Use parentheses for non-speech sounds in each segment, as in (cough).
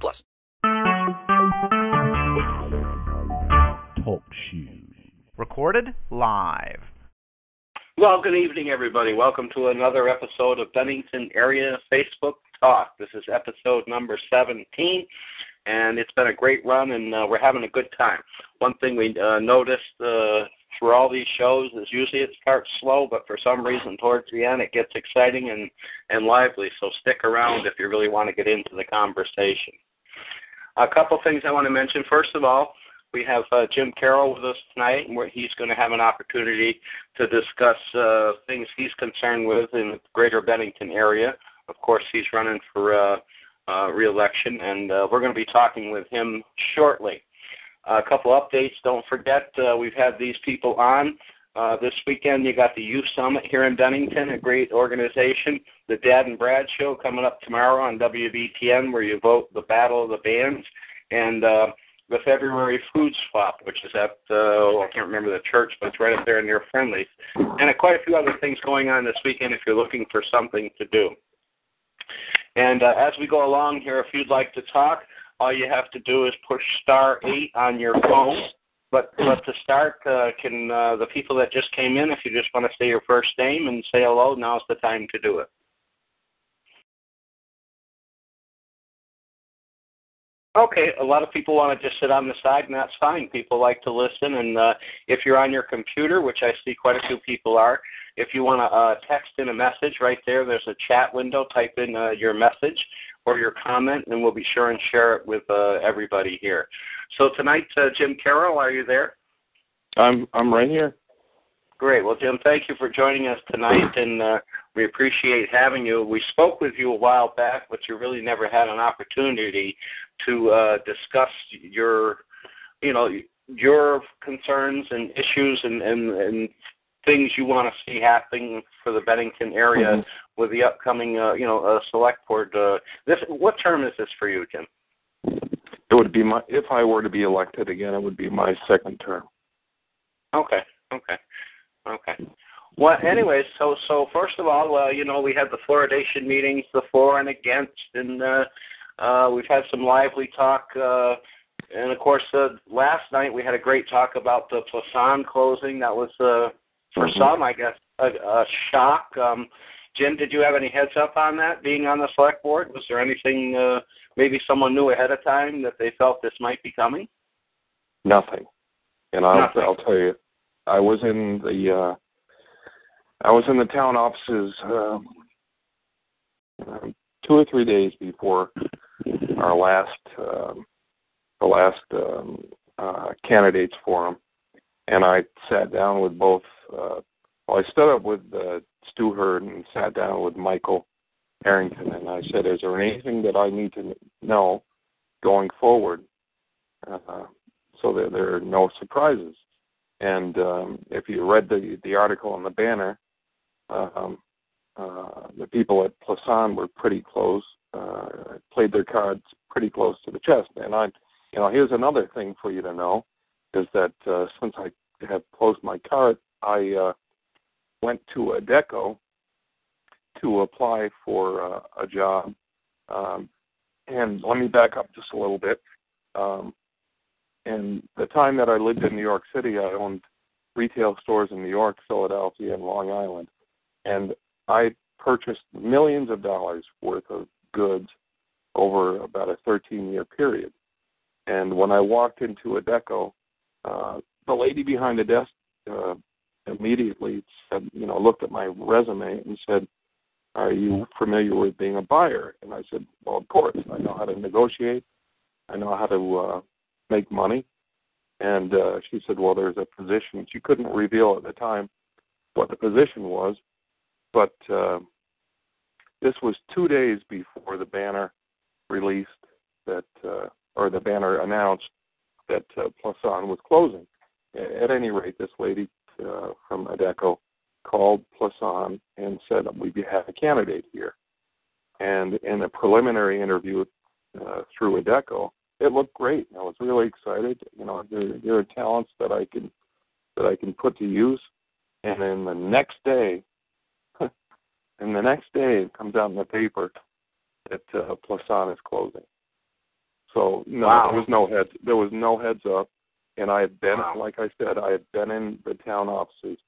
plus. Talk shoes. Recorded live. Well, good evening, everybody. Welcome to another episode of Bennington Area Facebook Talk. This is episode number 17 and it's been a great run, and uh, we're having a good time. One thing we uh, noticed uh, through all these shows is usually it starts slow, but for some reason towards the end it gets exciting and and lively. So stick around if you really want to get into the conversation. A couple things I want to mention. First of all, we have uh, Jim Carroll with us tonight, and he's going to have an opportunity to discuss uh, things he's concerned with in the greater Bennington area. Of course, he's running for uh, uh, reelection, and uh, we're going to be talking with him shortly. A couple updates. Don't forget, uh, we've had these people on. Uh, this weekend, you got the Youth Summit here in Bennington, a great organization. The Dad and Brad Show coming up tomorrow on WBTN, where you vote the Battle of the Bands, and uh, the February Food Swap, which is at uh, I can't remember the church, but it's right up there near Friendly's, and uh, quite a few other things going on this weekend if you're looking for something to do. And uh, as we go along here, if you'd like to talk, all you have to do is push star eight on your phone. But but to start, uh, can uh, the people that just came in, if you just want to say your first name and say hello, now's the time to do it. Okay, a lot of people want to just sit on the side, and that's fine. People like to listen, and uh, if you're on your computer, which I see quite a few people are, if you want to uh, text in a message right there, there's a chat window. Type in uh, your message or your comment, and we'll be sure and share it with uh, everybody here. So tonight, uh, Jim Carroll, are you there? I'm I'm right here. Great. Well, Jim, thank you for joining us tonight, and uh, we appreciate having you. We spoke with you a while back, but you really never had an opportunity to uh, discuss your, you know, your concerns and issues and, and, and things you want to see happening for the Bennington area mm-hmm. with the upcoming, uh, you know, uh, select board. Uh, this, what term is this for you, Jim? It would be my if I were to be elected again, it would be my second term. Okay, okay, okay. Well, anyways, so so first of all, uh, you know, we had the fluoridation meetings, the for and against, and uh, uh, we've had some lively talk. Uh, and of course, uh, last night we had a great talk about the Plasan closing. That was uh, for mm-hmm. some, I guess, a, a shock. Um, Jim, did you have any heads up on that being on the select board? Was there anything uh, maybe someone knew ahead of time that they felt this might be coming? Nothing. And I'll Nothing. I'll tell you, I was in the uh, I was in the town offices uh, two or three days before our last um, the last um, uh, candidates forum, and I sat down with both. Uh, well, I stood up with uh, Stu Hurd and sat down with Michael Harrington, and I said, "Is there anything that I need to know going forward, uh, so that there are no surprises?" And um, if you read the the article on the banner, um, uh, the people at Plasan were pretty close, uh, played their cards pretty close to the chest. And I, you know, here's another thing for you to know is that uh, since I have closed my card, I uh, went to Adecco to apply for uh, a job. Um, and let me back up just a little bit. Um, in the time that I lived in New York City, I owned retail stores in New York, Philadelphia, and Long Island. And I purchased millions of dollars worth of goods over about a 13 year period. And when I walked into Adecco, uh, the lady behind the desk uh, immediately said, you know, looked at my resume and said, Are you familiar with being a buyer? And I said, Well, of course. I know how to negotiate, I know how to uh, make money. And uh, she said, Well, there's a position. She couldn't reveal at the time what the position was, but uh, this was two days before the banner released that or the banner announced that uh, Plasan was closing. At any rate, this lady uh, from Adecco called Plasan and said, "We have a candidate here." And in a preliminary interview uh, through Adecco, it looked great. I was really excited. You know, there, there are talents that I can that I can put to use. And then the next day, (laughs) and the next day, it comes out in the paper that uh, Plasan is closing. So no, Wow. there was no heads. There was no heads up, and I had been, Wow. like I said, I had been in the town offices,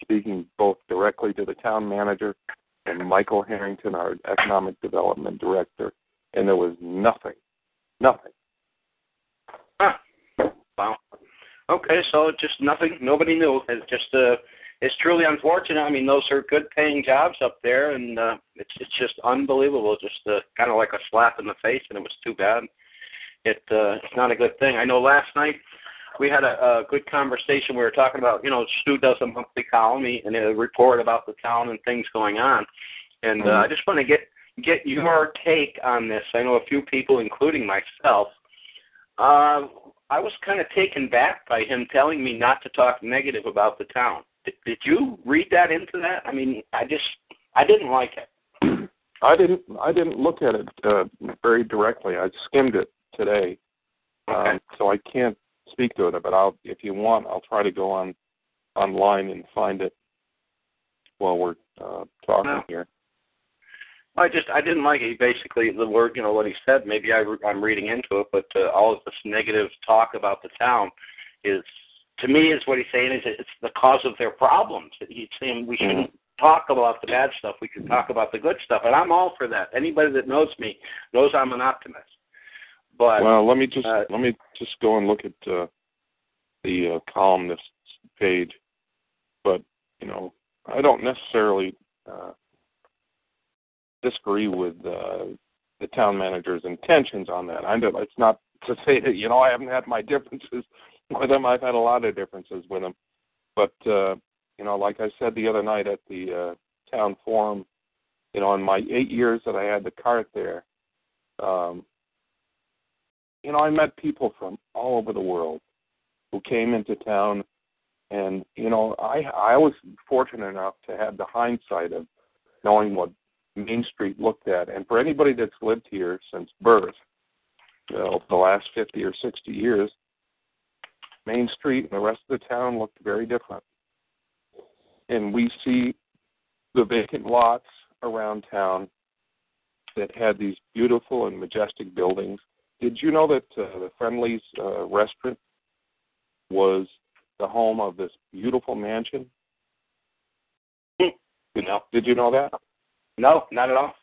speaking both directly to the town manager and Michael Harrington, our economic development director, and there was nothing, nothing. Huh. Wow. Okay, so just nothing. Nobody knew. It's just uh, it's truly unfortunate. I mean, those are good paying jobs up there, and uh, it's it's just unbelievable. Just uh, kind of like a slap in the face, and it was too bad. It uh, it's not a good thing. I know last night we had a, a good conversation. We were talking about, you know, Stu does a monthly column and a report about the town and things going on, and uh, I just want to get get your take on this. I know a few people, including myself. Uh, I was kind of taken back by him telling me not to talk negative about the town. Did, did you read that into that? I mean, I just I didn't like it. I didn't. I didn't look at it uh, very directly. I skimmed it today, um, so I can't speak to it. But I'll, if you want, I'll try to go on online and find it while we're uh, talking No. here. I just I didn't like it. Basically, the word you know what he said. Maybe I, I'm reading into it, but uh, all of this negative talk about the town is to me is what he's saying is it's the cause of their problems. He's saying we shouldn't talk about the bad stuff. We can talk about the good stuff, and I'm all for that. Anybody that knows me knows I'm an optimist. But Well, let me just uh, let me just go and look at uh, the uh, columnist's page. But you know, I don't necessarily uh, disagree with uh, the town manager's intentions on that. I know it's not to (laughs) say that you know I haven't had my differences with him. I've had a lot of differences with him, but uh, you know, like I said the other night at the uh, town forum, you know, in my eight years that I had the cart there. Um, you know, I met people from all over the world who came into town, and you know, I I was fortunate enough to have the hindsight of knowing what Main Street looked at, and for anybody that's lived here since birth, you know, the last fifty or sixty years, Main Street and the rest of the town looked very different, and we see the vacant lots around town that had these beautiful and majestic buildings did you know that uh, the Friendly's uh, restaurant was the home of this beautiful mansion? Did, No. did you know that? no, not at all.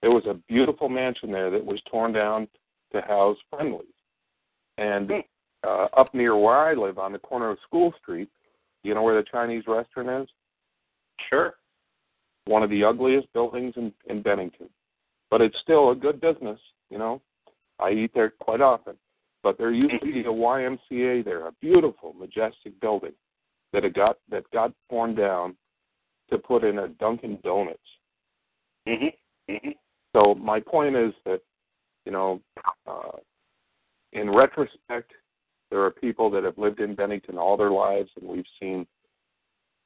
There was a beautiful mansion there that was torn down to house Friendly's. And uh, up near where I live, on the corner of School Street, you know where the Chinese restaurant is? Sure. One of the ugliest buildings in, in Bennington. But it's still a good business, you know. I eat there quite often. But there used to be a YMCA there, a beautiful, majestic building that had got that got torn down to put in a Dunkin' Donuts. Mhm. Mhm. So my point is that, you know, uh, in retrospect, there are people that have lived in Bennington all their lives, and we've seen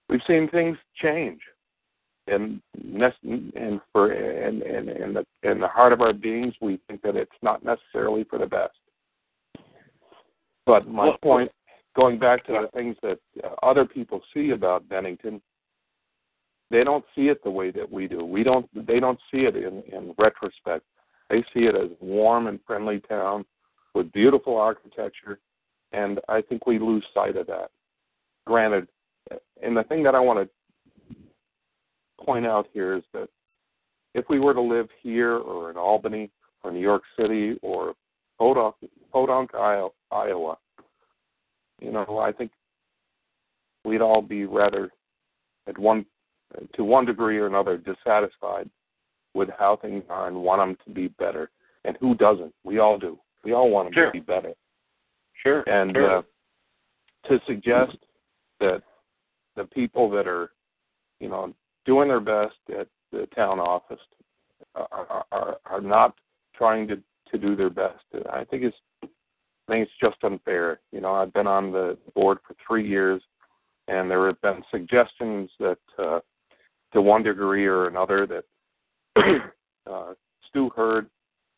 we've seen things change, and and for and and and the in the heart of our beings, we think that it's not necessarily for the best. But my Well- point, going back to the things that uh, other people see about Bennington, they don't see it the way that we do. We don't. They don't see it in in retrospect. They see it as warm and friendly town with beautiful architecture, and I think we lose sight of that. Granted, and the thing that I want to point out here is that if we were to live here or in Albany or New York City or Podunk, Podunk, Iowa, you know, I think we'd all be rather, at one, to one degree or another, dissatisfied with how things are and want them to be better. And who doesn't? We all do. We all want them Sure. to be better. Sure. And sure. uh, to suggest that the people that are, you know, doing their best at the town office are, are, are not trying to, to do their best, I think it's I think it's just unfair. You know, I've been on the board for three years, and there have been suggestions that, uh, to one degree or another, that (clears throat) uh, Stu Hurd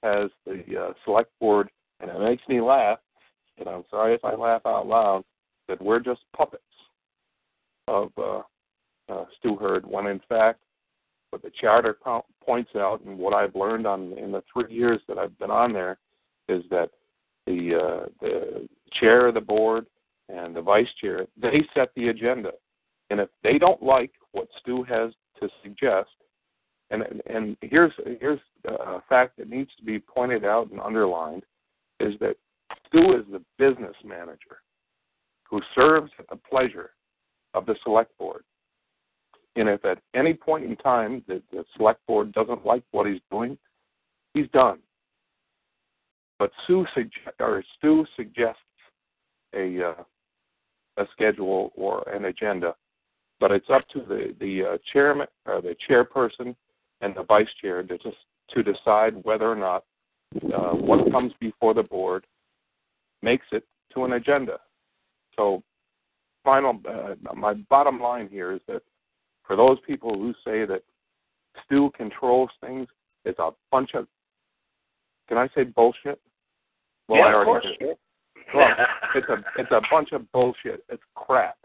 has the uh, select board, and it makes me laugh. And I'm sorry if I laugh out loud. That we're just puppets of uh, uh, Stu Hurd, when in fact, what the charter po- points out, and what I've learned on in the three years that I've been on there, is that the uh, the chair of the board and the vice chair they set the agenda, and if they don't like what Stu has to suggest, and and here's here's a fact that needs to be pointed out and underlined, is that Stu is the business manager who serves at the pleasure of the select board. And if at any point in time the, the select board doesn't like what he's doing, he's done. But Sue suggests a uh, a schedule or an agenda, but it's up to the the uh, chairman or the chairperson and the vice chair to just to decide whether or not uh, what comes before the board makes it to an agenda. So, final, uh, my bottom line here is that for those people who say that Stu controls things, it's a bunch of, can I say bullshit? Well, yeah, I of already course. did. Well, it's a it's a bunch of bullshit. It's crap.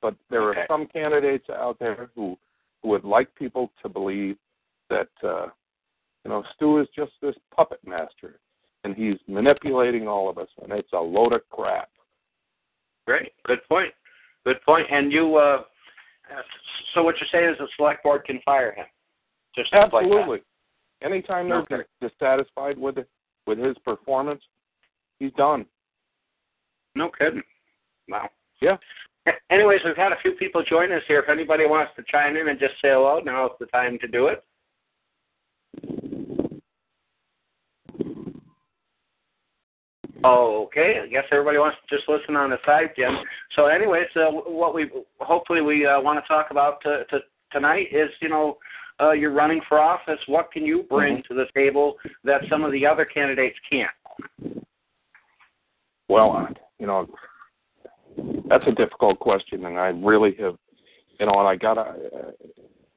But there Okay. are some candidates out there who who would like people to believe that uh, you know Stu is just this puppet master, and he's manipulating all of us, and it's a load of crap. Great. Good point. Good point. And you, uh, so what you're saying is the select board can fire him? Just like. Absolutely. Anytime they're Okay. dissatisfied with it, with his performance, he's done. No kidding. Wow. Yeah. Anyways, we've had a few people join us here. If anybody wants to chime in and just say hello, now is the time to do it. Okay, I guess everybody wants to just listen on the side, Jim. So, anyways, uh, what we hopefully we uh, want to talk about to, to, tonight is, you know, uh, you're running for office. What can you bring to the table that some of the other candidates can't? Well, uh, you know, that's a difficult question, and I really have, you know, and I got uh,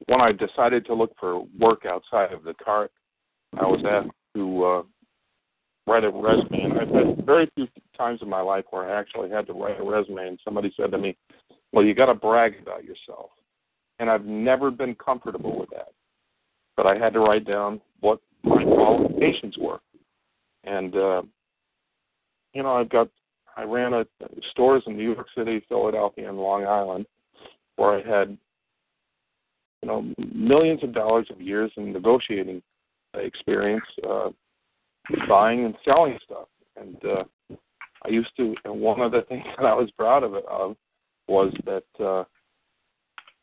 when I decided to look for work outside of the cart, I was asked to uh, write a resume, and I've had very few times in my life where I actually had to write a resume, and somebody said to me, "Well, you got to brag about yourself," and I've never been comfortable with that, but I had to write down what my qualifications were, and. uh you know, I've got I ran a stores in New York City, Philadelphia, and Long Island, where I had you know millions of dollars of years in negotiating experience, uh, buying and selling stuff. And uh, I used to. And one of the things (laughs) that I was proud of it of was that uh,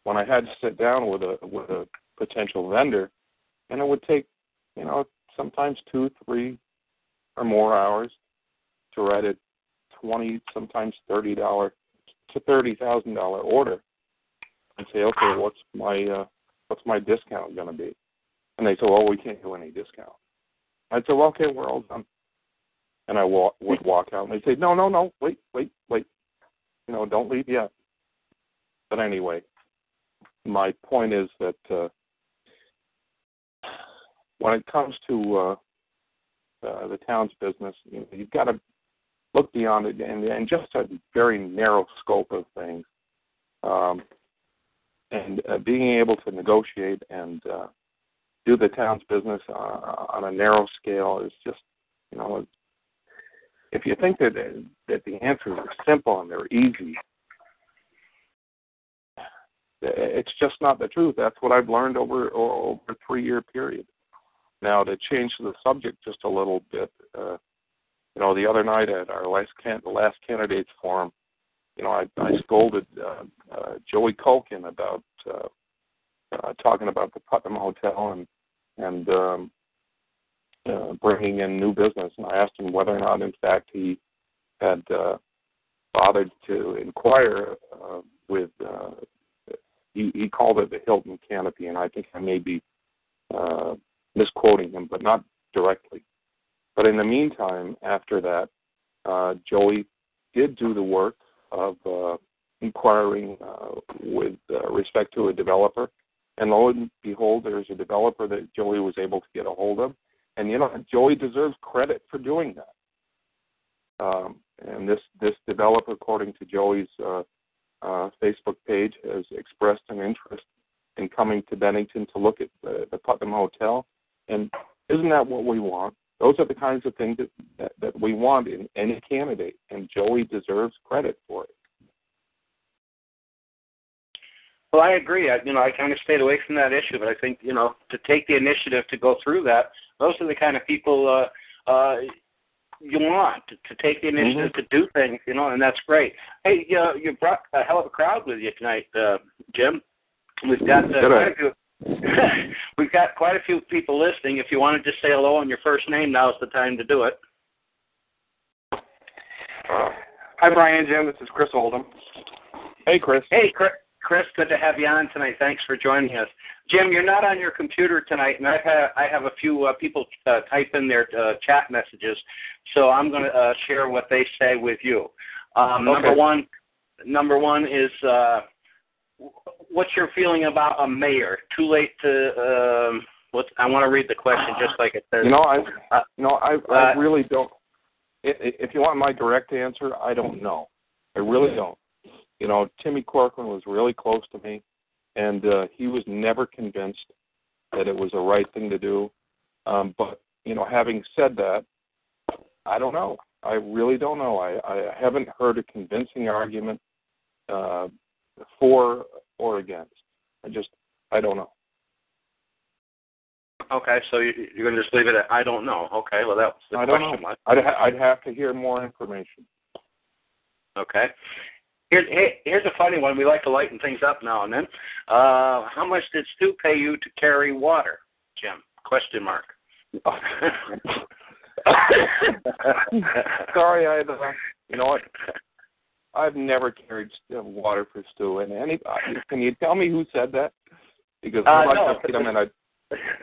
when I had to sit down with a with a potential vendor, and it would take you know sometimes two, three, or more hours to write a twenty, sometimes thirty dollar to thirty thousand dollar order, and say, okay, what's my uh, what's my discount going to be? And they say, well, we can't do any discount. I'd say, well, okay, we're all done. And I walk, would walk out, and they'd say, no, no, no, wait, wait, wait, you know, don't leave yet. But anyway, my point is that uh, when it comes to uh, uh, the town's business, you know, you've got to look beyond it and, and just a very narrow scope of things. Um, and uh, being able to negotiate and uh, do the town's business uh, on a narrow scale is just, you know, if you think that that the answers are simple and they're easy, it's just not the truth. That's what I've learned over over a three year period. Now to change the subject just a little bit, uh, you know, the other night at our last can- last candidates forum, you know, I, I scolded uh, uh, Joey Culkin about uh, uh, talking about the Putnam Hotel and and um, uh, bringing in new business, and I asked him whether or not, in fact, he had uh, bothered to inquire uh, with. Uh, he, he called it the Hilton Canopy, and I think I may be uh, misquoting him, but not directly. But in the meantime, after that, uh, Joey did do the work of uh, inquiring uh, with uh, respect to a developer, and lo and behold, there's a developer that Joey was able to get a hold of, and you know Joey deserves credit for doing that. Um, and this this developer, according to Joey's uh, uh, Facebook page, has expressed an interest in coming to Bennington to look at the, the Putnam Hotel. And isn't that what we want? Those are the kinds of things that, that, that we want in any candidate, and Joey deserves credit for it. Well, I agree. I, you know, I kind of stayed away from that issue, but I think you know to take the initiative to go through that, those are the kind of people uh, uh, you want to, to take the initiative Mm-hmm. to do things. You know, and that's great. Hey, you, you brought a hell of a crowd with you tonight, uh, Jim. We've got uh, Did quite a few. (laughs) We've got quite a few people listening. If you want to just say hello and your first name, now's the time to do it. Hi, Brian, Jim. This is Chris Oldham. Hey, Chris. Hey, Chris, Chris, good to have you on tonight. Thanks for joining us. Jim, you're not on your computer tonight, and I've had, I have a few uh, people uh, type in their uh, chat messages, so I'm going to uh, share what they say with you. Um, Number one, number one is uh, what's your feeling about a mayor? Too late to. Um, what I want to read the question just like it says. You know, I, Uh, you know, I, I uh, really don't. i- i- If you want my direct answer, I don't know. I really don't. You know, Timmy Corcoran was really close to me, and uh, he was never convinced that it was the right thing to do. Um, but you know, having said that, I don't know. I really don't know. I, I haven't heard a convincing argument uh, for or against. I just, I don't know. Okay, so you, you're going to just leave it at I don't know. Okay, well that was the I don't know. I'd, ha- I'd have to hear more information. Okay. Here's hey, here's a funny one. We like to lighten things up now and then. Uh, how much did Stu pay you to carry water, Jim? Question mark. (laughs) Sorry, I. Uh, you know what? I've never carried water for Stu. And any, uh, can you tell me who said that? Because Uh, I'd like no, to meet him in a.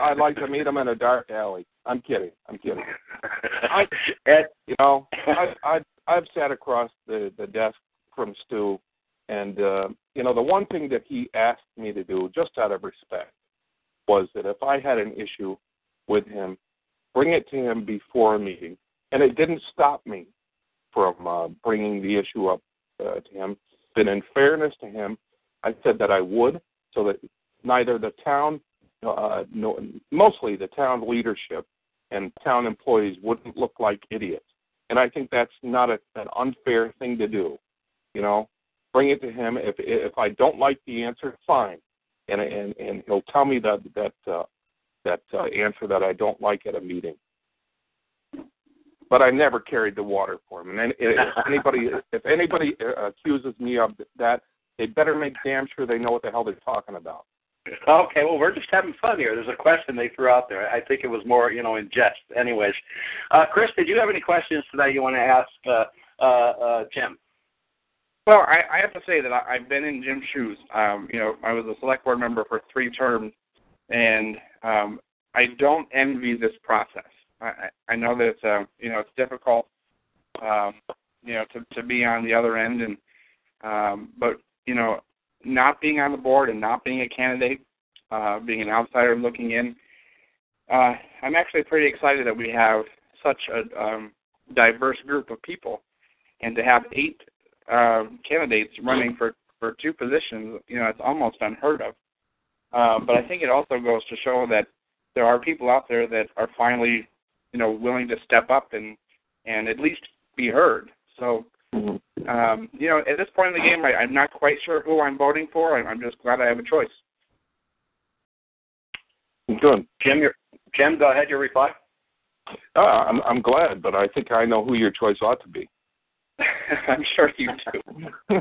I'd like to meet him in a dark alley. I'm kidding. I'm kidding. (laughs) I- You know, I, I I've sat across the the desk from Stu, and uh, you know the one thing that he asked me to do, just out of respect, was that if I had an issue with him, bring it to him before a meeting, and it didn't stop me from uh, bringing the issue up uh, to him. But in fairness to him, I said that I would, so that neither the town, uh, no, mostly the town leadership and town employees wouldn't look like idiots. And I think that's not a, an unfair thing to do. You know, bring it to him. If if I don't like the answer, fine, and and and he'll tell me that that uh, that uh, answer that I don't like at a meeting. But I never carried the water for him. And if anybody (laughs) if anybody uh, accuses me of that, they better make damn sure they know what the hell they're talking about. okay, well we're just having fun here. There's a question they threw out there. I think it was more, you know, in jest. Anyways, uh, Chris, did you have any questions today you want to ask uh, uh, uh, Jim? Well, I, I have to say that I, I've been in Jim's shoes. Um, you know, I was a select board member for three terms, and um, I don't envy this process. I, I know that it's, uh, you know it's difficult, um, you know, to to be on the other end, and um, but you know, not being on the board and not being a candidate, uh, being an outsider looking in, uh, I'm actually pretty excited that we have such a um, diverse group of people, and to have eight uh, candidates running for for two positions, you know, it's almost unheard of. Uh, but I think it also goes to show that there are people out there that are finally, you know, willing to step up and and at least be heard. So, um, you know, at this point in the game, I, I'm not quite sure who I'm voting for. I'm, I'm just glad I have a choice. Good. Jim, your, Jim, go ahead. Your reply. Uh, I'm I'm glad, but I think I know who your choice ought to be. (laughs) I'm sure you do. (laughs)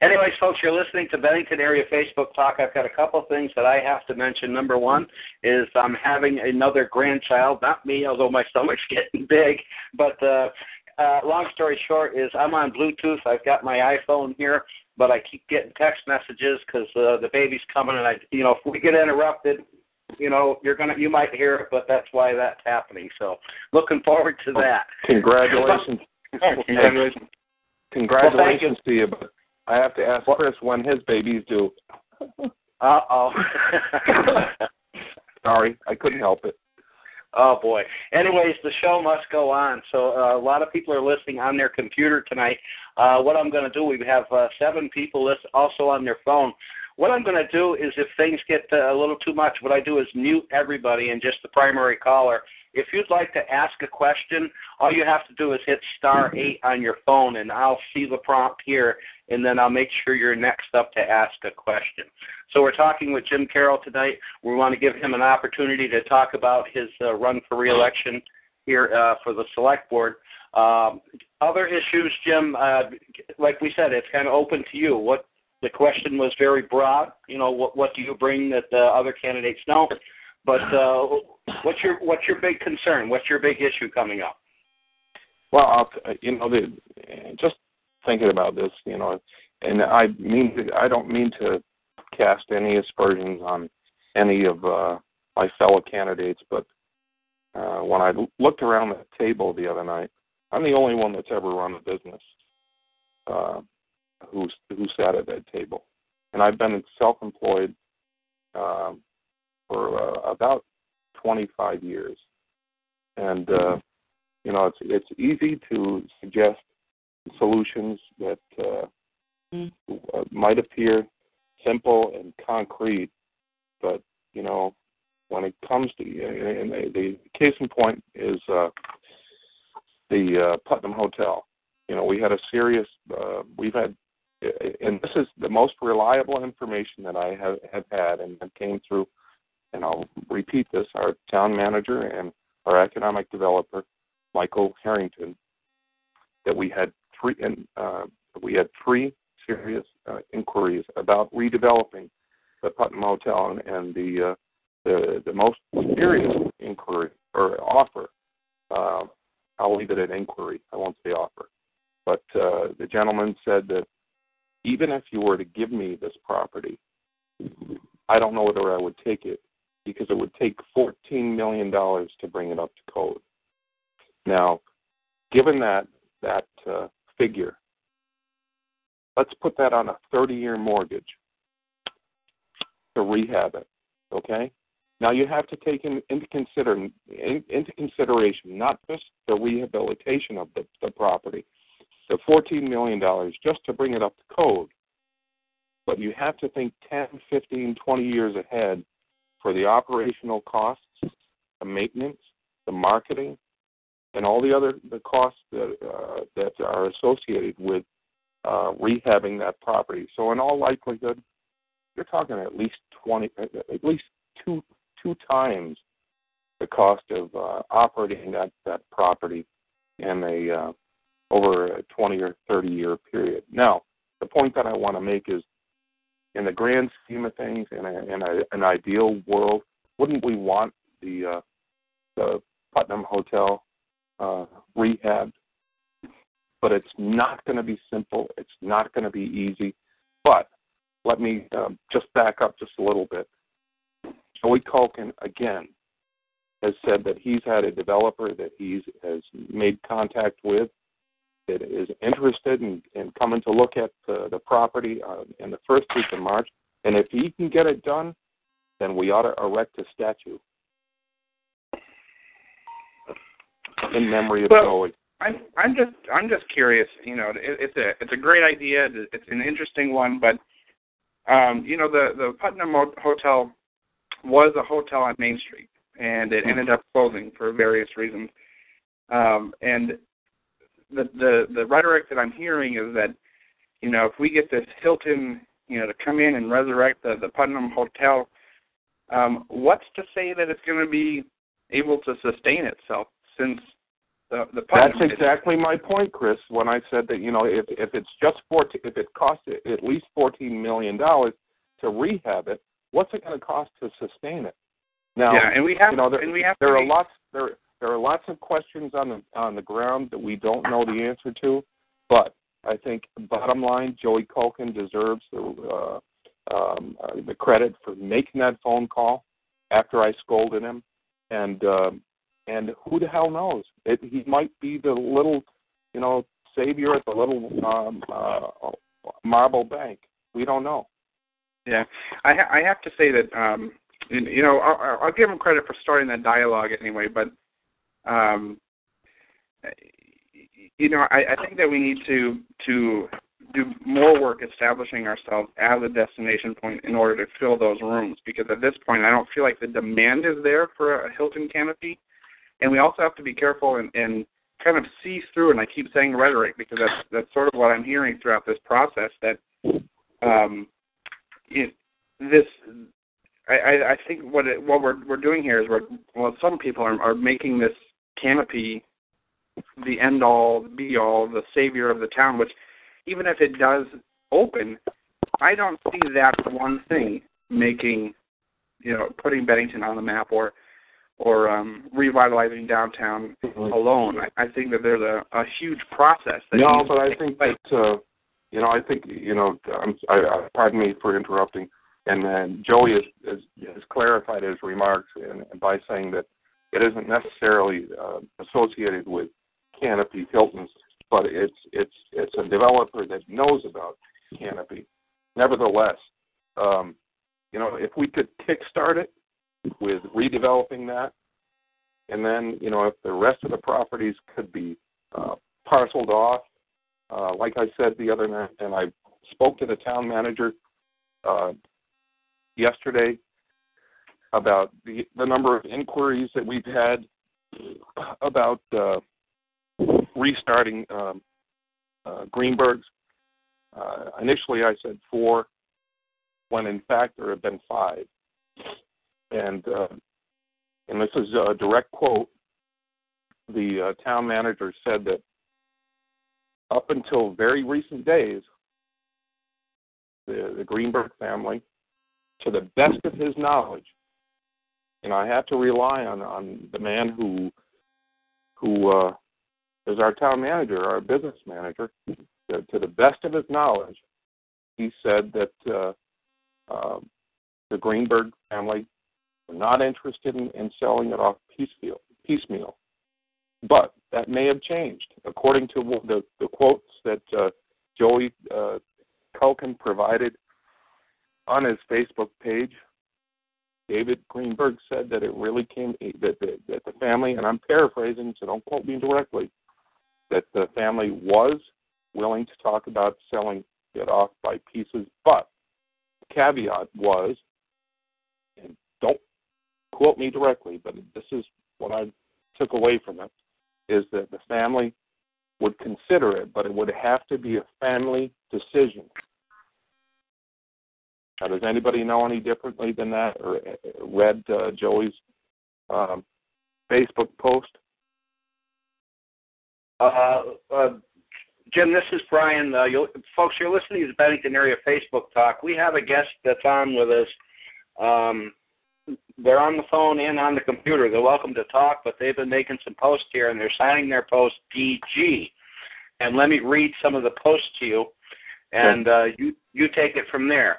Anyways, folks, you're listening to Bennington Area Facebook Talk. I've got a couple things that I have to mention. Number one is I'm having another grandchild, not me, although my stomach's (laughs) getting big. But uh, uh, long story short is I'm on Bluetooth. I've got my iPhone here, but I keep getting text messages because uh, the baby's coming, and I, you know, if we get interrupted, you know, you're gonna you might hear it, but that's why that's happening. So, looking forward to that. Congratulations. Congratulations. Congratulations to you, but I have to ask Chris when his baby's due. Uh oh. (laughs) Sorry, I couldn't help it. Oh boy. Anyways, the show must go on. So uh, a lot of people are listening on their computer tonight. Uh, what I'm going to do, we have uh, seven people list also on their phone. What I'm going to do is, if things get uh, a little too much, what I do is mute everybody and just the primary caller. If you'd like to ask a question, all you have to do is hit star eight on your phone, and I'll see the prompt here, and then I'll make sure you're next up to ask a question. So we're talking with Jim Carroll tonight. We want to give him an opportunity to talk about his uh, run for reelection here uh, for the select board. Um, other issues, Jim, uh, like we said, it's kind of open to you. What the question was very broad. You know, what what do you bring that the other candidates don't? But uh, what's your what's your big concern? What's your big issue coming up? Well, I'll, you know, the, just thinking about this, you know, and I mean, I don't mean to cast any aspersions on any of uh, my fellow candidates, but uh, when I looked around the table the other night, I'm the only one that's ever run a business uh, who's who sat at that table, and I've been self-employed um, for uh, about 25 years, and uh, you know it's it's easy to suggest solutions that uh, mm. might appear simple and concrete, but you know when it comes to and the, the case in point is uh, the uh, Putnam Hotel. You know, we had a serious. Uh, we've had, and this is the most reliable information that I have, have had, and that came through. And I'll repeat this: our town manager and our economic developer, Michael Harrington, that we had three, and uh, we had three serious uh, inquiries about redeveloping the Putnam Hotel, and, and the uh, the the most serious inquiry or offer. Uh, I'll leave it at inquiry. I won't say offer. But uh, the gentleman said that even if you were to give me this property, I don't know whether I would take it because it would take $14 million to bring it up to code. Now, given that that uh, figure, let's put that on a 30-year mortgage to rehab it. Okay, now you have to take in, into consider in, into consideration not just the rehabilitation of the, the property, the fourteen million dollars just to bring it up to code, but you have to think 10, 15, 20 years ahead for the operational costs, the maintenance, the marketing, and all the other the costs that uh, that are associated with uh, rehabbing that property. So in all likelihood, you're talking at least twenty, at least two two times the cost of uh, operating that that property in a uh, over a 20 or 30 year period. Now, the point that I want to make is, in the grand scheme of things, in, a, in a, an ideal world, wouldn't we want the uh, the Putnam Hotel uh, rehabbed? But it's not going to be simple. It's not going to be easy. But let me um, just back up just a little bit. Joey Culkin again has said that he's had a developer that he's has made contact with that is interested in, in coming to look at the, the property uh, in the first week of March. And if he can get it done, then we ought to erect a statue in memory of well, Joey. I'm I'm just I'm just curious. You know, it, it's a it's a great idea. It's an interesting one, but um, you know, the the Putnam Hotel was a hotel on Main Street, and it ended up closing for various reasons. Um, and the the the rhetoric that I'm hearing is that, you know, if we get this Hilton, you know, to come in and resurrect the the Putnam Hotel, um, what's to say that it's going to be able to sustain itself since the the Putnam That's exactly my point, Chris. When I said that, you know, if if it's just fourteen, if it costs at least fourteen million dollars to rehab it, what's it going to cost to sustain it? Now, yeah, and we have, you know, there, and we have there are be... lots there there are lots of questions on the on the ground that we don't know the answer to, but I think bottom line, Joey Culkin deserves the uh, um, uh, the credit for making that phone call after I scolded him, and uh, and who the hell knows? It, he might be the little, you know, savior at the little um, uh, marble bank. We don't know. Yeah, I ha- I have to say that um, you know I'll, I'll give him credit for starting that dialogue anyway, but um, you know I, I think that we need to to do more work establishing ourselves as a destination point in order to fill those rooms because at this point I don't feel like the demand is there for a Hilton canopy, and we also have to be careful and, and kind of see through. And I keep saying rhetoric because that's that's sort of what I'm hearing throughout this process that um, it, this I, I think what it, what we're we're doing here is we're well some people are, are making this canopy the end all be all the savior of the town which even if it does open I don't see that one thing making you know putting Bennington on the map or or um revitalizing downtown alone I, I think that there's a, a huge process that no but I think that uh you know, I think you know. I'm, I, I, pardon me for interrupting. And then Joey has, has, has clarified his remarks in, by saying that it isn't necessarily uh, associated with Canopy Hilton's, but it's it's it's a developer that knows about Canopy. Nevertheless, um, you know, if we could kickstart it with redeveloping that, and then you know, if the rest of the properties could be uh, parceled off uh, like I said the other night, and I spoke to the town manager uh, yesterday about the, the number of inquiries that we've had about uh, restarting um, uh, Greenberg's. Uh, initially, I said four, when in fact there have been five. And uh, and this is a direct quote. The uh, town manager said that up until very recent days, the, the Greenberg family, to the best of his knowledge, and I had to rely on on the man who who uh, is our town manager, our business manager. To, to the best of his knowledge, he said that uh, uh, the Greenberg family were not interested in, in selling it off piecemeal. piecemeal. But that may have changed, according to the, the quotes that uh, Joey uh, Culkin provided on his Facebook page. David Greenberg said that it really came eh, that the, that the family, and I'm paraphrasing, so don't quote me directly, that the family was willing to talk about selling it off by pieces, but the caveat was, and don't quote me directly, but this is what I took away from it, is that the family would consider it, but it would have to be a family decision. Now, does anybody know any differently than that, or uh, read uh, Joey's um, Facebook post? Uh, uh, Jim, this is Brian. Uh, you'll, folks, you're listening to the Bennington Area Facebook Talk. We have a guest that's on with us. Um, they're on the phone and on the computer. They're welcome to talk, but they've been making some posts here, and they're signing their post DG. And let me read some of the posts to you, and uh, you you take it from there.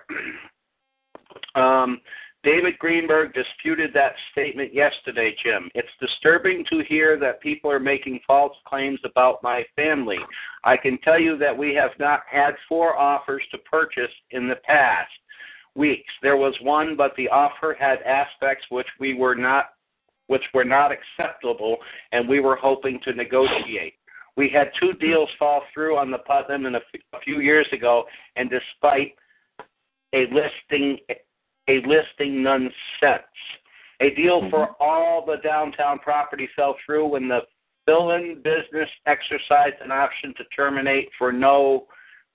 (clears throat) um, David Greenberg disputed that statement yesterday, Jim. It's disturbing to hear that people are making false claims about my family. I can tell you that we have not had four offers to purchase in the past weeks. There was one, but the offer had aspects which we were not which were not acceptable, and we were hoping to negotiate. We had two deals fall through on the Putnam in a, f- a few years ago, and despite a listing, a listing none since. A deal mm-hmm. for all the downtown property fell through when the fill-in business exercised an option to terminate for no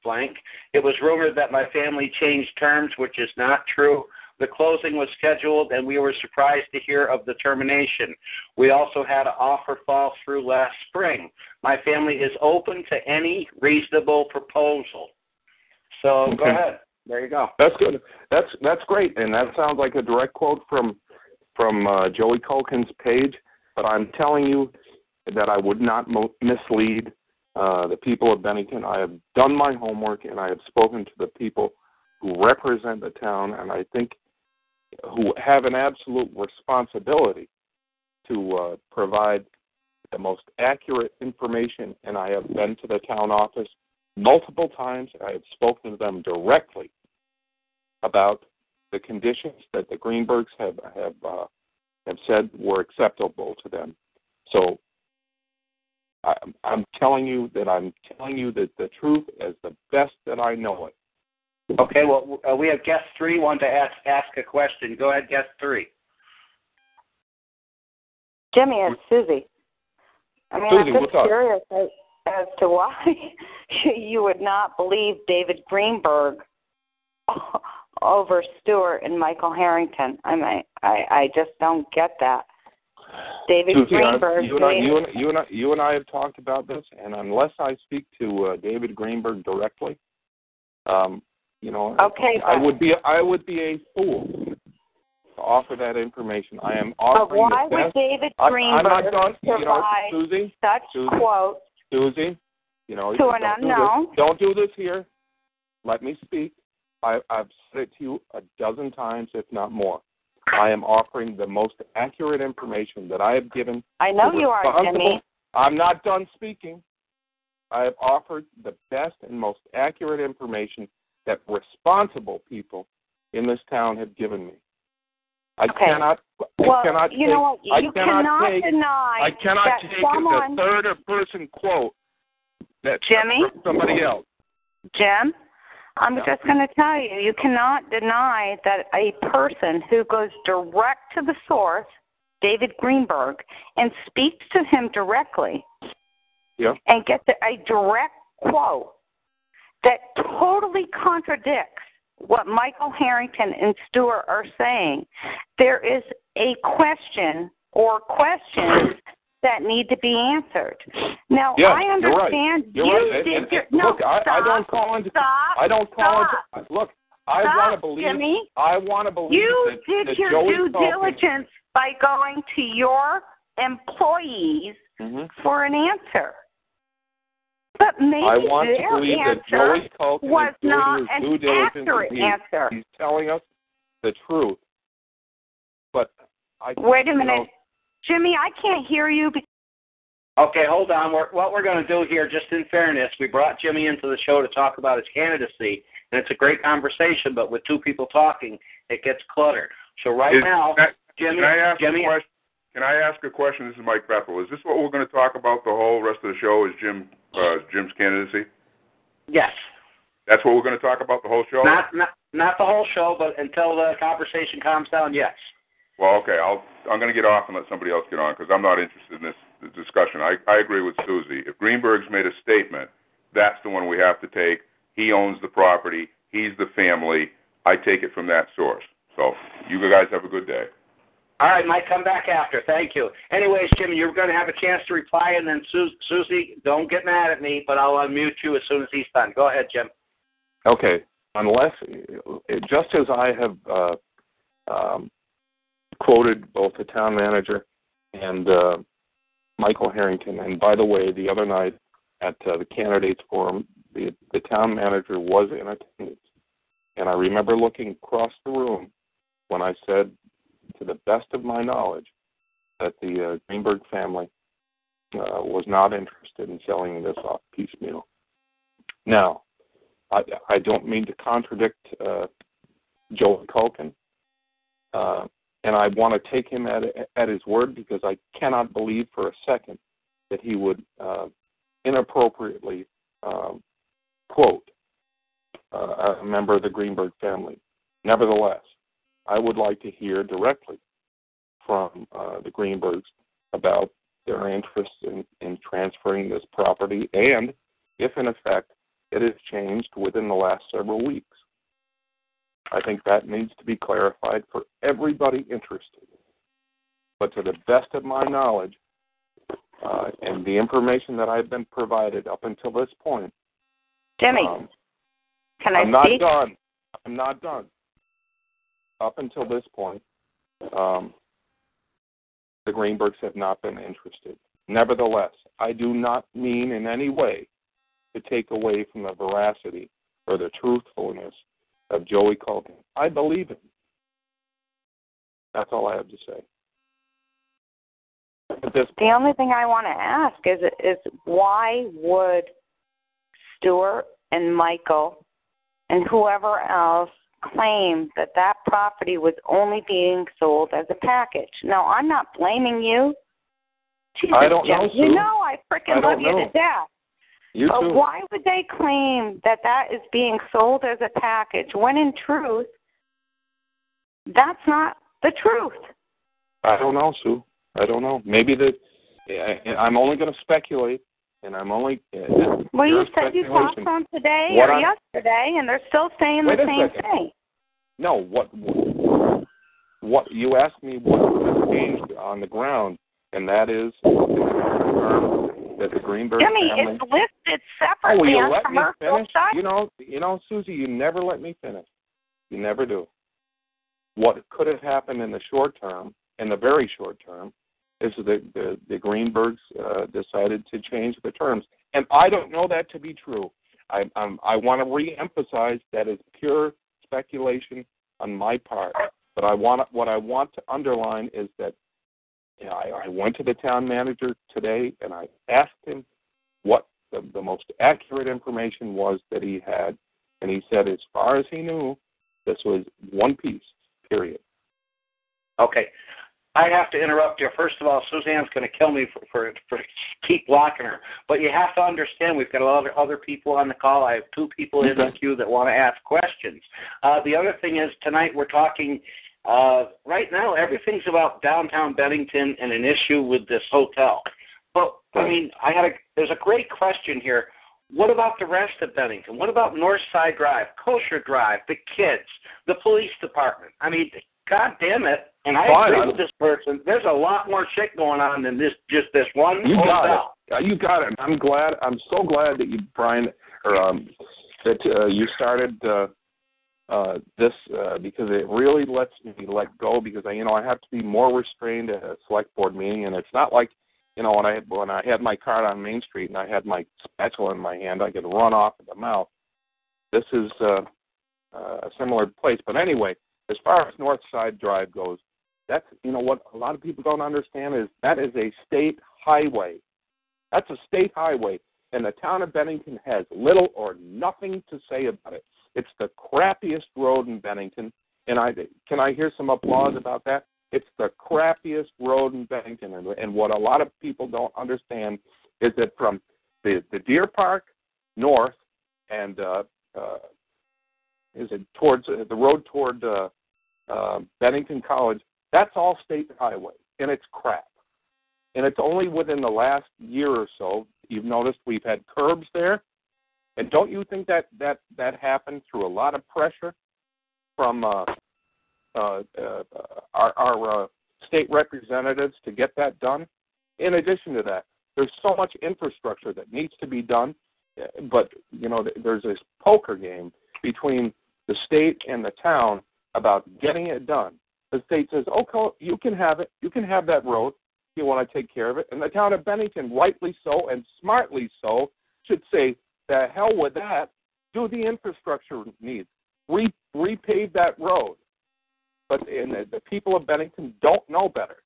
blank. It was rumored that my family changed terms, which is not true. The closing was scheduled, and we were surprised to hear of the termination. We also had an offer fall through last spring. My family is open to any reasonable proposal. So okay. go ahead. There you go. That's good. That's that's great, and that sounds like a direct quote from from uh, Joey Culkin's page. But I'm telling you that I would not mo- mislead uh, the people of Bennington. I have done my homework and I have spoken to the people who represent the town, and I think who have an absolute responsibility to uh, provide the most accurate information. And I have been to the town office multiple times. I have spoken to them directly about the conditions that the Greenbergs have have uh, have said were acceptable to them. So I'm telling you that I'm telling you that the truth as the best that I know it. Okay, well, uh, we have guest three want to ask ask a question. Go ahead, guest three. Jimmy, it's Susie. I mean, Susie, I'm just curious as, as to why (laughs) you would not believe David Greenberg (laughs) over Stuart and Michael Harrington. I mean, I I just don't get that. David Susie, I- Greenberg. you and, I, you, and, you, and I, you and I have talked about this, and unless I speak to uh, David Greenberg directly, um, you know, Okay, I would be I would be a fool to offer that information. I am But offering why the would best. David I, I'm not done. You know, Susie, such Susie, quotes Susie, you know, To an don't do unknown. this. Don't do this here. Let me speak. I, I've said it to you a dozen times, if not more. I am offering the most accurate information that I have given I know you are, Jimmy. I'm not done speaking. I have offered the best and most accurate information that responsible people in this town have given me. I Okay. cannot. I Well, cannot you take, know what? I You cannot cannot take. deny I cannot that take someone, a third person quote that Jimmy? from somebody else. Jim, I'm just going to tell you, you cannot deny that a person who goes direct to the source, David Greenberg, and speaks to him directly Yeah. and gets a direct quote that totally contradicts what Michael Harrington and Stuart are saying, there is a question or questions that need to be answered. Now, Yeah, I you're right. understand You're you right. did And- and- your, no, look, I, I don't call into. stop, I don't call stop. into. Look, I want to believe. Jimmy. I want to believe You that, did that your Joey due diligence by going to your employees Mhm. for an answer. But maybe I want their to believe that answer Joey Culkin was is doing not his an accurate He's, answer. he's telling us the truth. But I. Wait a minute. know, Jimmy, I can't hear you. Because, Okay, hold on. We're, what we're going to do here, just in fairness, we brought Jimmy into the show to talk about his candidacy, and it's a great conversation. But with two people talking, it gets cluttered. So right Is- now, can Jimmy, Can I ask Jimmy, a question? Can I ask a question? This is Mike Bethel. Is this what we're going to talk about the whole rest of the show? Is Jim uh, Jim's candidacy? yes, That's what we're going to talk about the whole show. not not not the whole show, but until the conversation calms down, yes. Well, okay. I'll I'm going to get off and let somebody else get on because I'm not interested in this, this discussion. I I agree with Susie. If Greenberg's made a statement, that's the one we have to take. He owns the property. He's the family. I take it from that source. So you guys have a good day. All right, Mike, come back after. Thank you. Anyways, Jim, you're going to have a chance to reply, and then Su- Susie, don't get mad at me, but I'll unmute you as soon as he's done. Go ahead, Jim. Okay, unless just as I have uh, um, quoted both the town manager and uh, Michael Harrington, and by the way, the other night at uh, the candidates forum, the the town manager was in attendance, and I remember looking across the room when I said, to the best of my knowledge, that the uh, Greenberg family uh, was not interested in selling this off piecemeal. Now, I, I don't mean to contradict uh, Joe Culkin, uh, and I want to take him at at his word because I cannot believe for a second that he would uh, inappropriately um, quote uh, a member of the Greenberg family. Nevertheless, I would like to hear directly from uh, the Greenbergs about their interest in, in transferring this property and if in effect it has changed within the last several weeks. I think that needs to be clarified for everybody interested. But to the best of my knowledge, uh, and the information that I've been provided up until this point, Jimmy, um, can I I'm not done. I'm not done. Up until this point, um, the Greenbergs have not been interested. Nevertheless, I do not mean in any way to take away from the veracity or the truthfulness of Joey Culkin. I believe him. That's all I have to say. This The only thing I want to ask is is why would Stuart and Michael and whoever else claim that that property was only being sold as a package? Now, I'm not blaming you. Jesus, I don't Jeff, know, You know I freaking love you know. to death. you But too. why would they claim that that is being sold as a package when in truth, that's not the truth? I don't know, Sue. I don't know. Maybe that. I'm only going to speculate, and I'm only. Uh, Well, you said you talked to them today What or I- yesterday, and they're still saying the same second. thing. No, what, what? What you asked me what has changed on the ground, and that is that the Greenberg Jimmy, family. it's listed Oh, separately will you on let me commercial finish? sites. You know, you know, Susie, you never let me finish. You never do. What could have happened in the short term, in the very short term, is that the the Greenbergs uh, decided to change the terms, and I don't know that to be true. I I want to re-emphasize that is pure speculation on my part. But I want what I want to underline is that you know, I, I went to the town manager today and I asked him what the, the most accurate information was that he had, and he said, as far as he knew, this was one piece. Period. Okay. I have to interrupt you. First of all, Suzanne's going to kill me for, for for keep blocking her. But you have to understand, we've got a lot of other people on the call. I have two people in the queue that want to ask questions. Uh, the other thing is tonight we're talking. Uh, right now, everything's about downtown Bennington and an issue with this hotel. But I mean, I had a there's a great question here. What about the rest of Bennington? What about North Side Drive, Kosher Drive, the kids, the police department? I mean, God damn it! And I Fine. agree with this person. There's a lot more shit going on than this just this one You got it. Uh, You got it. I'm glad. I'm so glad that you, Brian, or um, that uh, you started uh, uh, this uh, because it really lets me let go because I, you know, I have to be more restrained at a select board meeting, and it's not like, you know, when I had, when I had my card on Main Street and I had my spatula in my hand, I could run off at the mouth. This is uh, uh, a similar place, but anyway, as far as North Side Drive goes, that's you know what a lot of people don't understand is that is a state highway. That's a state highway, and the town of Bennington has little or nothing to say about it. It's the crappiest road in Bennington, and I can I hear some applause about that? It's the crappiest road in Bennington, and, and what a lot of people don't understand is that from the the Deer Park north and uh, uh, is it towards uh, the road toward uh, uh, Bennington College? That's all state highway, and it's crap. And it's only within the last year or so you've noticed we've had curbs there. And don't you think that that that happened through a lot of pressure from uh, uh, uh, our, our uh, state representatives to get that done? In addition to that, there's so much infrastructure that needs to be done, uh, but you know there's this poker game between the state and the town about getting it done. The state says, "Okay, you can have it. You can have that road. You want to take care of it." And the town of Bennington, rightly so and smartly so, should say, "The hell with that. Do the infrastructure needs. Re- repave that road." But and the, the people of Bennington don't know better.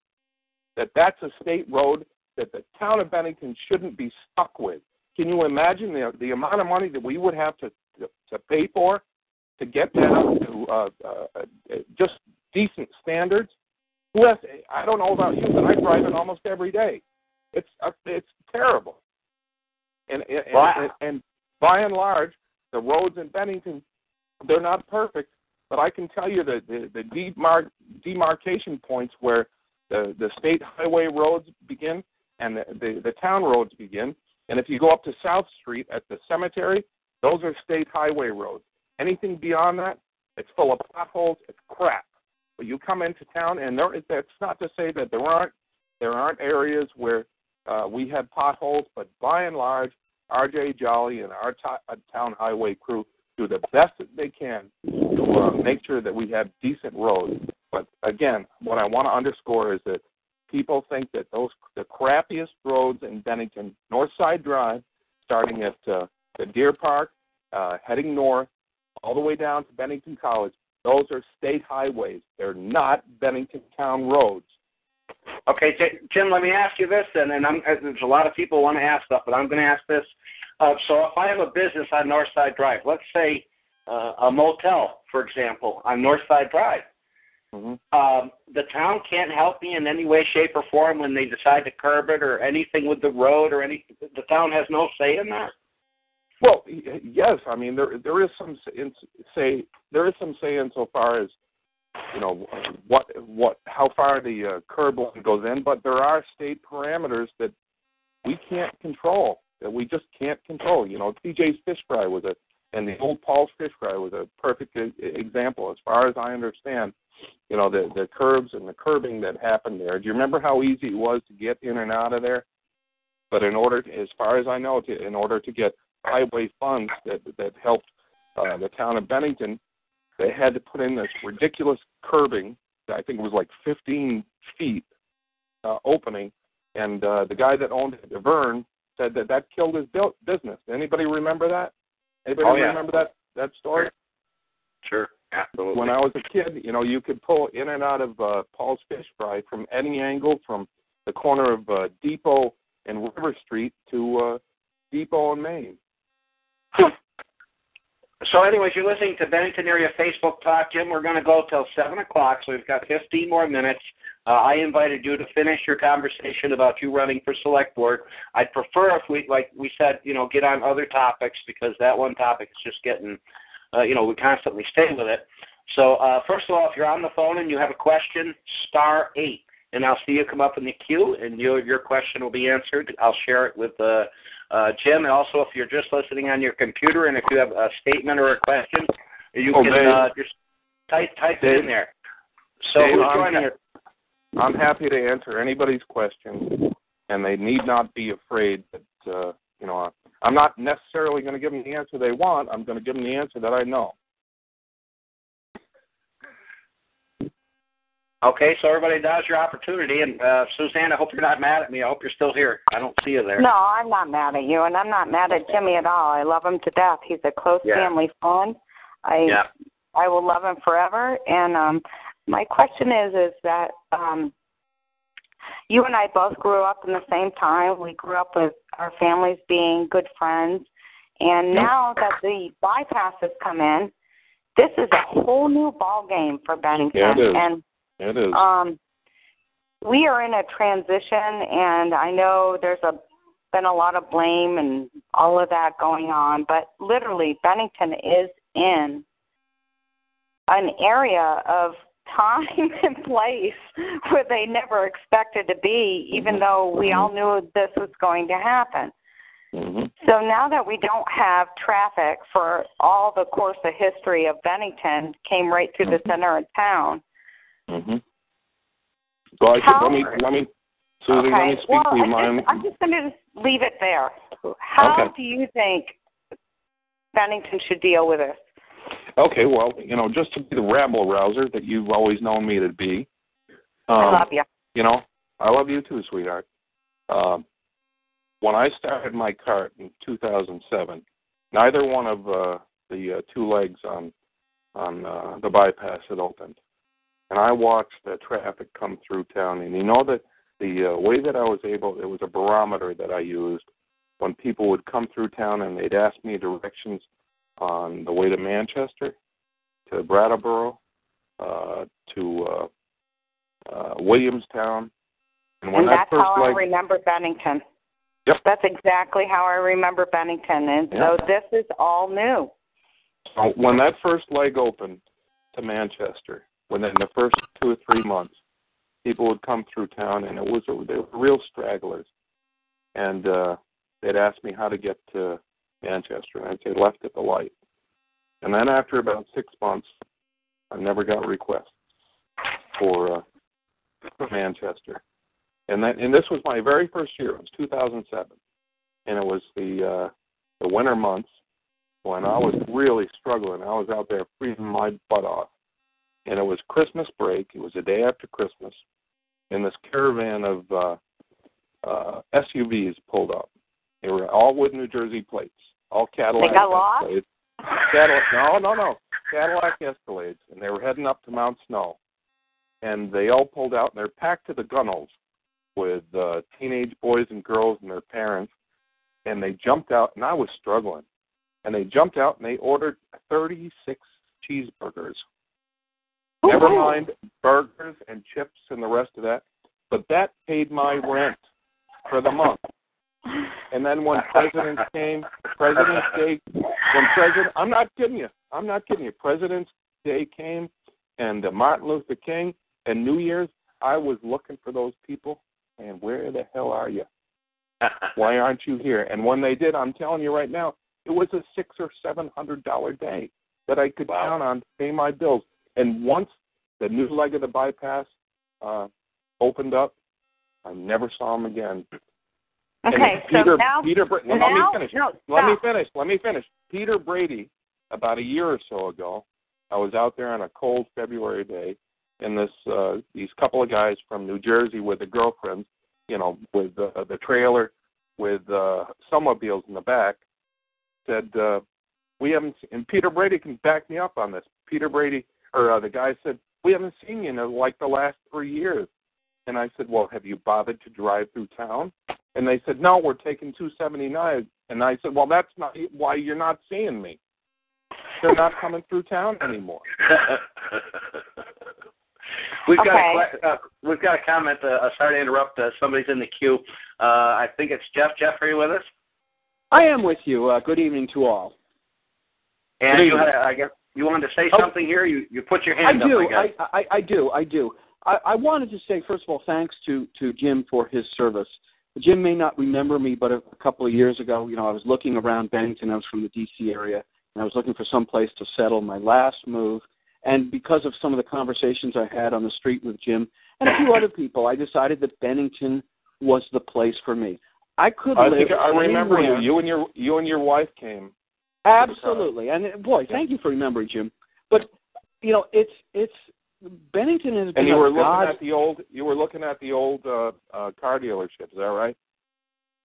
That that's a state road that the town of Bennington shouldn't be stuck with. Can you imagine the the amount of money that we would have to to, to pay for to get that up to uh, uh, uh, just decent standards? Who? I don't know about you, but I drive it almost every day. It's uh, it's terrible. And and, Wow. and and by and large, the roads in Bennington they're not perfect, but I can tell you that the, the demar- demarcation points where the, the state highway roads begin and the, the, the town roads begin. And if you go up to South Street at the cemetery, those are state highway roads. Anything beyond that, it's full of potholes. It's crap. But you come into town, and there, that's not to say that there aren't there aren't areas where uh, we have potholes, but by and large, R.J. Jolly and our to- uh, town highway crew do the best that they can to uh, make sure that we have decent roads. But again, what I want to underscore is that people think that those the crappiest roads in Bennington, North Side Drive, starting at uh, the Deer Park, uh, heading north, all the way down to Bennington College, Those are state highways. They're not Bennington Town roads. Okay, Jim, let me ask you this then, and I'm, uh, there's a lot of people want to ask stuff, but I'm going to ask this. Uh, so if I have a business on Northside Drive, let's say uh, a motel, for example, on Northside Drive, Mm-hmm. um, the town can't help me in any way, shape, or form when they decide to curb it or anything with the road or any. The town has no say in that. Well, yes. I mean, there there is some in, say there is some say insofar as you know what what how far the uh, curb line goes in, but there are state parameters that we can't control that we just can't control. You know, TJ's Fish Fry was a and the old Paul's Fish Fry was a perfect example. As far as I understand, you know the the curbs and the curbing that happened there. Do you remember how easy it was to get in and out of there? But in order, to, as far as I know, to, in order to get highway funds that that helped uh, the town of Bennington, they had to put in this ridiculous curbing. I think it was like 15 feet uh, opening, and uh, the guy that owned it, Vern, said that that killed his bu- business. Anybody remember that? Anybody Oh, yeah. remember that that story? Sure, absolutely. When I was a kid, you know, you could pull in and out of uh, Paul's Fish Fry from any angle, from the corner of uh, Depot and River Street to uh, Depot and Main. So, anyways, you're listening to Bennington Area Facebook Talk, Jim. We're going to go till seven o'clock, so we've got 15 more minutes. Uh, I invited you to finish your conversation about you running for select board. I'd prefer if we, like we said, you know, get on other topics because that one topic is just getting, uh, you know, we constantly stay with it. So, uh, first of all, if you're on the phone and you have a question, star eight, and I'll see you come up in the queue, and your your question will be answered. I'll share it with uh, uh, Jim, and also if you're just listening on your computer, and if you have a statement or a question, you Oh, can uh, just type type it in there. So Dave, who's I'm? I'm happy to answer anybody's question, and they need not be afraid that uh, you know. I'm not necessarily going to give them the answer they want. I'm going to give them the answer that I know. Okay, so everybody, now's your opportunity. And uh, Suzanne, I hope you're not mad at me. I hope you're still here. I don't see you there. No, I'm not mad at you, and I'm not mad at Jimmy at all. I love him to death. He's a close Yeah. family friend. I Yeah. I will love him forever. And um, my question is, is that um, you and I both grew up in the same time. We grew up with our families being good friends, and now that the bypasses come in, this is a whole new ball game for Bennington. Yeah, it is. And It is. um, we are in a transition, and I know there's a been a lot of blame and all of that going on, but literally, Bennington is in an area of (laughs) time and place where they never expected to be, even though we all knew this was going to happen. hmm So now that we don't have traffic for all the course of history of Bennington, came right through the center of town. Hmm Well, I should, let me let me Susie, let me speak well, to you. Just, I'm just going to leave it there. How Okay. do you think Bennington should deal with this? Okay, well, you know, just to be the rabble rouser that you've always known me to be. Um, I love you. You know, I love you too, sweetheart. Um, when I started my cart in 2007, neither one of uh, the uh, two legs on on uh, the bypass had opened, and I watched the traffic come through town. And you know that the uh, way that I was able, it was a barometer that I used when people would come through town and they'd ask me directions on the way to Manchester, to Brattleboro, uh, to uh, uh, Williamstown. And when and that that's first how leg, I remember Bennington. Yep. That's exactly how I remember Bennington. And so this is all new. so when that first leg opened to Manchester, within the first two or three months, people would come through town, and it was they were real stragglers, and uh, they'd ask me how to get to Manchester, and I'd say left at the light. And then after about six months, I never got requests for uh, for Manchester. And that and this was my very first year. It was 2007, and it was the uh, the winter months when I was really struggling. I was out there freezing my butt off, and it was Christmas break. It was the day after Christmas, and this caravan of uh, uh, SUVs pulled up. They were all with New Jersey plates, all Cadillac They got lost? plates. Cadillac, no, no, no. Cadillac Escalades, and they were heading up to Mount Snow, and they all pulled out, and they're packed to the gunnels with uh, teenage boys and girls and their parents, and they jumped out, and I was struggling, and they jumped out and they ordered 36 cheeseburgers. Never mind burgers and chips and the rest of that, but that paid my rent for the month. And then when President's came, President's Day, when President, I'm not kidding you, I'm not kidding you. President's Day came, and uh, Martin Luther King, and New Year's, I was looking for those people, and where the hell are you? (laughs) Why aren't you here? And when they did, I'm telling you right now, it was a six or seven hundred dollar day that I could Wow. count on to pay my bills. And once the new leg of the bypass uh, opened up, I never saw him again. And Okay, so Peter, now, Peter, Bra- now, let me finish. no, Let me finish. Let me finish. Peter Brady, about a year or so ago, I was out there on a cold February day, and this uh, these couple of guys from New Jersey with their girlfriends, you know, with uh, the trailer with uh, snowmobiles in the back, said uh, we haven't. And Peter Brady can back me up on this. Peter Brady, or uh, the guy said we haven't seen you in like the last three years. And I said, well, have you bothered to drive through town? And they said, no, we're taking 279. And I said, well, that's not why you're not seeing me. They're not coming through town anymore. (laughs) we've got Okay. a que- uh, we've got a comment. Uh, uh, sorry to interrupt. Uh, somebody's in the queue. Uh, I think it's Jeff. Jeff, are you with us? I am with you. Uh, good evening to all. And Good you had, I guess, you wanted to say Oh. something here. You you put your I hand do. up. I guess. I, I, I do. I do. I, I wanted to say, first of all, thanks to, to Jim for his service. Jim may not remember me, but a, a couple of years ago, you know, I was looking around Bennington. I was from the D.C. area, and I was looking for some place to settle my last move. And because of some of the conversations I had on the street with Jim and a few other people, I decided that Bennington was the place for me. I could I live think I remember anywhere. you. You and your you and your wife came. Absolutely, and uh, boy, thank you for remembering, Jim. But you know, it's it's Bennington has been And you were looking god. at the old you were looking at the old uh, uh, car dealership. Is that right?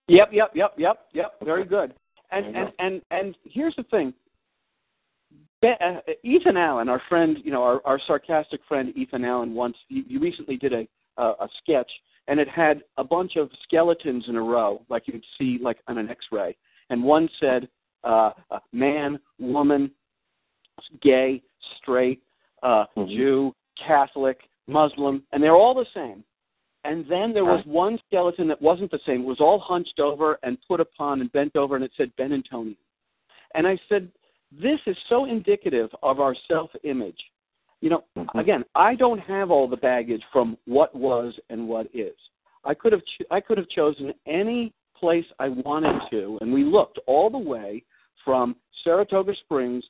Yep, yep, yep, yep, yep. Very good. And and and and here's the thing. Be- uh, Ethan Allen, our friend, you know, our, our sarcastic friend Ethan Allen, once you, you recently did a uh, a sketch, and it had a bunch of skeletons in a row, like you'd see like on an X-ray, and one said, uh, "Man, woman, gay, straight, uh, Mhm. Jew, Catholic, Muslim, and they're all the same. And then there was one skeleton that wasn't the same. It was all hunched over and put upon and bent over, and it said Benintonian. And Tony. And I said, this is so indicative of our self-image. You know, Mhm. again, I don't have all the baggage from what was and what is. I could have ch- I could have chosen any place I wanted to, and we looked all the way from Saratoga Springs,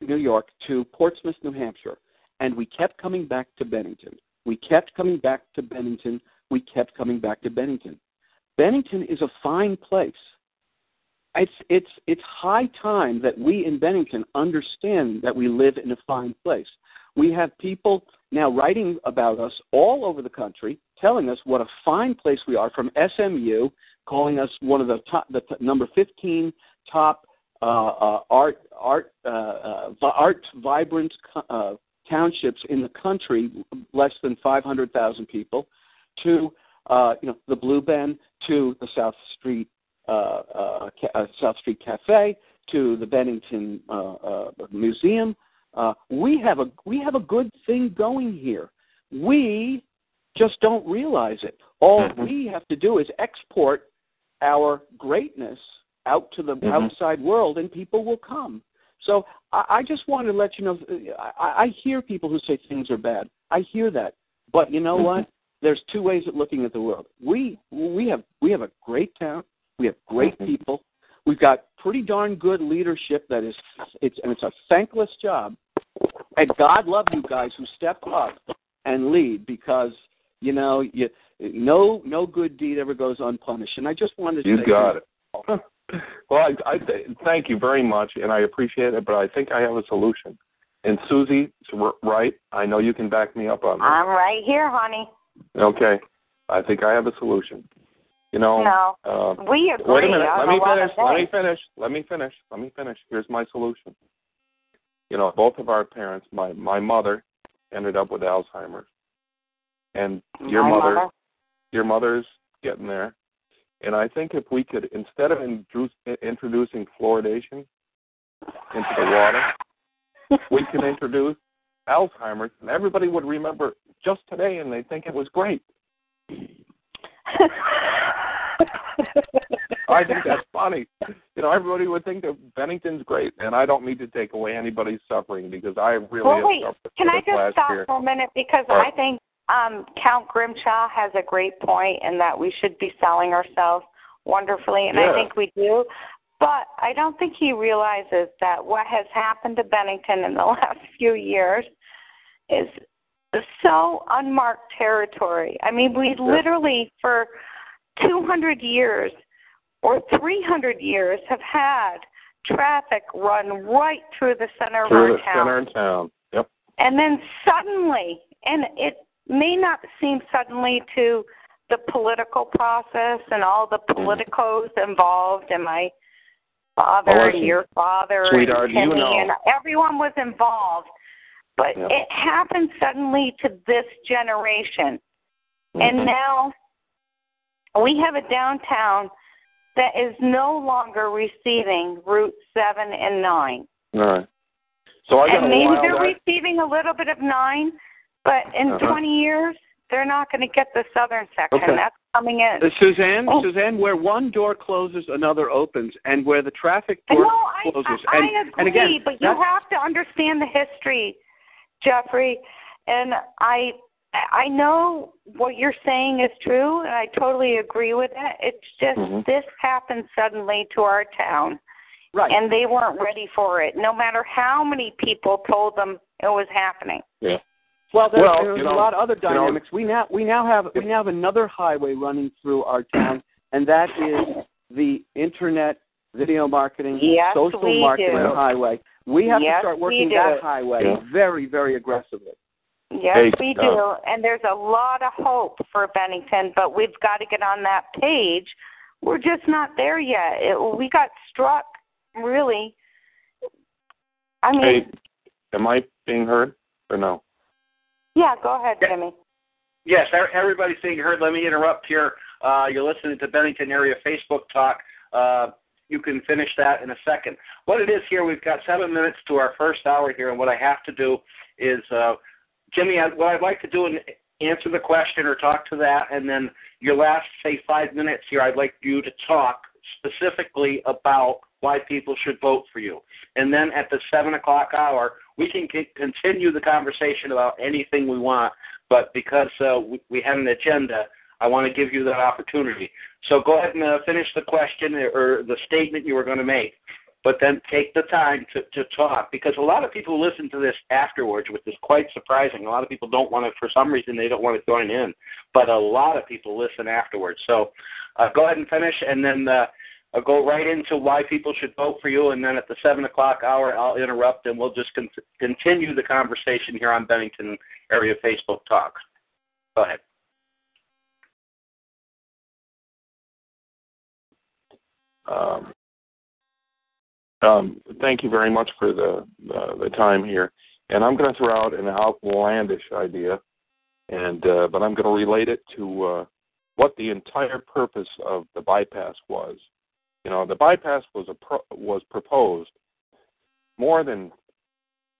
New York, to Portsmouth, New Hampshire, and we kept coming back to Bennington. We kept coming back to Bennington. We kept coming back to Bennington. Bennington is a fine place. It's it's it's high time that we in Bennington understand that we live in a fine place. We have people now writing about us all over the country, telling us what a fine place we are. From SMU, calling us one of the top, the number 15 top art art uh, uh, art vibrant co- uh, townships in the country, less than 500,000 people, to uh, you know the Blue Benn, to the South Street uh, uh, ca- uh, South Street Cafe, to the Bennington uh, uh, Museum. Uh, we have a we have a good thing going here. We just don't realize it. All Mhm. we have to do is export our greatness out to the Mhm. outside world, and people will come. So I, I just want to let you know. I, I hear people who say things are bad. I hear that, but you know Mhm. what? There's two ways of looking at the world. We we have we have a great town. We have great Mhm. people. We've got pretty darn good leadership. That is, it's and it's a thankless job. And God love you guys who step up and lead because you know you no no good deed ever goes unpunished. And I just wanted to You say got it. (laughs) well, I, I th- thank you very much, and I appreciate it. But I think I have a solution. And Susie, right. I know you can back me up on this. I'm right here, honey. Okay. I think I have a solution. You know. No, Uh, we agree wait a minute. Let me finish. Let me finish. Let me finish. Let me finish. Here's my solution. you know, both of our parents, my my mother ended up with Alzheimer's, and your mother, mother. your mother's getting there. And I think if we could, instead of introducing fluoridation into the water, we can introduce Alzheimer's, and everybody would remember just today, and they think it was great. I think that's funny. You know, everybody would think that Bennington's great, and I don't mean to take away anybody's suffering because I really well, wait. Can I just stop year. for a minute because Right. I think um, Count Grimshaw has a great point in that we should be selling ourselves wonderfully, and I think we do. But I don't think he realizes that what has happened to Bennington in the (laughs) last few years is so unmarked territory. I mean, we literally for 200 years or 300 years have had traffic run right through the center of Through our the town. center of town. Yep. And then suddenly, and it may not seem suddenly to the political process and all the politicos involved, and my father Oh, and your father Sweetheart, and you know. and everyone was involved. But Yeah. it happened suddenly to this generation. Mm-hmm. And now we have a downtown that is no longer receiving Route 7 and 9 All right. So I got and maybe they're receiving a little bit of nine, but in Uh-huh. 20 years, they're not going to get the southern section. Okay. That's coming in. Uh, Suzanne, Oh. Suzanne, where one door closes, another opens, and where the traffic no, door I, closes. I, and, I agree, and again, but you have to understand the history, Jeffrey. And I, I know what you're saying is true, and I totally agree with it. It's just Mhm. this happened suddenly to our town. right. and they weren't ready for it, no matter how many people told them it was happening. Yeah. Well, there's, Well, there's you know, a lot of other you know- dynamics. we now we now have we now have another highway running through our town, and that is the internet video marketing, Yes, social marketing do. highway. We have Yes, to start working do. that highway Yeah. very very aggressively. Yes, Hey, we uh, do, and there's a lot of hope for Bennington, but we've got to get on that page. We're just not there yet. It, we got struck, really. I mean, Hey, am I being heard or no? Yeah, go ahead. Jimmy. Yes, everybody's being heard. Let me interrupt here. Uh, you're listening to Bennington Area Facebook Talk. Uh, you can finish that in a second. What it is here, we've got seven minutes to our first hour here, and what I have to do is, uh, Jimmy, I, what I'd like to do is answer the question or talk to that, and then your last, say, five minutes here, I'd like you to talk specifically about why people should vote for you. And then at the 7 o'clock hour, we can continue the conversation about anything we want, but because uh, we, we had an agenda, I want to give you that opportunity. So go ahead and uh, finish the question or the statement you were going to make, but then take the time to, to talk because a lot of people listen to this afterwards, which is quite surprising. A lot of people don't want to, for some reason, they don't want to join in, but a lot of people listen afterwards. So uh, go ahead and finish, and then uh, I'll go right into why people should vote for you, and then at the seven o'clock hour, I'll interrupt, and we'll just con- continue the conversation here on Bennington Area Facebook Talk. Go ahead. Um, um, thank you very much for the uh, the time here, and I'm going to throw out an outlandish idea, and uh, but I'm going to relate it to uh, what the entire purpose of the bypass was. You know, the bypass was a pro- was proposed more than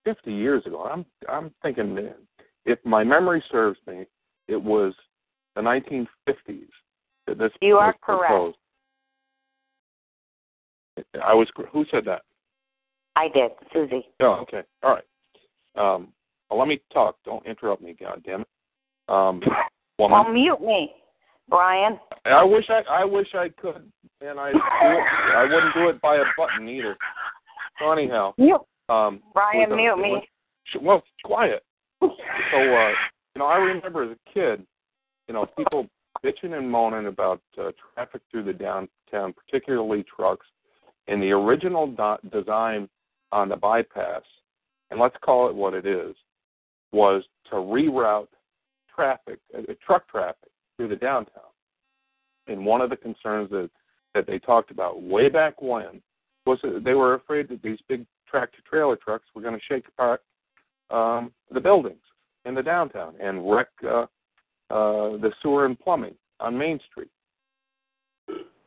50 years ago. I'm I'm thinking, if my memory serves me, it was the 1950s that this You are correct. I was. Who said that? I did, Susie. Oh, okay. All right. Um, well, let me talk. Don't interrupt me, God damn it. Um, woman. (laughs) Well, mute me, Brian. I wish I. I wish I could, and I. I wouldn't do it by a button either. So anyhow, Mute. um, Brian, mute me. Well, quiet. So, uh, you know, I remember as a kid, you know, people bitching and moaning about uh, traffic through the downtown, particularly trucks, and the original do- design on the bypass, and let's call it what it is, was to reroute traffic, uh, truck traffic through the downtown. And one of the concerns that that they talked about way back when was that they were afraid that these big tractor trailer trucks were going to shake apart um, the buildings in the downtown and wreck uh, uh, the sewer and plumbing on Main Street.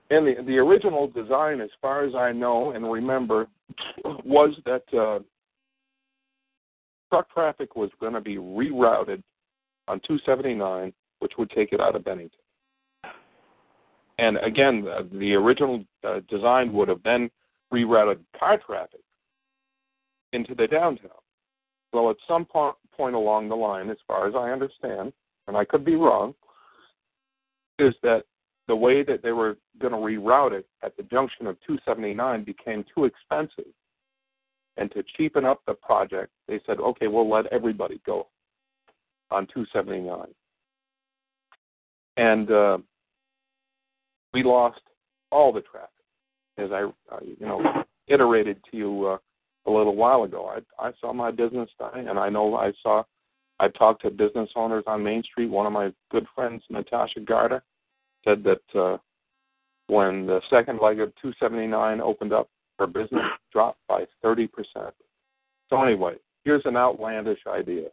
And the the original design, as far as I know and remember, was that uh, truck traffic was going to be rerouted on 279, which would take it out of Bennington. And again, uh, the original uh, design would have then rerouted car traffic into the downtown. Well, at some po- point along the line, as far as I understand, and I could be wrong, is that the way that they were going to reroute it at the junction of 279 became too expensive. And to cheapen up the project, they said, okay, we'll let everybody go on 279. And uh, we lost all the traffic. As I, uh, you know, iterated to you uh, a little while ago, I, I saw my business die, and I know I saw, I talked to business owners on Main Street. One of my good friends, Natasha Garda, said that uh, when the second leg of 279 opened up, her business dropped by 30%. So, anyway, here's an outlandish idea.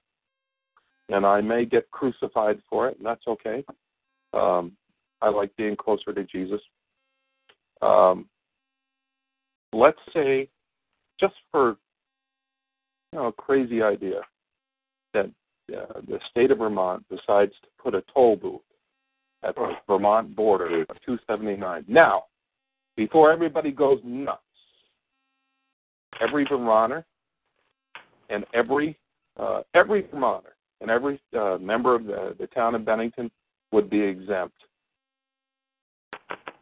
And I may get crucified for it, and that's okay. Um, I like being closer to Jesus. Um, let's say, just for you know, a crazy idea, that uh, the state of Vermont decides to put a toll booth at the Vermont border of 279. Now, before everybody goes nuts, every Vermonter and every uh, every Vermonter and every uh, member of the, the town of Bennington would be exempt.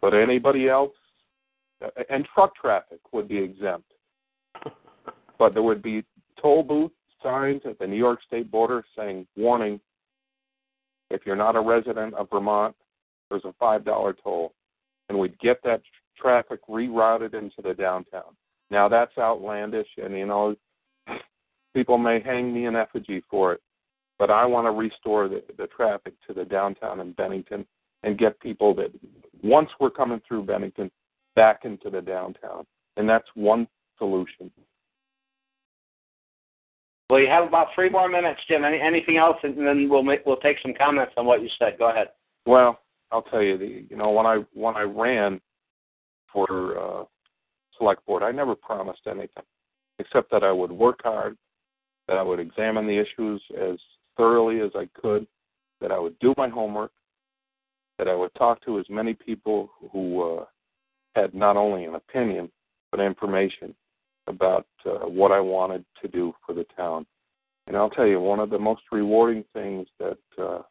But anybody else, and truck traffic would be exempt. But there would be toll booth signs at the New York state border saying, warning, if you're not a resident of Vermont, there's a $5 toll. And we'd get that traffic rerouted into the downtown. Now that's outlandish, and you know, people may hang me in effigy for it, but I want to restore the, the traffic to the downtown in Bennington and get people that once we're coming through Bennington back into the downtown, and that's one solution. Well, you have about three more minutes, Jim. Any, anything else, and then we'll make, we'll take some comments on what you said. Go ahead. Well, I'll tell you, the you know when I when I ran for uh, select board, I never promised anything except that I would work hard, that I would examine the issues as thoroughly as I could, that I would do my homework, that I would talk to as many people who uh, had not only an opinion but information about uh, what I wanted to do for the town. And I'll tell you, one of the most rewarding things that uh,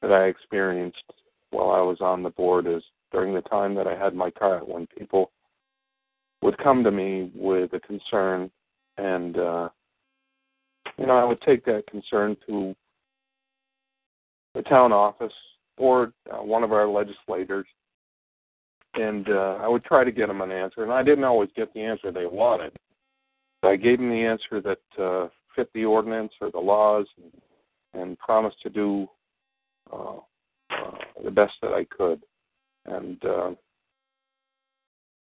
that I experienced while I was on the board is during the time that I had my car, when people would come to me with a concern, and uh, you know, I would take that concern to the town office or uh, one of our legislators, and uh, I would try to get them an answer. And I didn't always get the answer they wanted. I gave them the answer that uh, fit the ordinance or the laws, and, and promised to do uh, uh, the best that I could. And uh,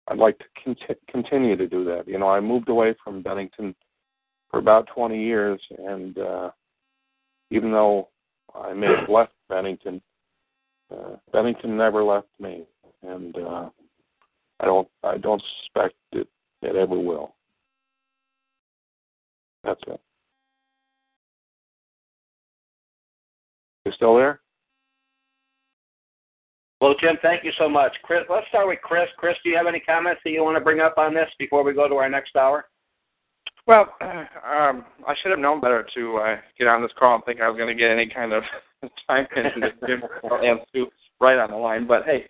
I'd like to cont- continue to do that. You know, I moved away from Bennington for about 20 years, and uh, even though I may have left Bennington, uh, Bennington never left me, and uh, I don't I don't suspect it it ever will. That's it. You still there? Well, Jim, thank you so much. Chris, let's start with Chris. Chris, do you have any comments that you want to bring up on this before we go to our next hour? Well, uh, um, I should have known better to uh, get on this call and think I was going to get any kind of (laughs) time into Jim and Sue right on the line. But hey,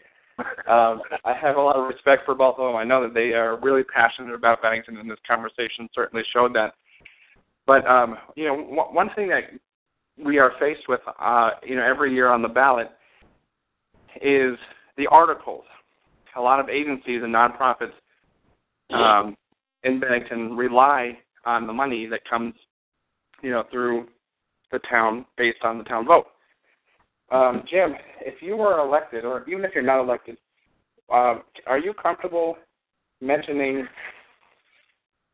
um, I have a lot of respect for both of them. I know that they are really passionate about Bennington, and this conversation certainly showed that. But um, you know, w- one thing that we are faced with, uh, you know, every year on the ballot is the articles. A lot of agencies and nonprofits um, in Bennington rely on the money that comes, you know, through the town based on the town vote. Um, Jim, if you were elected, or even if you're not elected, uh, are you comfortable mentioning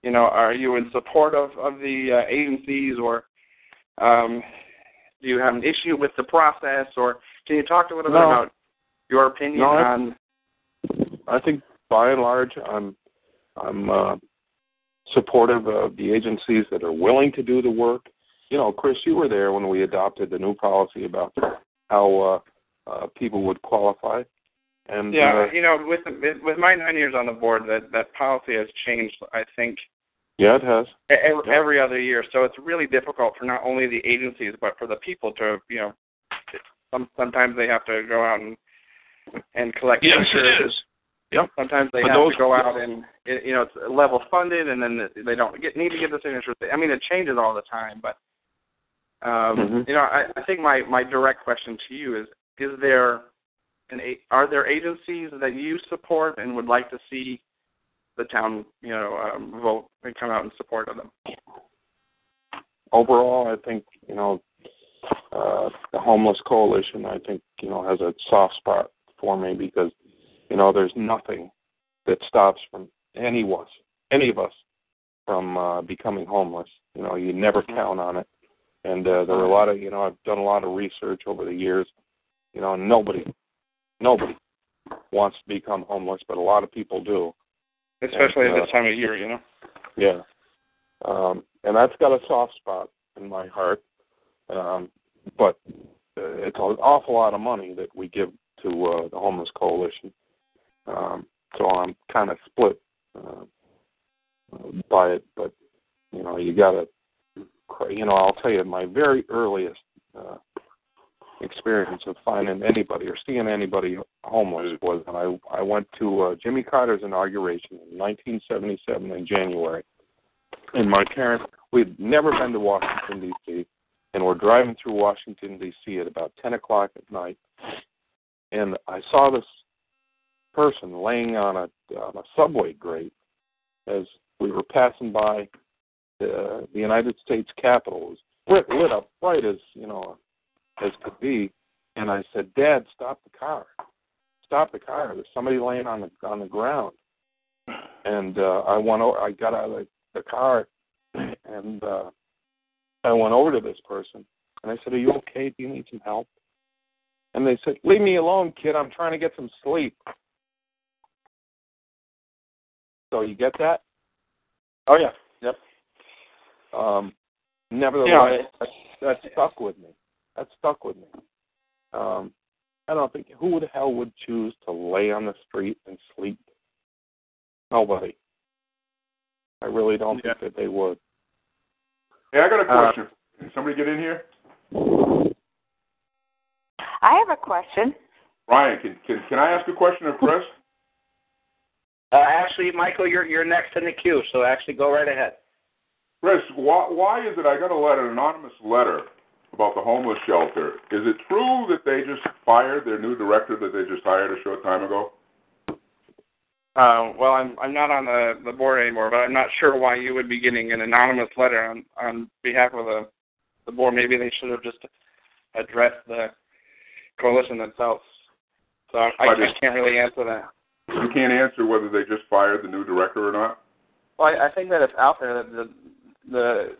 you know, are you in support of of the uh, agencies, or um, do you have an issue with the process, or can you talk a little No. bit about your opinion No, I- on? I think by and large, I'm I'm uh, supportive of the agencies that are willing to do the work. You know, Chris, you were there when we adopted the new policy about how uh, uh, people would qualify. And Yeah, uh, you know, with with my nine years on the board, that that policy has changed. I think yeah, it has. every, every other year, so it's really difficult for not only the agencies but for the people to, you know, some, sometimes they have to go out and and collect Yes, pictures. it is. Yep. Sometimes they But have those- to go out and it- you know it's level funded, and then they don't get need to get the signatures. I mean, it changes all the time, but um, Mhm. you know, I, I think my my direct question to you is: Is there an are there agencies that you support and would like to see the town, you know, um, vote and come out in support of them? overall, I think you know uh, the homeless coalition. I think you know has a soft spot for me because you know there's nothing that stops from any of us, any of us, from uh, becoming homeless. You know, you never count on it. And uh, there are a lot of you know I've done a lot of research over the years. You know, nobody, nobody wants to become homeless, but a lot of people do. Especially And, at uh, this time of year, you know. Yeah. Um, and that's got a soft spot in my heart. Um, but uh, it's an awful lot of money that we give to uh, the Homeless Coalition. Um, so I'm kind of split uh, by it. But, you know, you got to, you know, I'll tell you, my very earliest uh, experience of finding anybody or seeing anybody homeless was when I I went to uh, Jimmy Carter's inauguration in 1977 in January, and my parents we'd never been to Washington D.C. and we're driving through Washington D.C. at about 10 o'clock at night, and I saw this person laying on a on a subway grate as we were passing by the the United States Capitol. It was lit, up bright as you know as could be. And I said, Dad, stop the car. Stop the car. There's somebody laying on the on the ground. And uh, I went over. I got out of the, the car, and uh, I went over to this person, and I said, Are you okay? Do you need some help? And they said, Leave me alone, kid. I'm trying to get some sleep. So you get that? Oh yeah. Yep. Um, nevertheless, Yeah, that, that stuck with me. That stuck with me. Um, I don't think who the hell would choose to lay on the street and sleep. Nobody. I really don't think that they would. Hey, I got a Uh, question. Can somebody get in here? I have a question. Ryan, can can, can I ask a question of Chris? (laughs) Uh, actually, Michael, you're you're next in the queue, so actually go right ahead. Chris, why, why is it I got a letter, an anonymous letter about the homeless shelter? Is it true that they just fired their new director that they just hired a short time ago? Uh, well, I'm I'm not on the the board anymore, but I'm not sure why you would be getting an anonymous letter on on behalf of the the board. Maybe they should have just addressed the coalition themselves. So I, I, I I just- can't really answer that. You can't answer whether they just fired the new director or not. Well, I, I think that it's out there that the the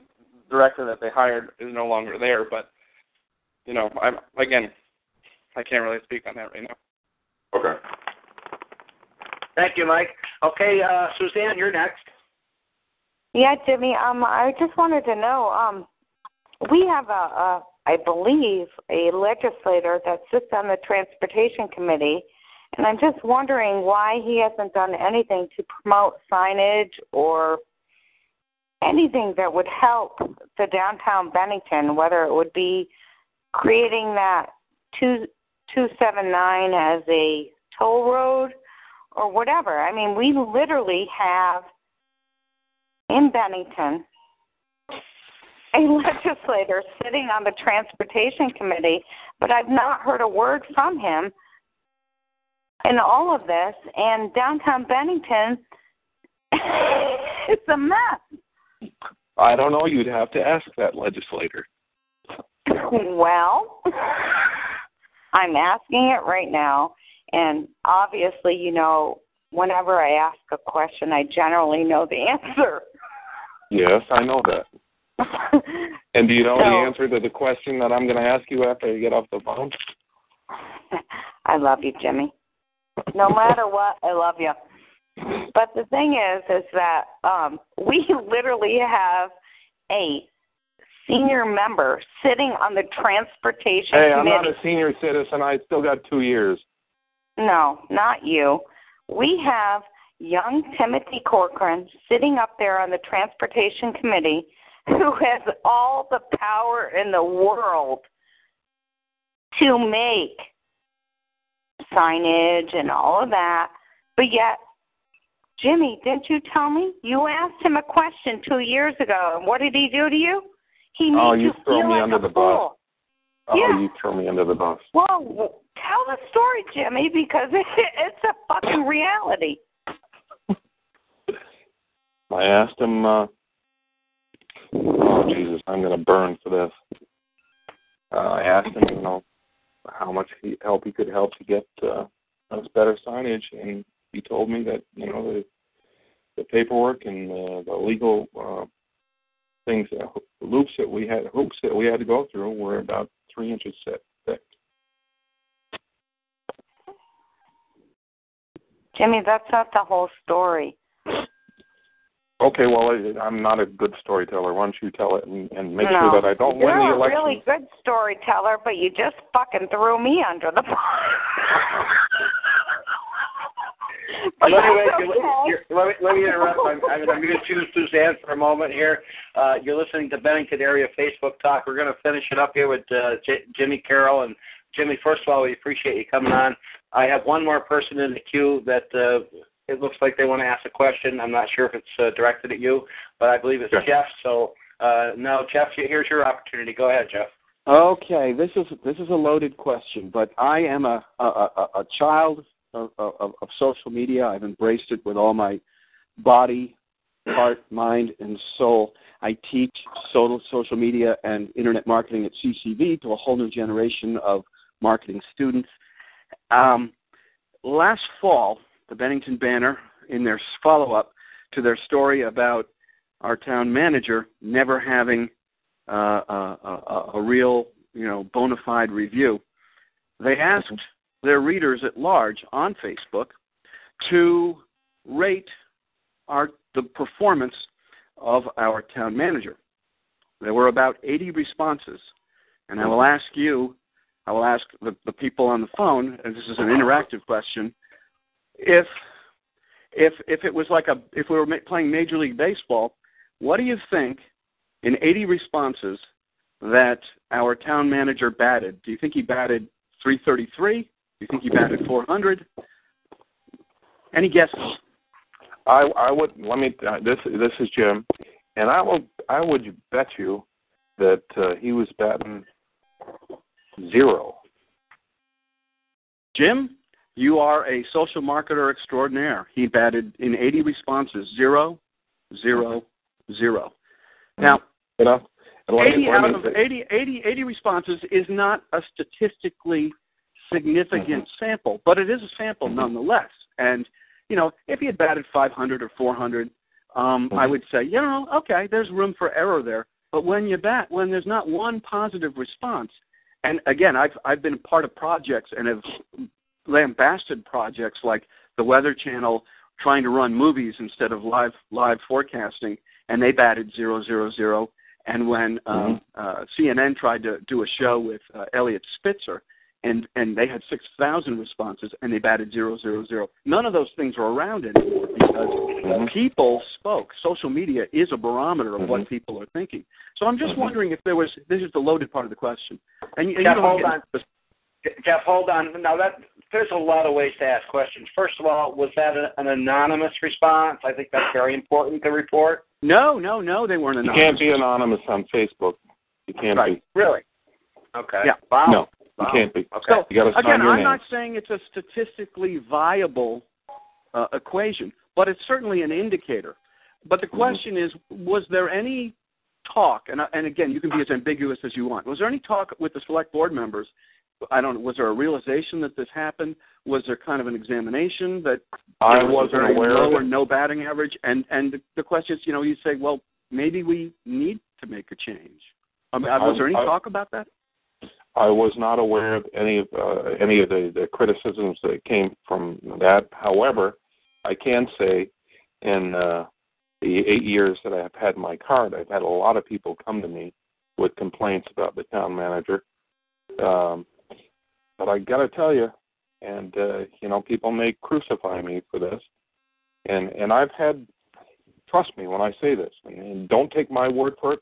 director that they hired is no longer there, but you know, I'm again, I can't really speak on that right now. Okay. Thank you, Mike. Okay, uh, Suzanne, you're next. Yeah, Jimmy. Um, I just wanted to know. Um, we have a, a, I believe, a legislator that sits on the transportation committee, and I'm just wondering why he hasn't done anything to promote signage or anything that would help the downtown Bennington, whether it would be creating that two two seven nine as a toll road or whatever. I mean, we literally have in Bennington a (laughs) legislator sitting on the transportation committee, but I've not heard a word from him in all of this. And downtown Bennington (laughs) it's a mess. I don't know. You'd have to ask that legislator. (laughs) Well, I'm asking it right now, and obviously, you know, whenever I ask a question, I generally know the (laughs) answer. Yes, I know that. And do you know So- the answer to the question that I'm going to ask you after you get off the phone? I love you, Jimmy. No matter what, I love you. But the thing is, is that um, we literally have a senior member sitting on the transportation Hey, I'm committee. not a senior citizen. I still got two years. No, not you. We have young Timothy Corcoran sitting up there on the transportation committee who has all the power in the world to make signage and all of that. But yet, Jimmy, didn't you tell me? You asked him a question two years ago, and what did he do to you? He made Oh, you throw feel me like under a the bus. fool. Oh, Yeah. you throw me under the bus. Well, tell the story, Jimmy, because it, (laughs) it's a fucking reality. (laughs) I asked him, uh, oh, Jesus, I'm going to burn for this. Uh, I asked him, you know, how much he, help he could help to get uh, us better signage, and he told me that, you know, the, the paperwork and uh, the legal uh, things, uh, loops that we had, hoops that we had to go through were about three inches thick. Jimmy, that's not the whole story. Okay, well, I, I'm not a good storyteller. Why don't you tell it and, and make no. sure that I don't You're win the election? You're a really good storyteller, but you just fucking threw me under the bus. (laughs) but let, me, let, okay. let, me, let me interrupt. I'm, I'm, I'm going to choose Suzanne for a moment here. Uh, you're listening to Bennington Area Facebook Talk. We're going to finish it up here with uh, J- Jimmy Carroll. And Jimmy, first of all, we appreciate you coming on. I have one more person in the queue that uh, it looks like they want to ask a question. I'm not sure if it's uh, directed at you, but I believe it's Sure. Jeff. So uh, now, Jeff, here's your opportunity. Go ahead, Jeff. Okay, this is this is a loaded question, but I am a a, a, a child of, of, of social media. I've embraced it with all my body, heart, mind, and soul. I teach social social media and internet marketing at CCV to a whole new generation of marketing students. Um, last fall, the Bennington Banner, in their follow up to their story about our town manager never having uh, a, a, a real, you know, bona fide review, they asked their readers at large on Facebook to rate our the performance of our town manager. There were about 80 responses, and I will ask you, I will ask the, the people on the phone, and this is an interactive question, if if if it was like a if we were playing Major League Baseball, what do you think in 80 responses that our town manager batted? Do you think he batted 333? Do you think he batted 400? Any guesses? I I would let me. Uh, this this is Jim, and I will I would bet you that uh, he was batting zero. Jim, you are a social marketer extraordinaire. He batted in 80 responses, zero, zero, zero. Mm. Now, You know, 80 out of 80, 80, 80 responses is not a statistically significant mm-hmm. sample, but it is a sample mm-hmm. nonetheless. And you know, if he had batted 500 or 400, um, I mm-hmm. would say, you know, okay, there's room for error there. But when you bat, when there's not one positive response, and again, I've I've been part of projects and have lambasted projects like the Weather Channel trying to run movies instead of live live forecasting, and they batted zero zero zero. And when um, uh, CNN tried to do a show with uh, Eliot Spitzer, and and they had six thousand responses, and they batted zero zero zero. None of those things are around anymore because people spoke. Social media is a barometer of what people are thinking. So I'm just wondering if there was. This is the loaded part of the question. And, and Jeff, hold on. Jeff, hold on. Now that there's a lot of ways to ask questions. First of all, was that a, an anonymous response? I think that's very important to report. No, no, no, they weren't anonymous. you can't be anonymous on Facebook. You can't Right. Really? Okay. Yeah. Wow. be. No, you Wow. can't be. Okay. So You sign again, your I'm name. not saying it's a statistically viable uh, equation, but it's certainly an indicator. But the Mm-hmm. question is, was there any talk? And, and again, you can be as ambiguous as you want. Was there any talk with the select board members? I don't. know, Was there a realization that this happened? Was there kind of an examination that I was wasn't aware low of or no batting average? And and the, the question is, you know, you say, well, maybe we need to make a change. I mean, was there any I- talk about that? I was not aware of any of uh, any of the, the criticisms that came from that. However, I can say, in uh, the eight years that I have had my card, I've had a lot of people come to me with complaints about the town manager. Um, but I got to tell you, and uh, you know, people may crucify me for this, and and I've had, trust me when I say this, and, and don't take my word for it.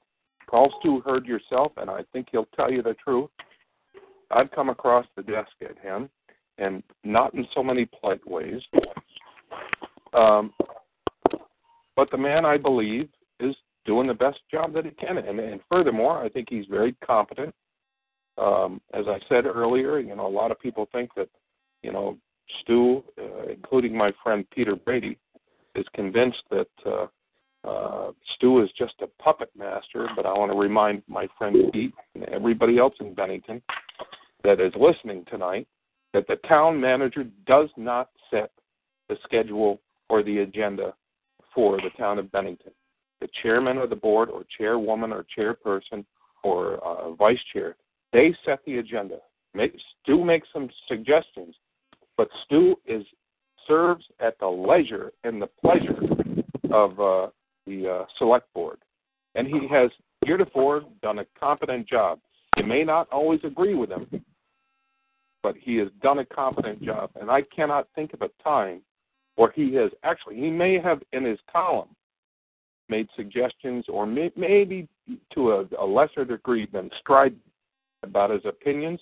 Call Stu Hurd yourself, and I think he'll tell you the truth. I've come across the desk at him, and not in so many polite ways. Um, but the man, I believe, is doing the best job that he can, and, and furthermore, I think he's very competent. Um, as I said earlier, you know, a lot of people think that, you know, Stu, uh, including my friend Peter Brady, is convinced that uh, uh, Stu is just a puppet master. But I want to remind my friend Pete and everybody else in Bennington that is listening tonight that the town manager does not set the schedule or the agenda for the town of Bennington. The chairman of the board or chairwoman or chairperson or uh, vice chair, they set the agenda. Make, Stu makes some suggestions, but Stu is serves at the leisure and the pleasure of uh, the uh, select board, and he has heretofore done a competent job. You may not always agree with him, but he has done a competent job, and I cannot think of a time where he has actually he may have in his column made suggestions or may, maybe to a, a lesser degree than strident about his opinions,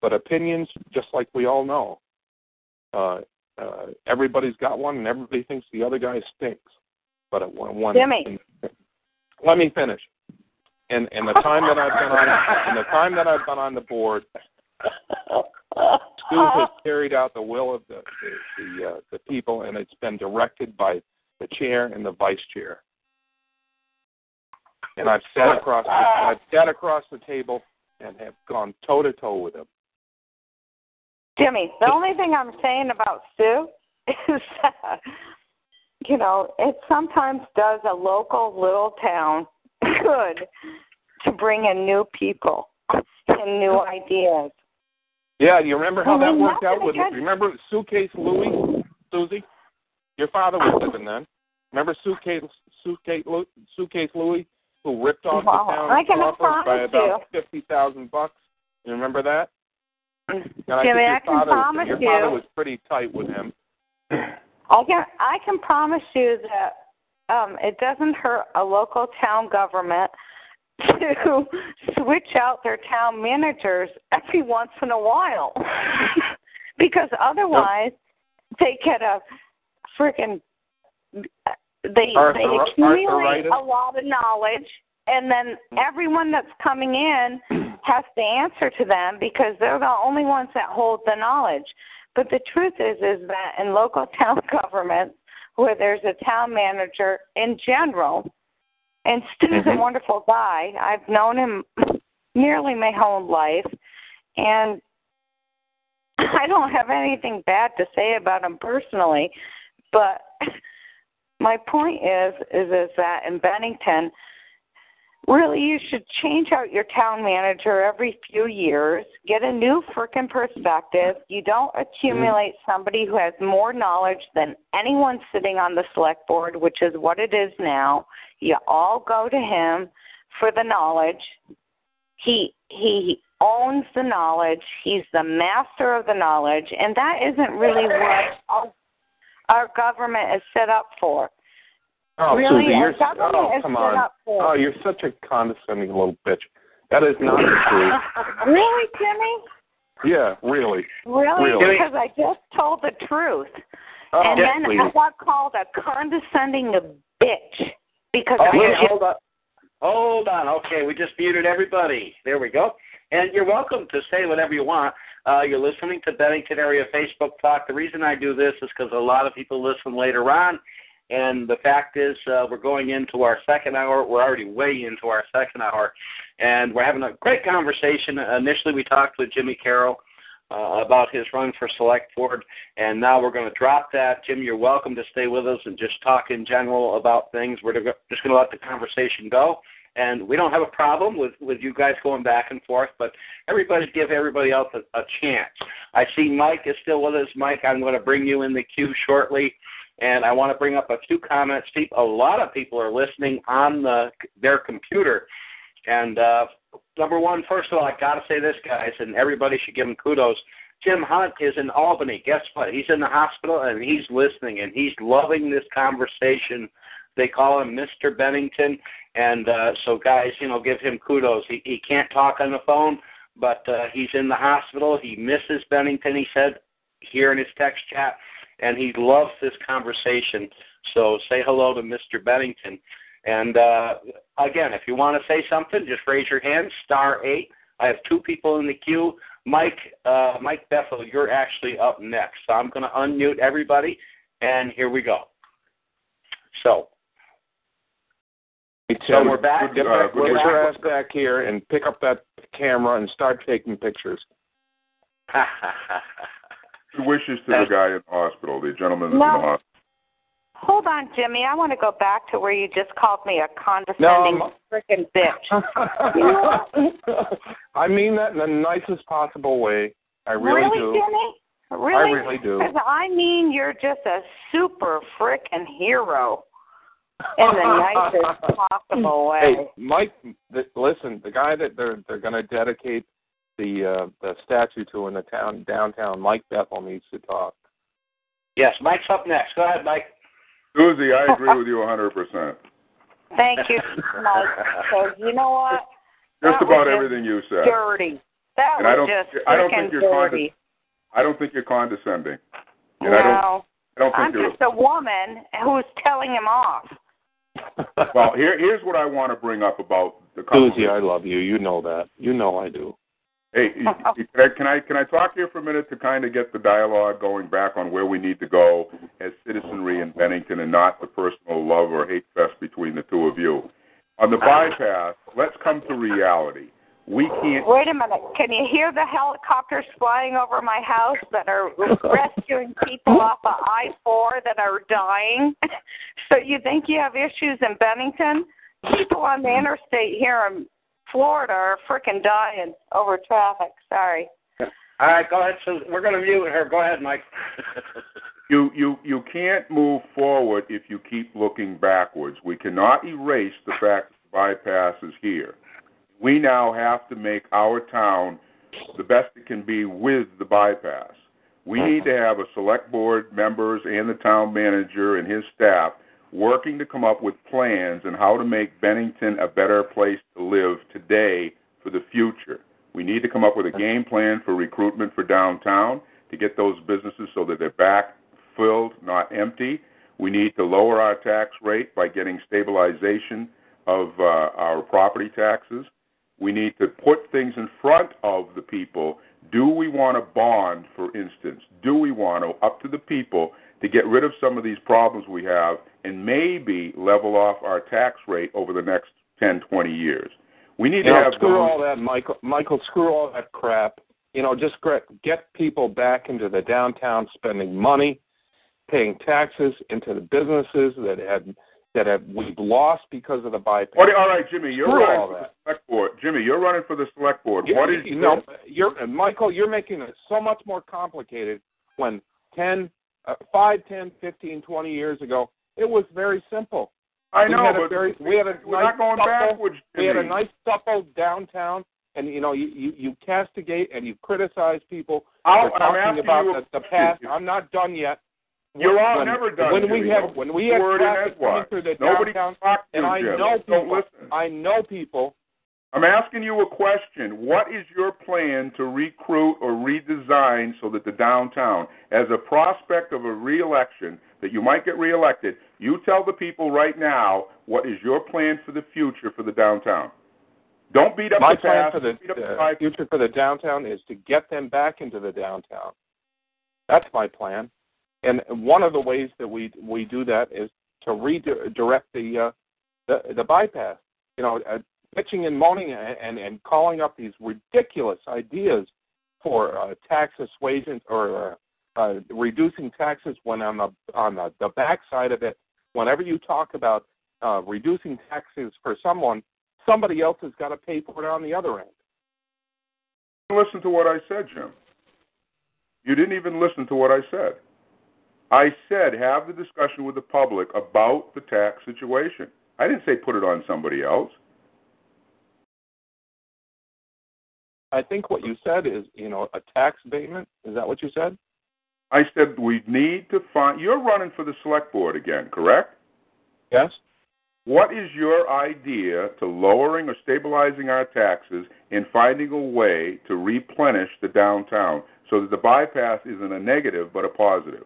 but opinions, just like we all know, uh, uh, everybody's got one, and everybody thinks the other guy stinks. But at one, one Jimmy. let me finish. And and the time that I've been on, and the time that I've been on the board, Stu has carried out the will of the the the, uh, the people, and it's been directed by the chair and the vice chair. And I've sat across the, I've sat across the table and have gone toe to toe with him. Jimmy, the only thing I'm saying about Sue (laughs) is that, you know, it sometimes does a local little town (laughs) good to bring in new people and new ideas. Yeah, you remember how Well, that worked out with get- remember Suitcase Louie, Susie? Your father was living then. Remember Suitcase Suitcase Suitcase Louie, who ripped off Well, the town I can coffers by about fifty thousand bucks. You remember that? And I Jimmy, your I can father, promise your you. father was pretty tight with him. I can I can promise you that um it doesn't hurt a local town government (laughs) to switch out their town managers every once in a while. (laughs) because otherwise they get a freaking they Arthur- they accumulate arthritis? a lot of knowledge and then everyone that's coming in (clears throat) has to answer to them because they're the only ones that hold the knowledge. But the truth is is that in local (laughs) town governments where there's a town manager in general and Stu's a Mhm. wonderful guy. I've known him (clears throat) nearly my whole life and (laughs) I don't have anything bad to say about him personally, but (laughs) my point is is is that in Bennington really you should change out your town manager every few years, get a new frickin' perspective. You don't accumulate mm-hmm. somebody who has more knowledge than anyone sitting on the select board, which is what it is now. You all go to him for the knowledge. He he owns the knowledge. He's the master of the knowledge, and that isn't really what (laughs) our, our government is set up for. Oh, really, Susie, you're government oh is come set on. up for. Oh, you're such a condescending little bitch. That is not the truth. (laughs) Really, Jimmy? Yeah, really. Really? Really? Because I just told the truth. Oh, and yes, then please. I got called a condescending bitch because Oh, I wait, just hold on. Hold on. Okay, we just muted everybody. There we go. And you're welcome to say whatever you want. Uh, you're listening to Bennington Area Facebook Talk. The reason I do this is because a lot of people listen later on. And the fact is, uh, we're going into our second hour. We're already way into our second hour. And we're having a great conversation. Initially, we talked with Jimmy Carroll uh, about his run for select board. And now we're going to drop that. Jim, you're welcome to stay with us and just talk in general about things. We're just going to let the conversation go. And we don't have a problem with, with you guys going back and forth, but everybody give everybody else a, a chance. I see Mike is still with us. Mike, I'm going to bring you in the queue shortly. And I want to bring up a few comments. A lot of people are listening on the, their computer. And uh, number one, first of all, I got to say this, guys, and everybody should give him kudos. Jim Hunt is in Albany. Guess what? He's in the hospital and he's listening and he's loving this conversation. They call him Mr. Bennington, and uh, so guys, you know, give him kudos. He he can't talk on the phone, but uh, he's in the hospital. He misses Bennington. He said here in his text chat, and he loves this conversation. So say hello to Mr. Bennington. And uh, again, if you want to say something, just raise your hand, star eight. I have two people in the queue. Mike, uh, Mike Bethel, you're actually up next. So I'm going to unmute everybody, and here we go. So, Hey, so uh, we're back. Get, We're get back. your ass back here and pick up that camera and start taking pictures. (laughs) Good wishes to the guy in the hospital, the gentleman in the No. hospital. Hold on, Jimmy. I want to go back to where you just called me a condescending No, freaking bitch. (laughs) I mean that in the nicest possible way. I really, do. Jimmy? Really? I really do. 'Cause I mean, you're just a super freaking hero in the nicest (laughs) possible way. Hey, Mike, th- listen. The guy that they're they're going to dedicate the uh, the statue to in the town downtown, Mike Bethel needs to talk. yes, Mike's up next. Go ahead, Mike. Susie, I agree with you 100%. Thank you, Mike. So you know what? Just That about was just everything you said. Dirty. That And I was don't- just I don't freaking think you're dirty. I don't think you're condescending. And I don't, no, I don't think I'm you're. just a woman who's telling him off. Well, here, here's what I want to bring up about the Susie, I love you. You know that. You know I do. Hey, can I, can I can I talk here for a minute to kind of get the dialogue going back on where we need to go as citizenry in Bennington and not the personal love or hate fest between the two of you. On the bypass, let's come to reality. We can't. Wait a minute. Can you hear the helicopters flying over my house that are (laughs) rescuing people off of I 4 that are dying? (laughs) so you think you have issues in Bennington? People on the interstate here in Florida are freaking dying over traffic. Sorry. All right, go ahead. So we're going to mute her. Go ahead, Mike. (laughs) You you you can't move forward if you keep looking backwards. We cannot erase the fact that the bypass is here. We now have to make our town the best it can be with the bypass. We need to have a select board members and the town manager and his staff working to come up with plans on how to make Bennington a better place to live today for the future. We need to come up with a game plan for recruitment for downtown to get those businesses so that they're back filled, not empty. We need to lower our tax rate by getting stabilization of uh, our property taxes. We need to put things in front of the people. Do we want a bond, for instance? Do we want to, up to the people, to get rid of some of these problems we have and maybe level off our tax rate over the next 10, 20 years? We need You to know, have screw those- all that, Michael. Michael, screw all that crap. You know, just get get people back into the downtown, spending money, paying taxes into the businesses that had that have we've lost because of the bypass. What, all right, Jimmy, you're Screw running for that. the select board. Jimmy, you're running for the select board. You, what is you know, you're Michael. You're making it so much more complicated. When 10, uh, 5, 10, 15, 20 years ago, it was very simple. I we know, but very, we had a we're nice not going supple, backwards. We had a nice supple downtown, and you know, you you, you castigate and you criticize people I'll- I'm talking about the, the past. I'm not done yet. You're all when, never done. When we have when we have traffic coming through the Nobody downtown, and I Jim. know people. listen. I know people. I'm asking you a question. What is your plan to recruit or redesign so that the downtown, as a prospect of a reelection, that you might get reelected, you tell the people right now what is your plan for the future for the downtown. Don't beat up My the plan past. for the beat up the uh, future for the downtown is to get them back into the downtown. That's my plan, and one of the ways that we we do that is to redirect the uh, the, the bypass. You know, uh, bitching and moaning and, and and calling up these ridiculous ideas for uh, tax assuasion or uh, uh, reducing taxes when on the on the, the back side of it, whenever you talk about uh, reducing taxes for someone, somebody else has got to pay for it on the other end. Listen to what I said, Jim. You didn't even listen to what I said. I said have the discussion with the public about the tax situation. I didn't say put it on somebody else. I think what you said is, you know, a tax abatement. Is that what you said? I said we need to find. You're running for the select board again, correct? Yes. What is your idea to lowering or stabilizing our taxes and finding a way to replenish the downtown so that the bypass isn't a negative but a positive?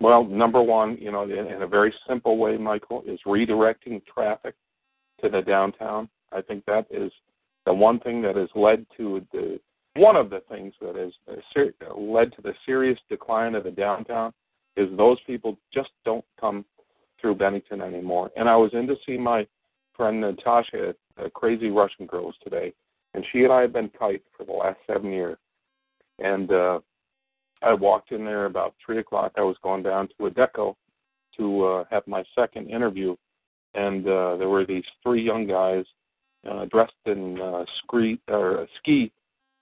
Well, number one, you know, in, in a very simple way, Michael, is redirecting traffic to the downtown. I think that is the one thing that has led to the one of the things that has led to the serious decline of the downtown is those people just don't come through Bennington anymore. And I was in to see my friend Natasha at Crazy Russian Girls today, and she and I have been tight for the last seven years. And uh, I walked in there about three o'clock. I was going down to Adecco to uh, have my second interview, and uh, there were these three young guys uh, dressed in uh, ski or uh, ski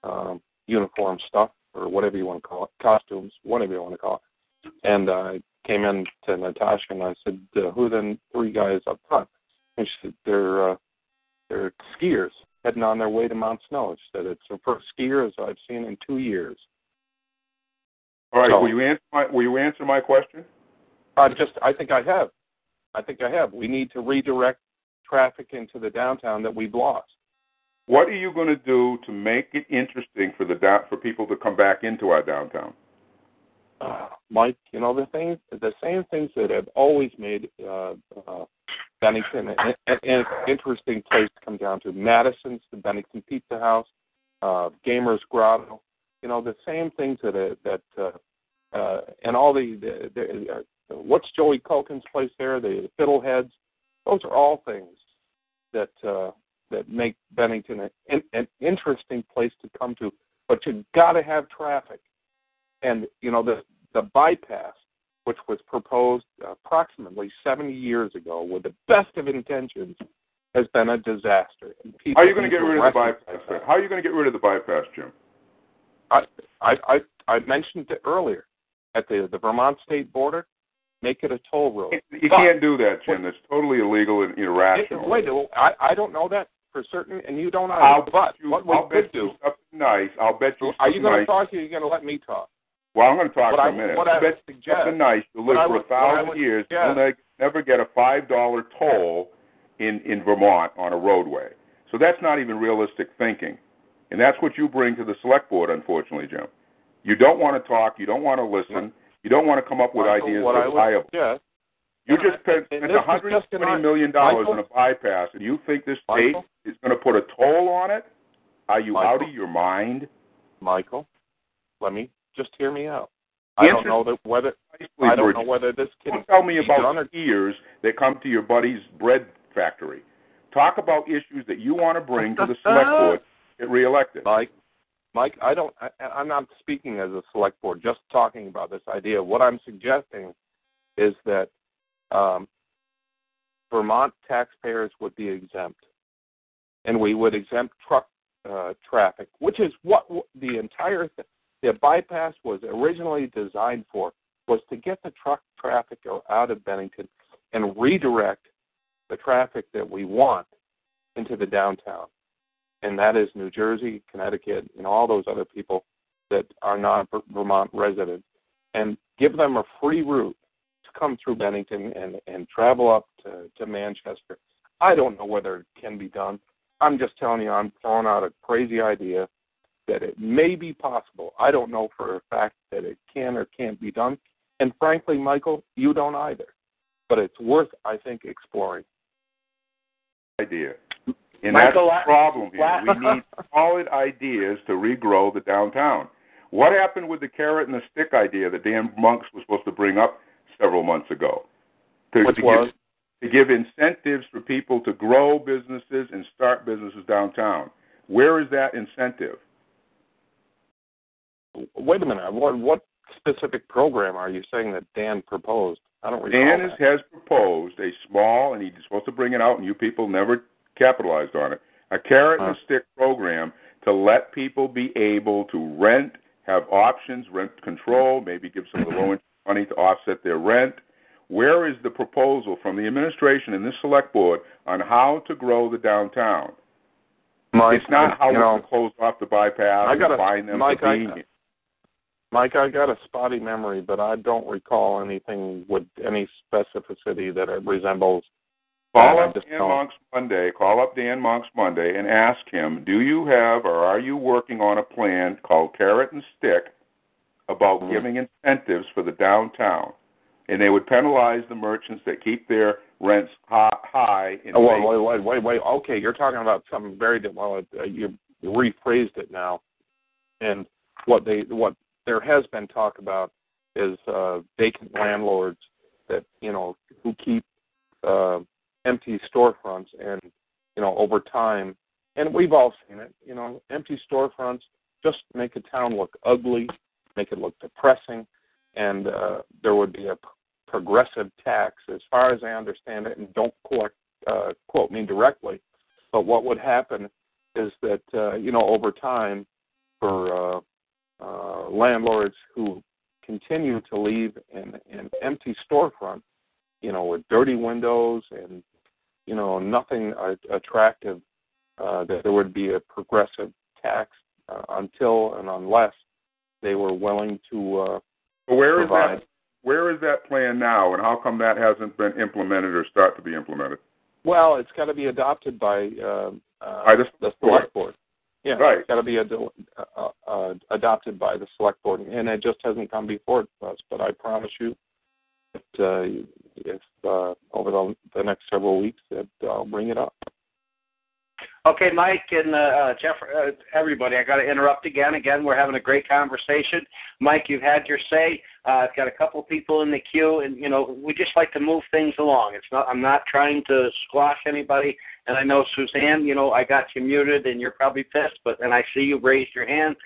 um, uniform stuff or whatever you want to call it, costumes, whatever you want to call it. And I came in to Natasha and I said, uh, "Who are the three guys up front?" And she said, "They're uh, they're skiers heading on their way to Mount Snow." She said, "It's the first skiers I've seen in two years." All right. So, will you answer my Will you answer my question? I just I think I have. I think I have. We need to redirect traffic into the downtown that we've lost. What are you going to do to make it interesting for the down, for people to come back into our downtown? Uh, Mike, you know the things, the same things that have always made uh, uh, Bennington an, an, an interesting place to come down to. Madison's, the Bennington Pizza House, uh, Gamers Grotto. You know the same things that uh, that uh, uh, and all the, the, the uh, what's Joey Culkin's place there? The Fiddleheads. Those are all things that uh, that make Bennington an, an interesting place to come to. But you've got to have traffic, and you know the the bypass, which was proposed approximately 70 years ago, with the best of intentions, has been a disaster. How are you going to get rid of the bypass? How are you going to get rid of the bypass, Jim? I I I, I mentioned it earlier at the the Vermont state border. Make it a toll road. You can't do that, Jim. That's totally illegal and irrational. Wait, I I don't know that for certain, and you don't either. I'll but you, what we I'll bet do? you something nice. I'll bet you. Are you going to talk? Or are you going to let me talk? Well, I'm going to talk what for I, a minute. What I I bet would you suggest, something nice. You'll live for would- a thousand years. suggest- You'll ne- never get a five dollar toll in in Vermont on a roadway. So that's not even realistic thinking, and that's what you bring to the select board, unfortunately, Jim. You don't want to talk. You don't want to listen. You don't want to come up with Michael, ideas that are viable. You just spent, and spent this is $120 just an- million Michael? on a bypass, and you think this state Michael? is going to put a toll on it? Are you out of your mind? Michael, let me just hear me out. I don't know that whether I don't know whether this can Don't tell me about or skiers that come to your buddy's bread factory. Talk about issues that you want to bring to the select board get reelected. Mike. Mike, I don't. I, I'm not speaking as a select board. Just talking about this idea. What I'm suggesting is that um, Vermont taxpayers would be exempt, and we would exempt truck uh, traffic, which is what the entire th- the bypass was originally designed for, was to get the truck traffic out of Bennington and redirect the traffic that we want into the downtown and that is New Jersey, Connecticut, and all those other people that are not Vermont residents, and give them a free route to come through Bennington and, and travel up to, to Manchester. I don't know whether it can be done. I'm just telling you, I'm throwing out a crazy idea that it may be possible. I don't know for a fact that it can or can't be done. And frankly, Michael, you don't either. But it's worth, I think, exploring. idea. And Michael, that's the problem here. la- we need solid ideas to regrow the downtown. What happened with the carrot and the stick idea that Dan Monks was supposed to bring up several months ago? To, Which to was? Give, to give incentives for people to grow businesses and start businesses downtown. Where is that incentive? wait a minute. What what specific program are you saying that Dan proposed? I don't recall. Dan that. is, has proposed a small, and he's supposed to bring it out, and you people never capitalized on it. A carrot and Huh. stick program to let people be able to rent, have options, rent control, hmm. maybe give some of the low interest money to offset their rent. Where is the proposal from the administration and this select board on how to grow the downtown? Mike, it's not how we're know, to close off the bypass I got and a- find them Mike, I- Mike, I got a spotty memory, but I don't recall anything with any specificity that it resembles. Call up Dan don't. Monks Monday. Call up Dan Monks Monday and ask him, do you have or are you working on a plan called Carrot and Stick about Mhm. giving incentives for the downtown? And they would penalize the merchants that keep their rents high. high in Oh, wait, wait, wait, wait, wait. Okay, you're talking about something very different. Well, uh, you rephrased it now, and what they what there has been talk about is uh, vacant landlords that you know who keep uh, empty storefronts, and you know over time, and we've all seen it. You know, empty storefronts just make a town look ugly, make it look depressing, and uh, there would be a p- progressive tax, as far as I understand it, and don't collect, uh, quote me directly, but what would happen is that uh, you know over time, for uh, uh, landlords who continue to leave an, an empty storefront, you know, with dirty windows and you know nothing uh, attractive, uh, that there would be a progressive tax uh, until and unless they were willing to uh, where is provide. that? Where is that plan now, and how come that hasn't been implemented or start to be implemented? Well, it's got to be adopted by uh, uh, the the select board. Yeah, Right. it's got to be ad- uh, uh, adopted by the select board, and it just hasn't come before us. But I promise you, that uh, if uh, over the, the next several weeks, that I'll bring it up. Okay, Mike and uh, uh, Jeff, uh, everybody, I got to interrupt again. Again, we're having a great conversation. Mike, you've had your say. Uh, I've got a couple people in the queue, and you know, we just like to move things along. It's not. I'm not trying to squash anybody. And I know Suzanne, you know, I got you muted, and you're probably pissed, but and I see you raised your hand.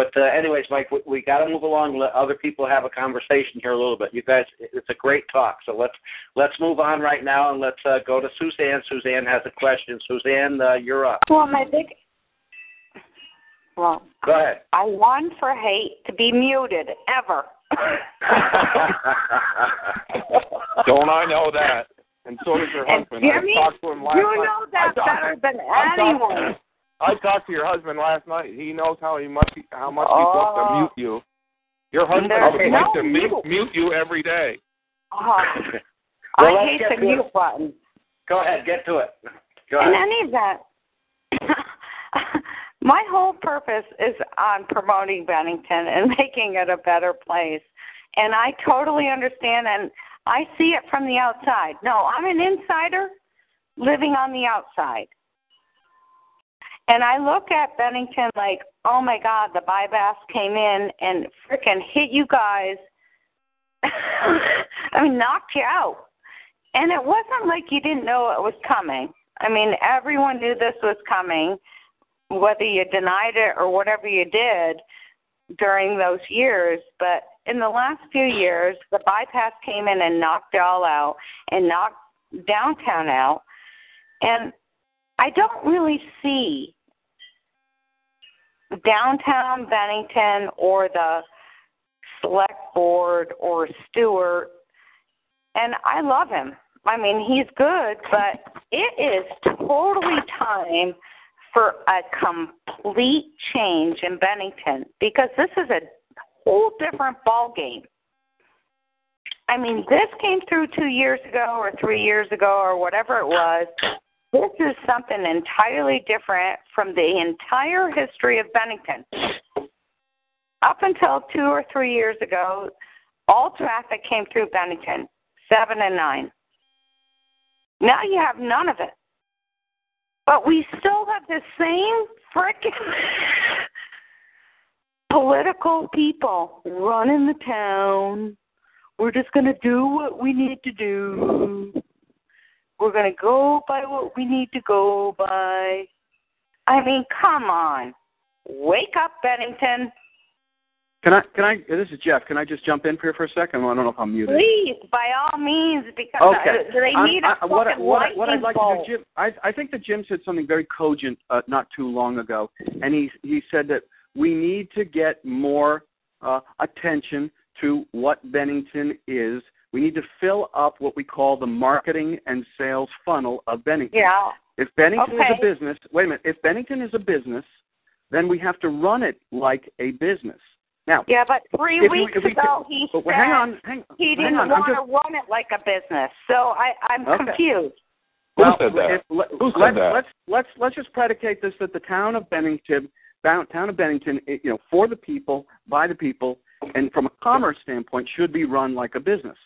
But uh, anyways, Mike, we, we got to move along. Let other people have a conversation here a little bit. You guys, it's a great talk. So let's let's move on right now, and let's uh, go to Suzanne. Suzanne has a question. Suzanne, uh, you're up. Well, my big. Well, Go ahead. I want for hate to be muted ever. (laughs) Don't I know that? And so does your husband. Jimmy, I talked to him last you night. know that I talked- better than I talked- anyone. I talked to your husband last night. He knows how he much how much he Oh. wants to oh. mute you. Your husband There's would no like to mute, mute. mute you every day. (laughs) Oh, Well, I hate the to it. mute button. Go ahead, get to it. Go In ahead. any event, (laughs) my whole purpose is on promoting Bennington and (laughs) making it a better place. And I totally understand and I see it from the outside. No, I'm an insider living on the outside. And I look at Bennington like, oh my God, the bypass came in and frickin' hit you guys. (laughs) I mean, knocked you out. And it wasn't like you didn't know it was coming. I mean, everyone knew this was coming, whether you denied it or whatever you did during those years. But in the last few years, the bypass came in and knocked it all out and knocked downtown out. And I don't really see downtown Bennington or the select board or Stuart and I love him. I mean, he's good, but it is totally time for a complete change in Bennington because this is a whole different ball game. I mean, this came through two years ago or three years ago or whatever it was. This is something entirely different from the entire history of Bennington. Up until two or three years ago, all traffic came through Bennington, seven and nine. Now you have none of it. But we still have the same frickin' (laughs) political people running the town. We're just going to do what we need to do. We're going to go by what we need to go by. I mean, come on. Wake up, Bennington. Can I? Can I? This is Jeff. Can I just jump in here for a second? I don't know if I'm muted. Please, by all means, because Okay. uh, they I'm- need a I- what, I- what, I- what I'd like to do, Jim, I, I think that Jim said something very cogent uh, not too long ago, and he he said that we need to get more uh, attention to what Bennington is. We need to fill up what we call the marketing and sales funnel of Bennington. Yeah. If Bennington is a business, wait a minute. If Bennington is a business, then we have to run it like a business. Now, Yeah, but three If we- weeks we ago could- he but said hang on, hang, he hang didn't on. Want just- to run it like a business. So I, I'm Okay. confused. Who Well, said that? if- let, Who said let's, that? Let's let's let's just predicate this that the town of Bennington, town town of Bennington, you know, for the people, by the people, and from a commerce standpoint, should be run like a business.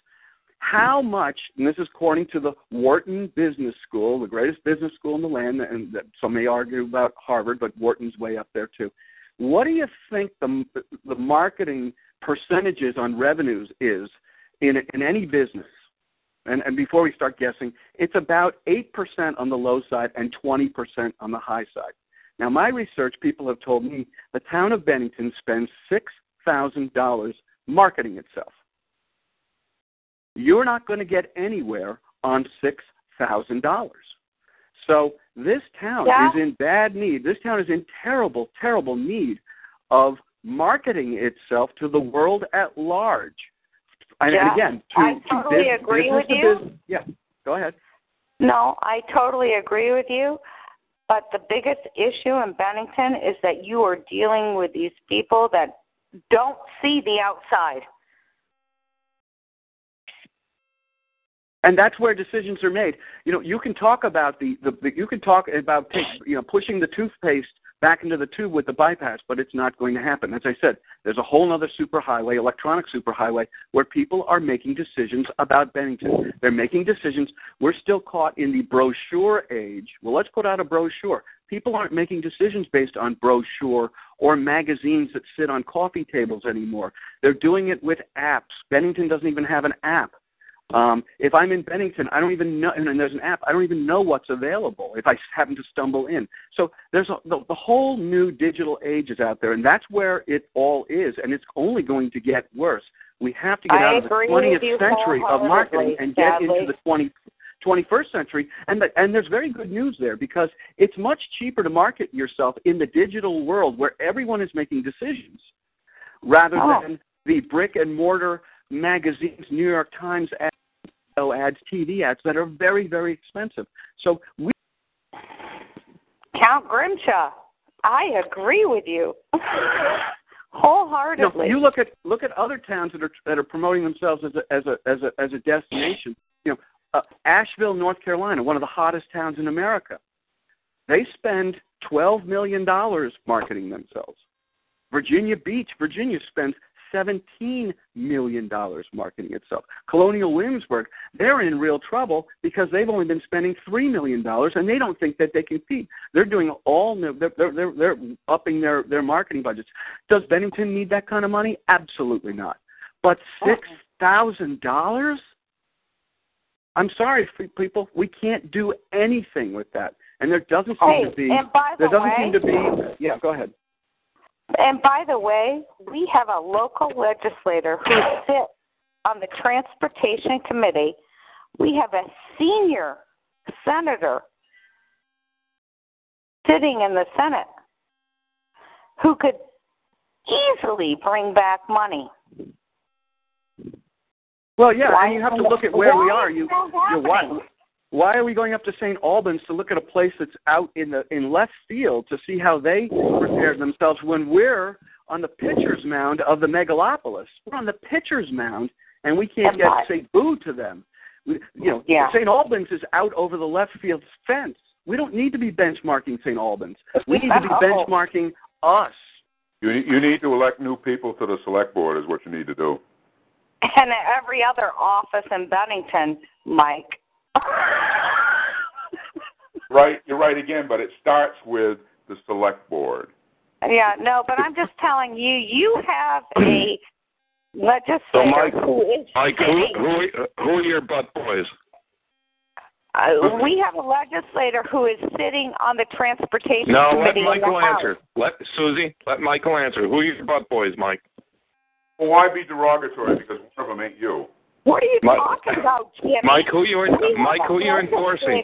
How much, and this is according to the Wharton Business School, the greatest business school in the land, and that some may argue about Harvard, but Wharton's way up there too. What do you think the the marketing percentages on revenues is in in any business? And, and before we start guessing, it's about 8% on the low side and 20% on the high side. Now, my research, people have told me the town of Bennington spends $6,000 marketing itself. You're not going to get anywhere on $6,000. So this town Yeah. is in bad need. This town is in terrible, terrible need of marketing itself to the world at large. And, Yeah, again, to, I totally bus- agree with to you. business- Yeah, go ahead. No, I totally agree with you. But the biggest issue in Bennington is that you are dealing with these people that don't see the outside. And that's where decisions are made. You know, you can talk about the, the, the you can talk about you know pushing the toothpaste back into the tube with the bypass, but it's not going to happen. As I said, there's a whole other superhighway, electronic superhighway, where people are making decisions about Bennington. They're making decisions. We're still caught in the brochure age. Well, let's put out a brochure. People aren't making decisions based on brochure or magazines that sit on coffee tables anymore. They're doing it with apps. Bennington doesn't even have an app. Um, if I'm in Bennington, I don't even know, and there's an app, I don't even know what's available if I happen to stumble in. So there's a, the, the whole new digital age is out there, and that's where it all is, and it's only going to get worse. We have to get I out of the 20th century of marketing and get sadly. into the 20, 21st century. And, the, and there's very good news there because it's much cheaper to market yourself in the digital world where everyone is making decisions rather Oh. than the brick and mortar magazines, New York Times ads, ads, TV ads that are very, very expensive. So we Count Grimshaw, I agree with you (laughs) wholeheartedly. you look at look at other towns that are that are promoting themselves as a as a as a as a destination. You know, uh, Asheville, North Carolina, one of the hottest towns in America. They spend twelve million dollars marketing themselves. Virginia Beach, Virginia spends seventeen million dollars marketing itself. Colonial Williamsburg, they're in real trouble because they've only been spending three million dollars, and they don't think that they can compete. They're doing all new, they're, they're they're they're upping their their marketing budgets. Does Bennington need that kind of money? Absolutely not. But six thousand dollars? I'm sorry, people. We can't do anything with that, and there doesn't seem Hey, to be. and by the there doesn't way, seem to be. Yeah, go ahead. And by the way, we have a local legislator who sits on the transportation committee. We have a senior senator sitting in the Senate who could easily bring back money. Well, yeah, Why and you have to look at where we are. You, you why, happening? Why are we going up to St. Albans to look at a place that's out in the in left field to see how they prepared themselves when we're on the pitcher's mound of the megalopolis? We're on the pitcher's mound, and we can't And get why- say boo to them. We, you know, Yeah. St. Albans is out over the left field fence. We don't need to be benchmarking St. Albans. We need to be (laughs) benchmarking us. You you need to elect new people to the select board is what you need to do. And every other office in Bennington, Mike. (laughs) Right, you're right again, but it starts with the select board. Yeah, no, but I'm just telling you, you have a (clears throat) legislator So, Mike, who is Mike, who, who, who are your butt boys? Uh, we have a legislator who is sitting on the transportation No, let committee in the Michael House. answer. Let Susie, let Michael answer. Who are your butt boys, Mike? Well, why be derogatory? Because one of them ain't you. What are you Mike- talking about, Jimmy? Mike, who you We Mike, who you endorsing?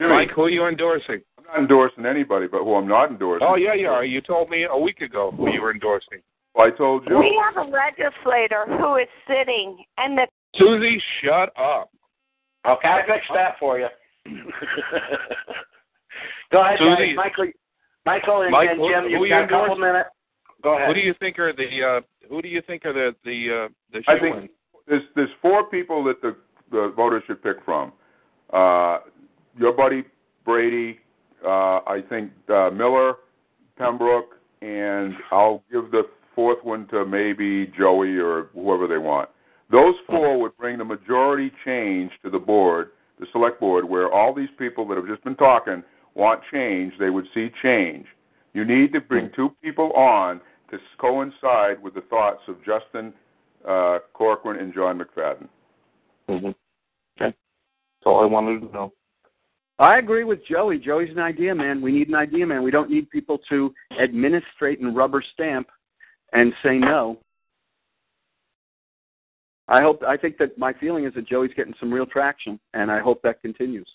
Mike, who you endorsing? I'm not endorsing anybody, but who I'm not endorsing. Oh yeah, you are. You told me a week ago who you were endorsing. Well, I told you. We have a legislator who is sitting, and the Susie, shut up. Okay, I fixed that for you. (laughs) Go ahead, Susie- guys. Michael, Michael and, Mike, and who- Jim, who you've you got a couple minutes. Go ahead. Who do you think are the uh, who do you think are the the uh, the I think there's there's four people that the the voters should pick from. Uh, your buddy Brady, uh, I think uh, Miller, Pembroke, and I'll give the fourth one to maybe Joey or whoever they want. Those four would bring the majority change to the board, the select board, where all these people that have just been talking want change. They would see change. You need to bring two people on to coincide with the thoughts of Justin uh, Corcoran and John McFadden. Mm-hmm. Okay. That's all I wanted to know. I agree with Joey. Joey's an idea man. We need an idea man. We don't need people to administrate and rubber stamp and say no. I hope. I think that my feeling is that Joey's getting some real traction, and I hope that continues.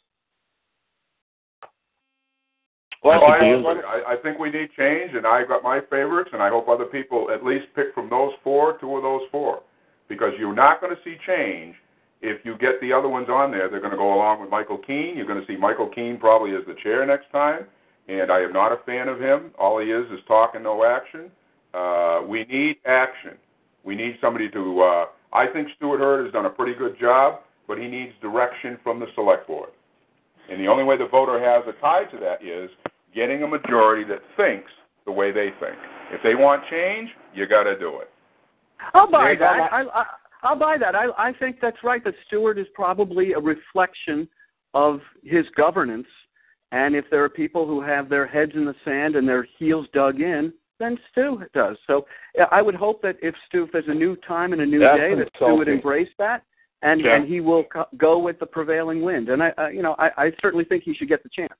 Well, I I, think. I, I think we need change, and I got my favorites, and I hope other people at least pick from those four, two of those four, because you're not going to see change if you get the other ones on there. They're going to go along with Michael Keene. You're going to see Michael Keene probably as the chair next time, and I am not a fan of him. All he is is talk and no action. Uh, we need action. We need somebody to. Uh, I think Stuart Hurd has done a pretty good job, but he needs direction from the select board. And the only way the voter has a tie to that is getting a majority that thinks the way they think. If they want change, you got to do it. I'll buy There that. I, I, I'll buy that. I, I think that's right. That Stuart is probably a reflection of his governance, and if there are people who have their heads in the sand and their heels dug in, then Stu does. So I would hope that if Stu, if there's a new time and a new That's day, that Stu would embrace that, and Yeah. and he will co- go with the prevailing wind. And I, uh, you know, I, I certainly think he should get the chance.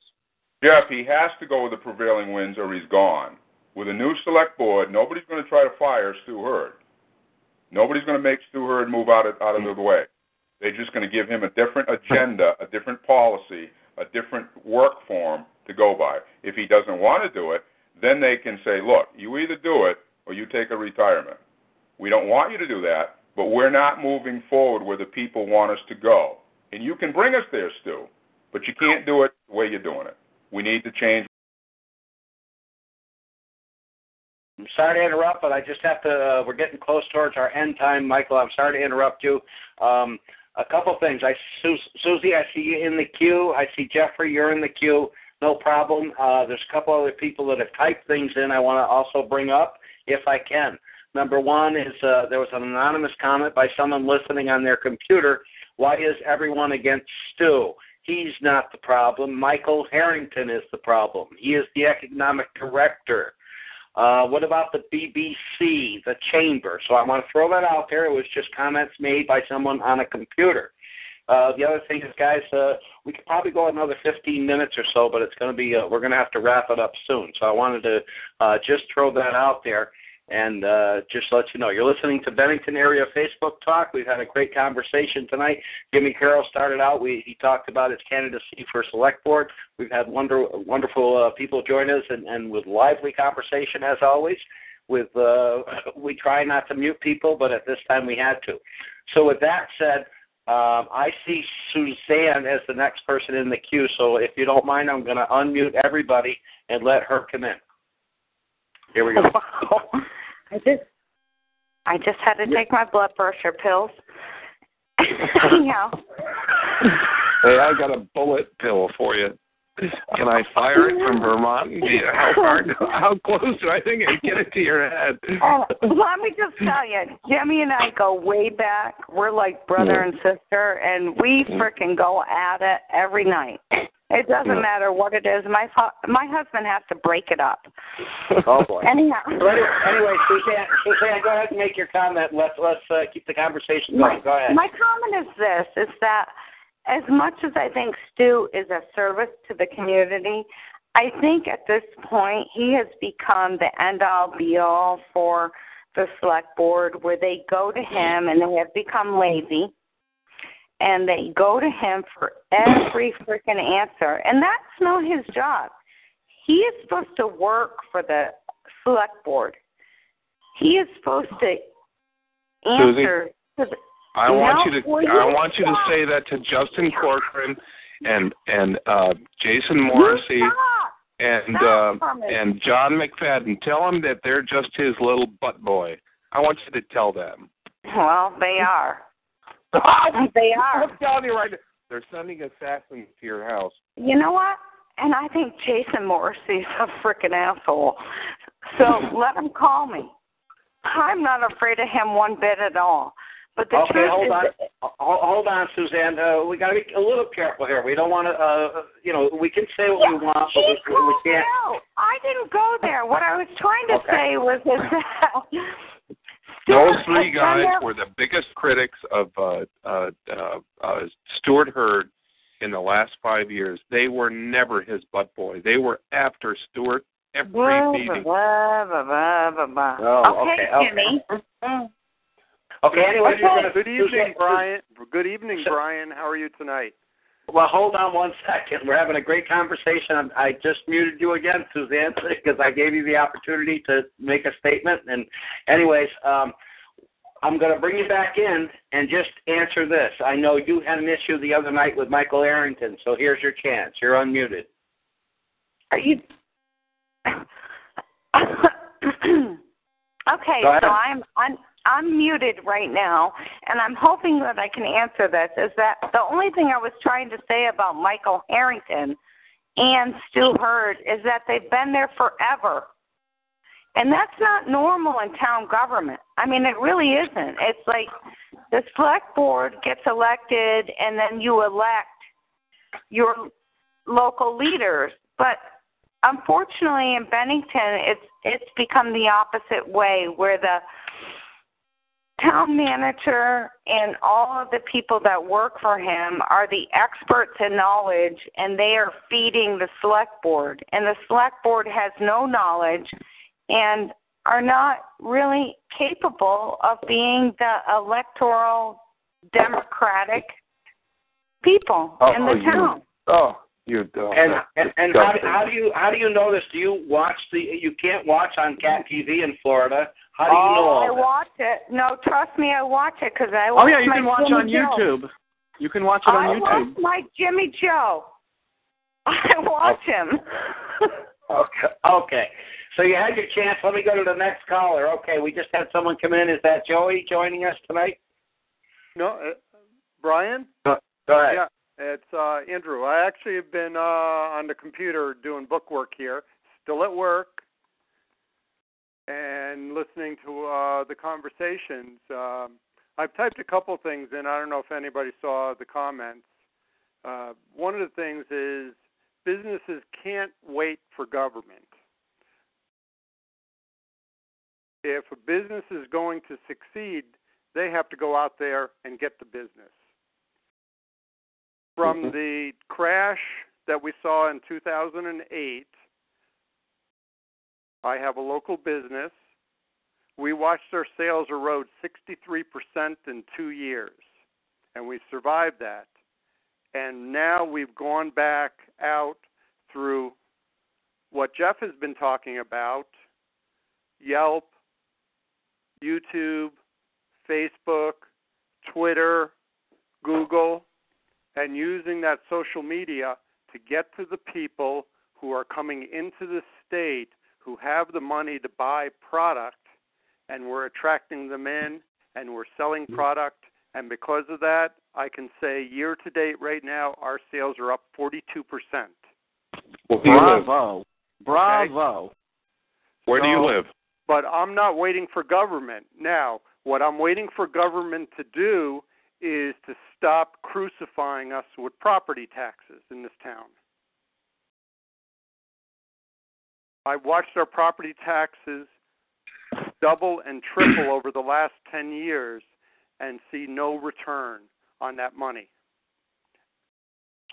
Jeff, he has to go with the prevailing winds or he's gone. With a new select board, nobody's going to try to fire Stu Hurd. Nobody's going to make Stu Hurd move out of, out of the way. They're just going to give him a different agenda, a different policy, a different work form to go by. If he doesn't want to do it, then they can say, look, you either do it or you take a retirement. We don't want you to do that, but we're not moving forward where the people want us to go. And you can bring us there, Stu, but you can't do it the way you're doing it. We need to change. I'm sorry to interrupt, but I just have to. Uh, we're getting close towards our end time, Michael. I'm sorry to interrupt you. Um, a couple things. I Su- Susie, I see you in the queue. I see Jeffrey, you're in the queue. No problem. Uh, there's a couple other people that have typed things in. I want to also bring up, if I can. Number one is uh, there was an anonymous comment by someone listening on their computer. Why is everyone against Stu? He's not the problem. Michael Harrington is the problem. He is the economic director. Uh, what about the BBC, the chamber? So I want to throw that out there. It was just comments made by someone on a computer. Uh, the other thing is, guys, uh, we could probably go another 15 minutes or so, but it's going to be uh, we're going to have to wrap it up soon. So I wanted to uh, just throw that out there and uh, just let you know you're listening to Bennington Area Facebook Talk. We've had a great conversation tonight. Jimmy Carroll started out. We he talked about his candidacy for select board. We've had wonder, wonderful uh, people join us and, and with lively conversation as always. With uh, (laughs) we try not to mute people, but at this time we had to. So with that said, um, I see Suzanne as the next person in the queue. So if you don't mind, I'm going to unmute everybody and let her come in. Here we go. (laughs) (laughs) I just I just had to take my blood pressure pills. (laughs) Anyhow, Hey, I got a bullet pill for you. Can I fire it from Vermont? How far? How close do I think I can get it to your head? oh, let me just tell you, Jimmy and I go way back. We're like brother and sister, and we frickin' go at it every night. It doesn't Yeah. matter what it is. My hu- my husband has to break it up. Oh boy. (laughs) Anyhow, So anyway, anyway, Suzanne, Suzanne, go ahead and make your comment. Let's let's uh, keep the conversation my, going. Go ahead. my comment is this: is that as much as I think Stu is a service to the community, I think at this point he has become the end all be all for the select board where they go to him and they have become lazy and they go to him for every freaking answer and that's not his job. He is supposed to work for the select board. He is supposed to answer to the I want No, you to I want you to say that to Justin Corcoran and and uh Jason Morrissey and uh, and John McFadden. Tell them that they're just his little butt boy. I want you to tell them. Well, they are. They are. Look down here right now. They're sending assassins to your house. You know what? And I think Jason Morrissey's a freaking asshole. So (laughs) let him call me. I'm not afraid of him one bit at all. But the okay, truth hold is, on, hold, hold on, Suzanne. Uh, we got to be a little careful here. We don't want to, uh, you know, we can say what we want, but we, we can't. out. I didn't go there. What I was trying to Okay. say was that (laughs) (laughs) Those three guys were the biggest critics of uh, uh, uh, uh, Stuart Hurd in the last five years. They were never his butt boy. They were after Stuart every Blah, meeting. blah, blah, blah, blah, blah. Oh, okay, okay, okay. Jimmy. Mm. Okay, anyway, Okay. gonna, Good evening, Brian. Good evening, Brian. How are you tonight? Well, hold on one (laughs) second. We're having a great conversation. I'm, just muted you again, Suzanne, (laughs) because I gave you the opportunity to make a statement. And, anyways, um, I'm going to bring you back in and just answer this. I know you had an issue the other night with Michael Harrington, so here's your chance. You're unmuted. Are you? (coughs) (coughs) okay, so I'm I'm I'm muted right now, and I'm hoping that I can answer this. Is that the only thing I was trying to say about Michael Harrington and Stu Hurd is that they've been there forever, and that's not normal in town government. I mean, it really isn't. It's like the select board gets elected, and then you elect your local leaders, but unfortunately in Bennington it's it's become the opposite way where the town manager and all of the people that work for him are the experts in knowledge and they are feeding the select board and the select board has no knowledge and are not really capable of being the electoral democratic people in the you- town. Oh, you don't. And and, and how, do, how do you how do you know this? Do you watch the? You can't watch on Cat TV in Florida. How do you know oh, all I that? watch it. No, trust me, I watch it because I Oh watch yeah, you my can watch Jimmy on Joe. YouTube. You can watch it on I YouTube. watch my Jimmy Joe. (laughs) I watch him. Okay. Okay. So you had your chance. Let me go to the next caller. Okay, we just had someone come in. Is that Joey joining us tonight? No, uh, Brian. Go ahead. Yeah, it's uh, Andrew. I actually have been uh, on the computer doing book work here. Still at work, and listening to uh, the conversations. Um, I've typed a couple things in. I don't know if anybody saw the comments. Uh, one of the things is businesses can't wait for government. If a business is going to succeed, they have to go out there and get the business. From Mhm. the crash that we saw in 2008, I have a local business. We watched our sales erode 63% in two years, and we survived that. And now we've gone back out through what Jeff has been talking about Yelp, YouTube, Facebook, Twitter, Google, and using that social media to get to the people who are coming into the state who have the money to buy product and we're attracting them in and we're selling mm-hmm. product and because of that I can say year to date right now our sales are up 42%. Where do you live? Bravo. Bravo. Where do you live? But I'm not waiting for government. Now, what I'm waiting for government to do is to stop crucifying us with property taxes in this town. I watched our property taxes double and triple over the last 10 years and see no return on that money.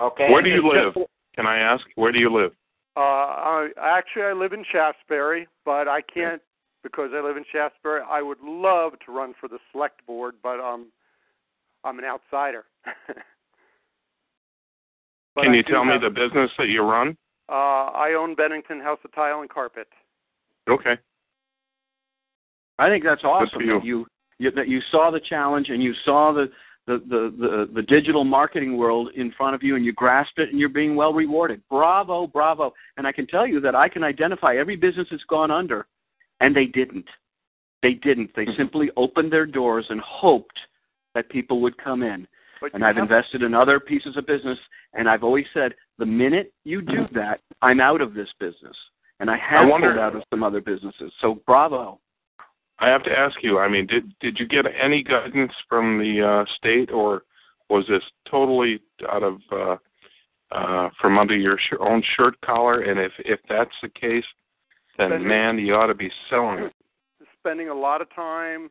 Okay. Where do you live? Can I ask? Where do you live? Uh, I, actually, I live in Shaftsbury, but I can't because I live in Shaftsbury, I would love to run for the select board, but um, I'm an outsider. (laughs) Can you tell me have- the business that you run? Uh, I own Bennington House of Tile and Carpet. Okay. I think that's awesome you. that you, you that you saw the challenge and you saw the the, the the the digital marketing world in front of you and you grasped it and you're being well rewarded. Bravo, bravo. And I can tell you that I can identify every business that's gone under and they didn't. They didn't. They simply opened their doors and hoped that people would come in. But And I've have- invested in other pieces of business and I've always said the minute you do that, I'm out of this business. And I have wonder- pulled out of some other businesses. So bravo. I have to ask you. I mean, did did you get any guidance from the uh, state, or was this totally out of uh, uh, from under your sh- own shirt collar? And if if that's the case, then Spending- man, you ought to be selling it. spending a lot of time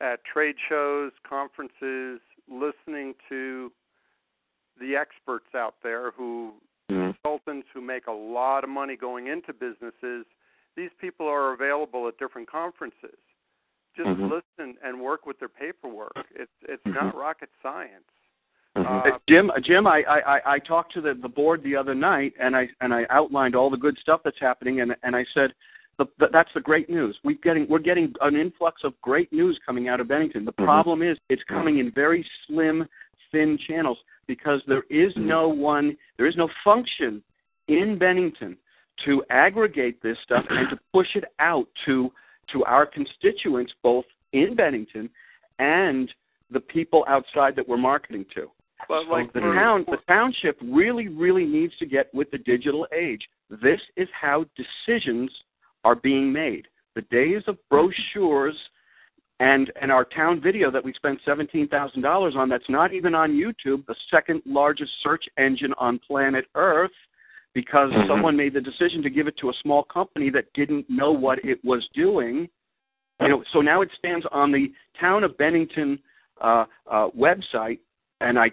at trade shows, conferences, listening to the experts out there who Mhm. consultants who make a lot of money going into businesses. These people are available at different conferences. Just Mhm. listen and work with their paperwork. It's it's Mhm. not rocket science. Mhm. Uh, Jim, Jim, I, I, I- I talked to the, the board the other night, and I and I outlined all the good stuff that's happening, and and I said, the, the, that's the great news. We're getting we're getting an influx of great news coming out of Bennington. The Mhm. problem is it's coming in very slim, thin channels because there is no one, there is no function in Bennington to aggregate this stuff and to push it out to to our constituents, both in Bennington and the people outside that we're marketing to. but So like the for- town, the township really, really needs to get with the digital age. This is how decisions are being made. The days of brochures and and our town video that we spent seventeen thousand dollars on that's not even on YouTube, the second largest search engine on planet Earth, because Mhm. someone made the decision to give it to a small company that didn't know what it was doing. You know, so now it stands on the town of Bennington uh, uh, website, and I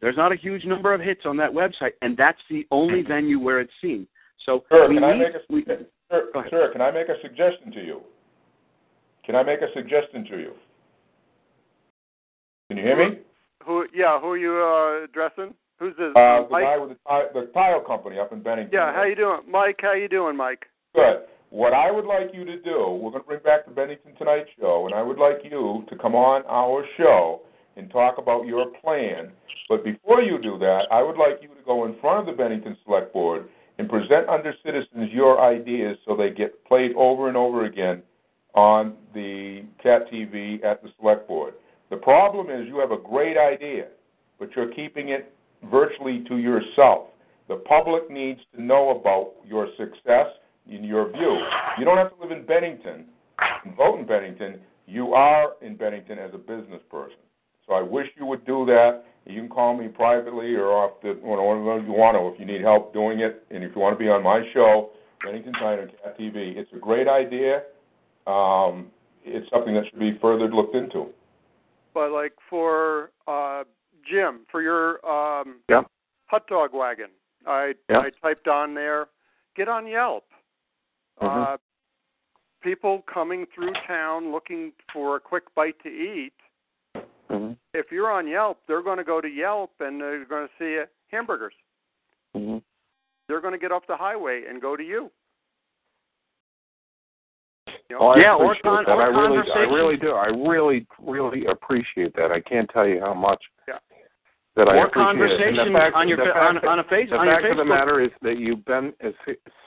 there's not a huge number of hits on that website, and that's the only venue where it's seen. So we need, we, sir, sir, can I make a suggestion to you? Can I make a suggestion to you? Can you hear me? who yeah, who are you uh, addressing? Who's this? Uh, the Mike? guy with the tile, the tile company up in Bennington. yeah, how you doing, Mike? How you doing, Mike? Good. What I would like you to do, we're going to bring back the Bennington Tonight Show, and I would like you to come on our show and talk about your plan. But before you do that, I would like you to go in front of the Bennington Select Board and present under citizens your ideas so they get played over and over again on the Cat TV at the Select Board. The problem is you have a great idea, but you're keeping it virtually to yourself. The public needs to know about your success in your view. You don't have to live in Bennington and vote in Bennington. You are in Bennington as a business person. So I wish you would do that. You can call me privately or off the whenever you want to if you need help doing it, and if you want to be on my show, Bennington Tonight on Cat TV. It's a great idea. Um, it's something that should be further looked into. But like for uh, Jim, for your um, Yep. hot dog wagon, I Yep. I typed on there, get on Yelp. Mhm. Uh, people coming through town looking for a quick bite to eat. Mhm. If you're on Yelp, they're going to go to Yelp and they're going to see uh, hamburgers. Mhm. They're going to get off the highway and go to you. You know, Oh, I Yeah, or appreciate con- that. or I really, I really do. I really, really appreciate that. I can't tell you how much Yeah. that I or appreciate it. And conversation the fact, on your the fa- fact on, that- on a face the on your fact of the matter is that you've been as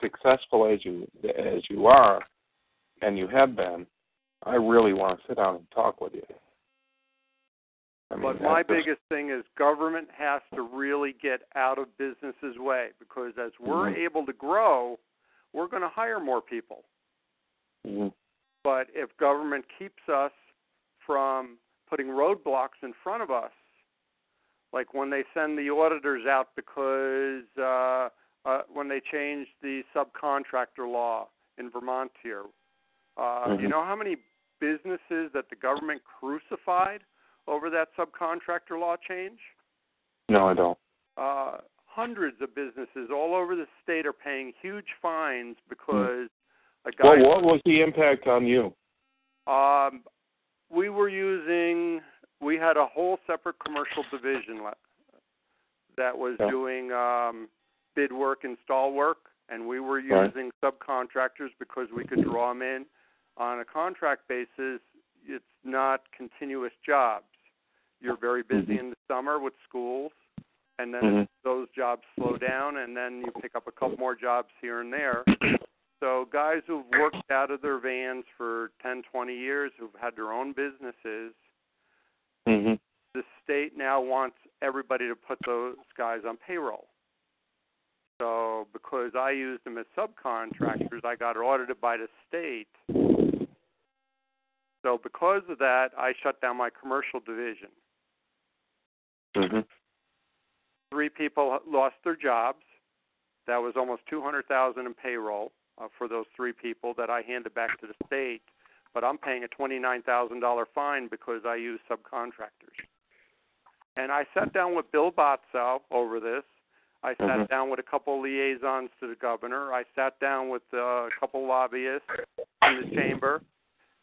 successful as you as you are, and you have been. I really want to sit down and talk with you. I mean, But my biggest thing is government has to really get out of business's way because as we're Mhm. able to grow, we're going to hire more people. Mhm. But if government keeps us from putting roadblocks in front of us, like when they send the auditors out because uh, uh, when they changed the subcontractor law in Vermont here, uh, you Mhm. know how many businesses that the government crucified over that subcontractor law change? No, I don't. uh, hundreds of businesses all over the state are paying huge fines because a guy. Well, what was the impact on you? Um, we were using. We had a whole separate commercial division that was Yeah. doing um, bid work, install work, and we were Right. using subcontractors because we could draw them in on a contract basis. It's not continuous jobs. You're very busy Mhm. in the summer with schools, and then Mhm. those jobs slow down, and then you pick up a couple more jobs here and there. (coughs) So guys who've worked out of their vans for 10, 20 years, who've had their own businesses, hmm the state now wants everybody to put those guys on payroll. So because I used them as subcontractors, I got audited by the state. So because of that, I shut down my commercial division. Hmm Three people lost their jobs. That was almost 200,000 in payroll uh, for those three people that I handed back to the state. But I'm paying a $29,000 fine because I use subcontractors. And I sat down with Bill Botzow over this. I sat Mhm. down with a couple liaisons to the governor. I sat down with uh, a couple lobbyists in the chamber,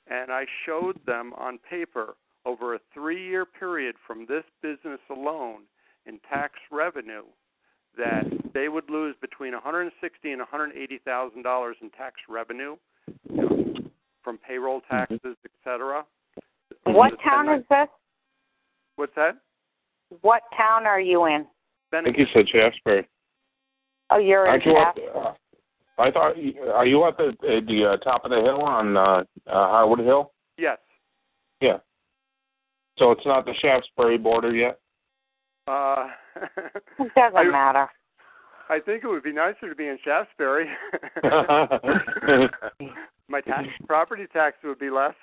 and I showed them on paper over a three-year period from this business alone in tax revenue that they would lose between 160 and 180 thousand dollars in tax revenue you know, from payroll taxes, et cetera. What The town is this? What's that? What town are you in? I think you said Shaftsbury. Oh, you're in Aren't you up, Shaft- uh, I thought. Are you up at, at the uh, top of the hill on uh, uh, Harwood Hill? Yes. Yeah. So it's not the Shaftsbury border yet. Uh, (laughs) It doesn't I- matter. I think it would be nicer to be in Shaftsbury. (laughs) (laughs) My tax, property tax would be less.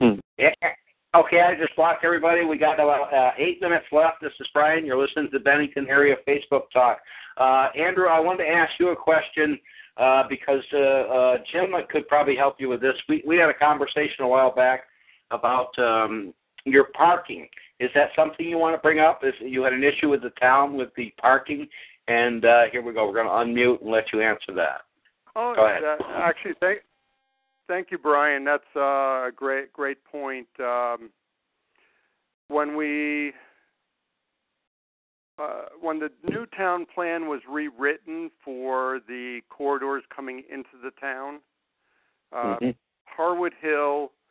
Yeah. Okay, I just blocked everybody. We got about uh, eight minutes left. This is Brian. You're listening to Bennington Area Facebook Talk. Uh, Andrew, I wanted to ask you a question uh, because uh, uh, Jim could probably help you with this. We we had a conversation a while back about um, your parking. Is that something you want to bring up? Is you had an issue with the town with the parking? And uh, here we go. We're going to unmute and let you answer that. Oh, Go ahead. that- actually, thank, thank you, Brian. That's uh, a great, great point. Um, when we, uh, when the new town plan was rewritten for the corridors coming into the town, uh, Mhm. Harwood Hill uh,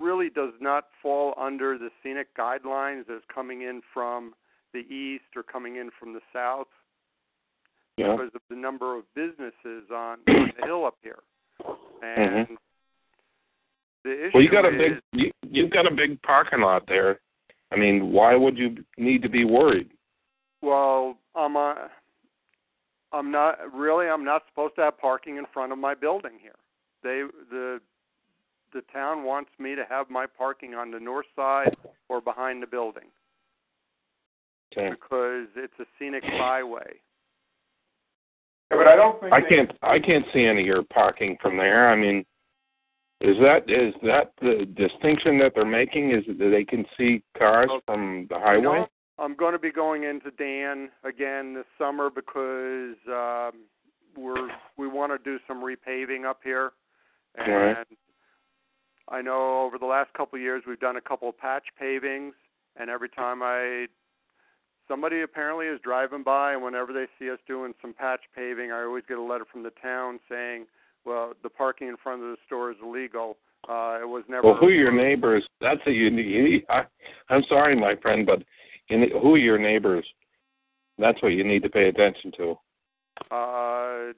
really does not fall under the scenic guidelines as coming in from the east or coming in from the south Yeah. because of the number of businesses on, on the hill up here. And the issue Mm-hmm. Well, you got a big you, you've got a big parking lot there. I mean, why would you need to be worried? well, I'm uh, I'm not really I'm not supposed to have parking in front of my building here. They the the town wants me to have my parking on the north side or behind the building Okay. because it's a scenic byway. Yeah, but I don't think I can't I can't see any of your parking from there. I mean, is that is that the distinction that they're making? Is that they can see cars Well, from the You highway? know, I'm going to be going into Dan again this summer because um, we're we want to do some repaving up here, and Right. I know over the last couple of years we've done a couple of patch pavings, and every time I somebody apparently is driving by, and whenever they see us doing some patch paving, I always get a letter from the town saying, "Well, the parking in front of the store is illegal." Uh, it was never. Well, who are your neighbors? That's a you need. I, I'm sorry, my friend, but in, who are your neighbors? That's what you need to pay attention to. Uh,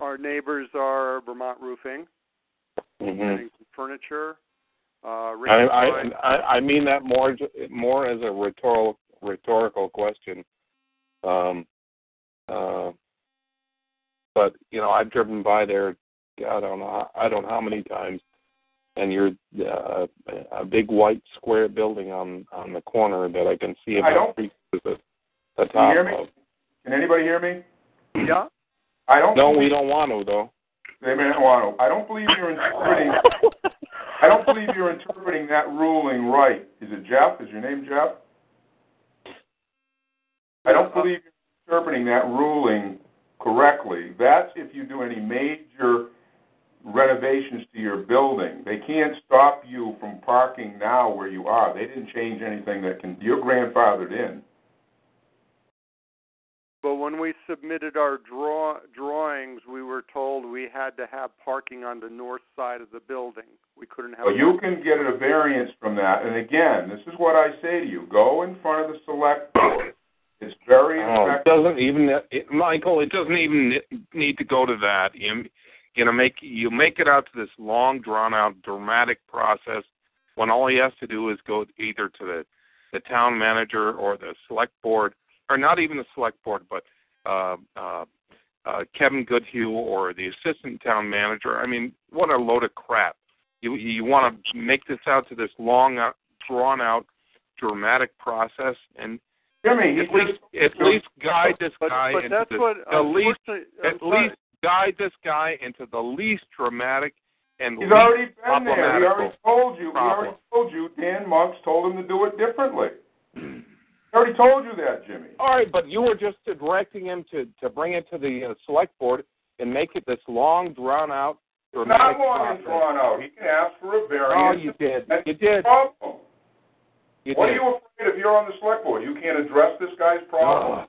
our neighbors are Vermont Roofing, hmm Bennington Furniture, uh, I, I I I mean that more more as a rhetorical rhetorical question. Um, uh, but you know, I've driven by there. I don't know. I don't know how many times. And you're uh, a big white square building on on the corner that I can see I about don't- three quarters of the Can you hear top me? of. Can anybody hear me? Yeah. I don't. No, we don't want to though. They may not want to. I don't believe you're interpreting. (laughs) I don't believe you're interpreting that ruling right. Is it Jeff? Is your name Jeff? I don't believe you're interpreting that ruling correctly, that's if you do any major renovations to your building. They can't stop you from parking now where you are. They didn't change anything that can. You're grandfathered in. But when we submitted our draw drawings, we were told we had to have parking on the north side of the building. We couldn't have. Well, you can get a variance from that. And again, this is what I say to you: go in front of the select board. It's very Oh, it doesn't even, it, Michael. It doesn't even need to go to that. You, you know, make you make it out to this long, drawn out, dramatic process when all he has to do is go either to the the town manager or the select board, or not even the select board, but uh, uh, uh, Kevin Goodhue or the assistant town manager. I mean, what a load of crap! You you want to make this out to this long, uh, drawn out, dramatic process, and Jimmy, at least at least guide this But, guy but into that's the, what the least at I'm sorry. least guide this guy into the least dramatic and He's least already been there. He already told you. He already problem. told you. Dan Monks told him to do it differently. (clears throat) He already told you that, Jimmy. All right, but you were just directing him to to bring it to the uh, select board and make it this long, drawn out, not long and drawn out. He can ask for a variance. Oh, you did. That's You did. problem. You what did. are you afraid if you're on the select board? You can't address this guy's problem. Uh,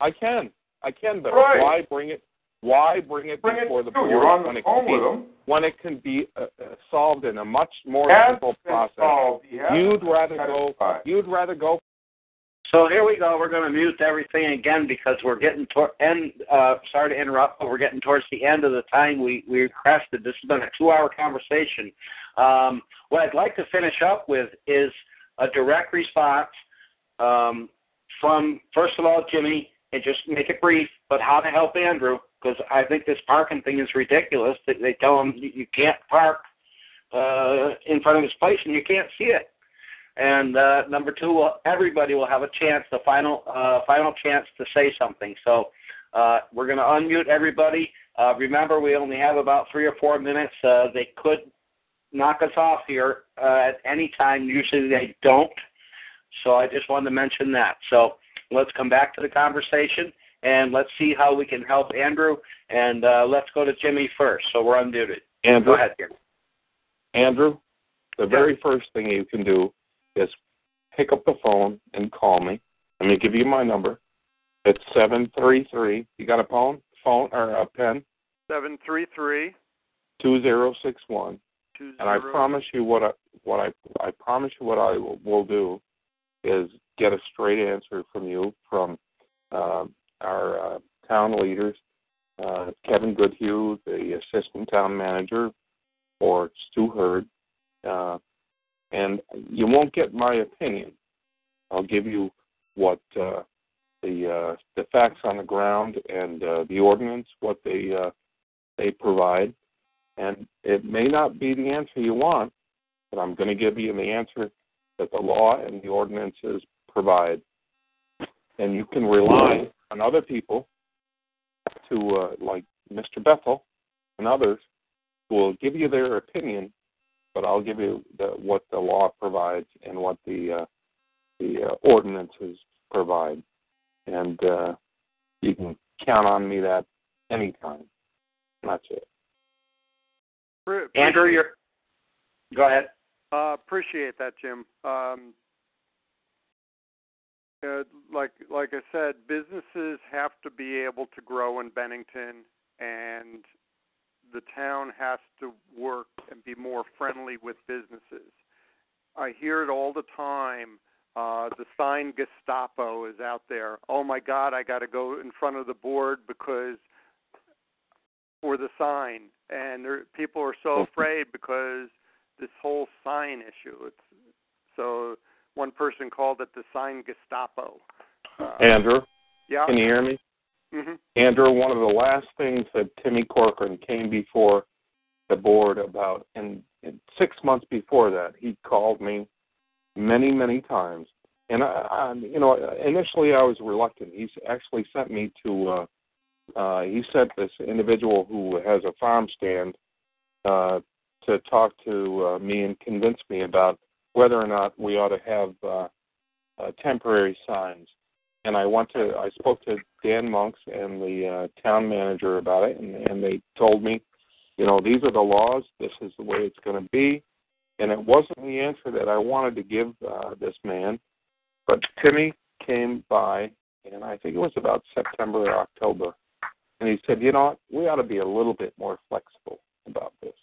I can, I can, but Right. why bring it? Why bring it Bring before to the board You're on when the it can phone be with him. when it can be uh, uh, solved in a much more simple process? solved. You'd rather go. You'd rather go. So here we go. We're going to mute everything again because we're getting toward end. Uh, sorry to interrupt, but we're getting towards the end of the time we we requested. This has been a two-hour conversation. Um, what I'd like to finish up with is a direct response um, from first of all Jimmy, and just make it brief, but how to help Andrew because I think this parking thing is ridiculous. They, they tell him you you can't park uh, in front of his place and you can't see it. And uh, number two, everybody will have a chance, the final uh, final chance to say something. So uh, we're going to unmute everybody. Uh, remember, we only have about three or four minutes. Uh, they could knock us off here uh, at any time. Usually they don't. So I just wanted to mention that. So let's come back to the conversation and let's see how we can help Andrew. And uh, let's go to Jimmy first. So we're unmuted. Andrew, Go ahead, Jimmy. Andrew, the very first thing you can do is pick up the phone and call me. Let me give you my number. It's seven three three. You got a phone, phone or a pen? Seven three three Two zero six one. two And I promise you what I what I I promise you what I will, will do is get a straight answer from you from uh, our uh, town leaders, uh, Kevin Goodhue, the assistant town manager, or Stu Hurd, uh, and you won't get my opinion. I'll give you what uh, the uh, the facts on the ground and uh, the ordinance, what they uh, they provide, and it may not be the answer you want, but I'm going to give you the answer that the law and the ordinances provide, and you can rely on other people to uh, like Mr. Bethel and others who will give you their opinion, but I'll give you the, what the law provides and what the uh, the uh, ordinances provide, and uh, you can count on me that anytime. That's it. Pre- Andrew, you're. Go ahead. Uh, appreciate that, Jim. Um, uh, like like I said, businesses have to be able to grow in Bennington, and the town has to work and be more friendly with businesses. I hear it all the time. Uh, the sign Gestapo is out there. Oh my God, I got to go in front of the board because for the sign, and there, people are so afraid because this whole sign issue. It's so one person called it the sign Gestapo. Uh, Andrew, yeah. can you hear me? Hmm Andrew, one of the last things that Timmy Corcoran came before the board about, and, and six months before that, he called me many, many times. And I, I, you know, initially I was reluctant. He's actually sent me to. Uh, uh, he sent this individual who has a farm stand uh, to talk to uh, me and convince me about whether or not we ought to have uh, uh, temporary signs. And I went to I spoke to Dan Monks and the uh, town manager about it, and, and they told me, you know, these are the laws. This is the way it's going to be, and it wasn't the answer that I wanted to give uh, this man. But Timmy came by, and I think it was about September or October, and he said, you know, what? we ought to be a little bit more flexible about this.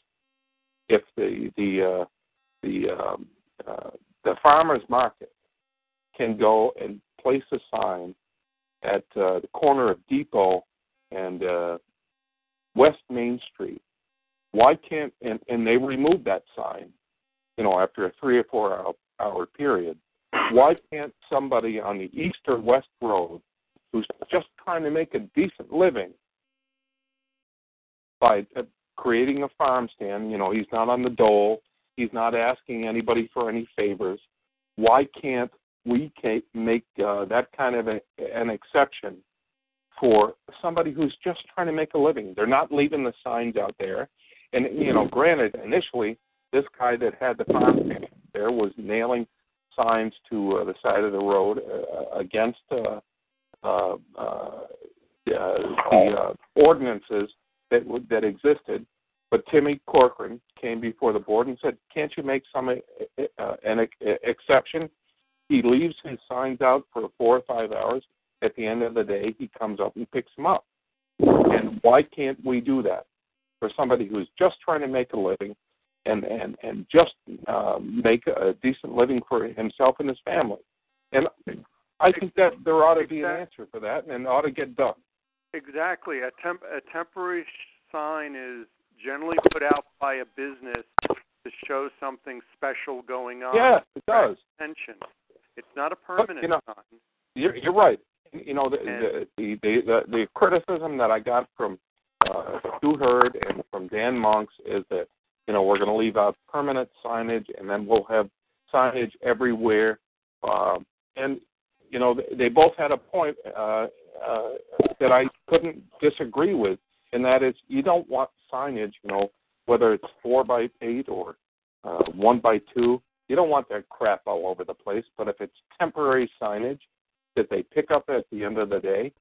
If the the uh, the um, uh, the farmers market can go and place a sign at uh, the corner of Depot and uh, West Main Street. Why can't and, and they remove that sign, you know, after a three or four hour, hour period. Why can't somebody on the east or west road who's just trying to make a decent living by uh, creating a farm stand, you know, he's not on the dole, he's not asking anybody for any favors. Why can't we can make uh, that kind of a, an exception for somebody who's just trying to make a living. They're not leaving the signs out there. And you know, granted, initially this guy that had the farm there was nailing signs to uh, the side of the road uh, against uh, uh, uh, the uh, ordinances that that existed. But Timmy Corcoran came before the board and said, "Can't you make some uh, an exception he leaves his signs out for four or five hours. At the end of the day, he comes up and picks them up. And why can't we do that for somebody who's just trying to make a living and and and just uh, make a decent living for himself and his family? And I think that there ought to be an answer for that, and it ought to get done. Exactly. A temp a temporary sign is generally put out by a business to show something special going on. Yeah, it does. Attention. It's not a permanent but, you know, sign. You're, you're right. You know, the, the, the, the, the criticism that I got from uh, Stu Hurd and from Dan Monks is that, you know, we're going to leave out permanent signage and then we'll have signage everywhere. Um, and, you know, they both had a point uh, uh, that I couldn't disagree with, and that is you don't want signage, you know, whether it's four by eight or uh, one by two, you don't want that crap all over the place, but if it's temporary signage that they pick up at the end of the day,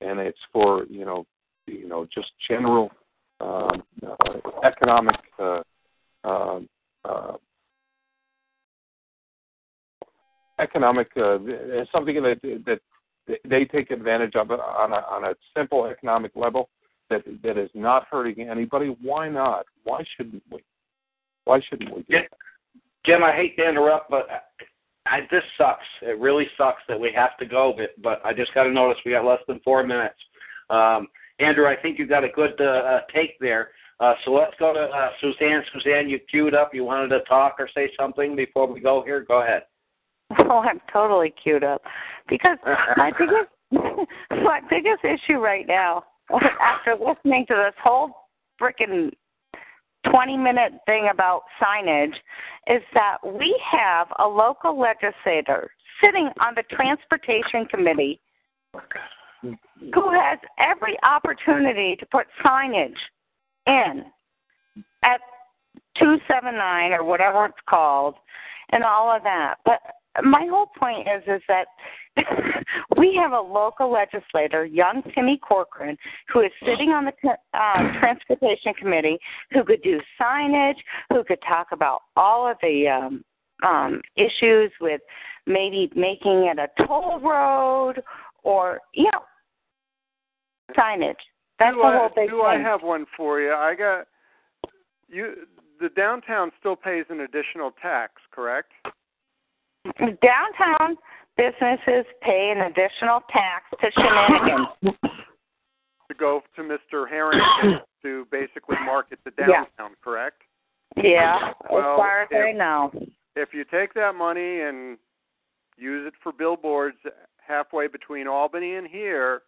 and it's for you know, you know, just general um, uh, economic uh, um, uh, economic uh, something that that they take advantage of it on a on a simple economic level that that is not hurting anybody. Why not? Why shouldn't we? Why shouldn't we do yeah. Jim, I hate to interrupt, but I, this sucks. It really sucks that we have to go, but, but I just got to notice we got less than four minutes. Um, Andrew, I think you got a good uh, uh, take there. Uh, so let's go to uh, Suzanne. Suzanne, you queued up. You wanted to talk or say something before we go here? Go ahead. (laughs) Oh, I'm totally queued up because my (laughs) biggest (laughs) my biggest issue right now, after listening to this whole freaking 20 minute thing about signage is that we have a local legislator sitting on the transportation committee who has every opportunity to put signage in at 279 or whatever it's called and all of that. But my whole point is is that (laughs) we have a local legislator, young Timmy Corcoran, who is sitting on the uh, transportation committee, who could do signage, who could talk about all of the um, um, issues with maybe making it a toll road or you know signage. That's do the I, whole big do thing. I have one for you? I got you. The downtown still pays an additional tax, correct? Downtown businesses pay an additional tax to shenanigans. to go to Mr. Harrington (coughs) to basically market the downtown, Yeah. correct? Yeah, Well, as far as I if- know. If you take that money and use it for billboards halfway between Albany and here,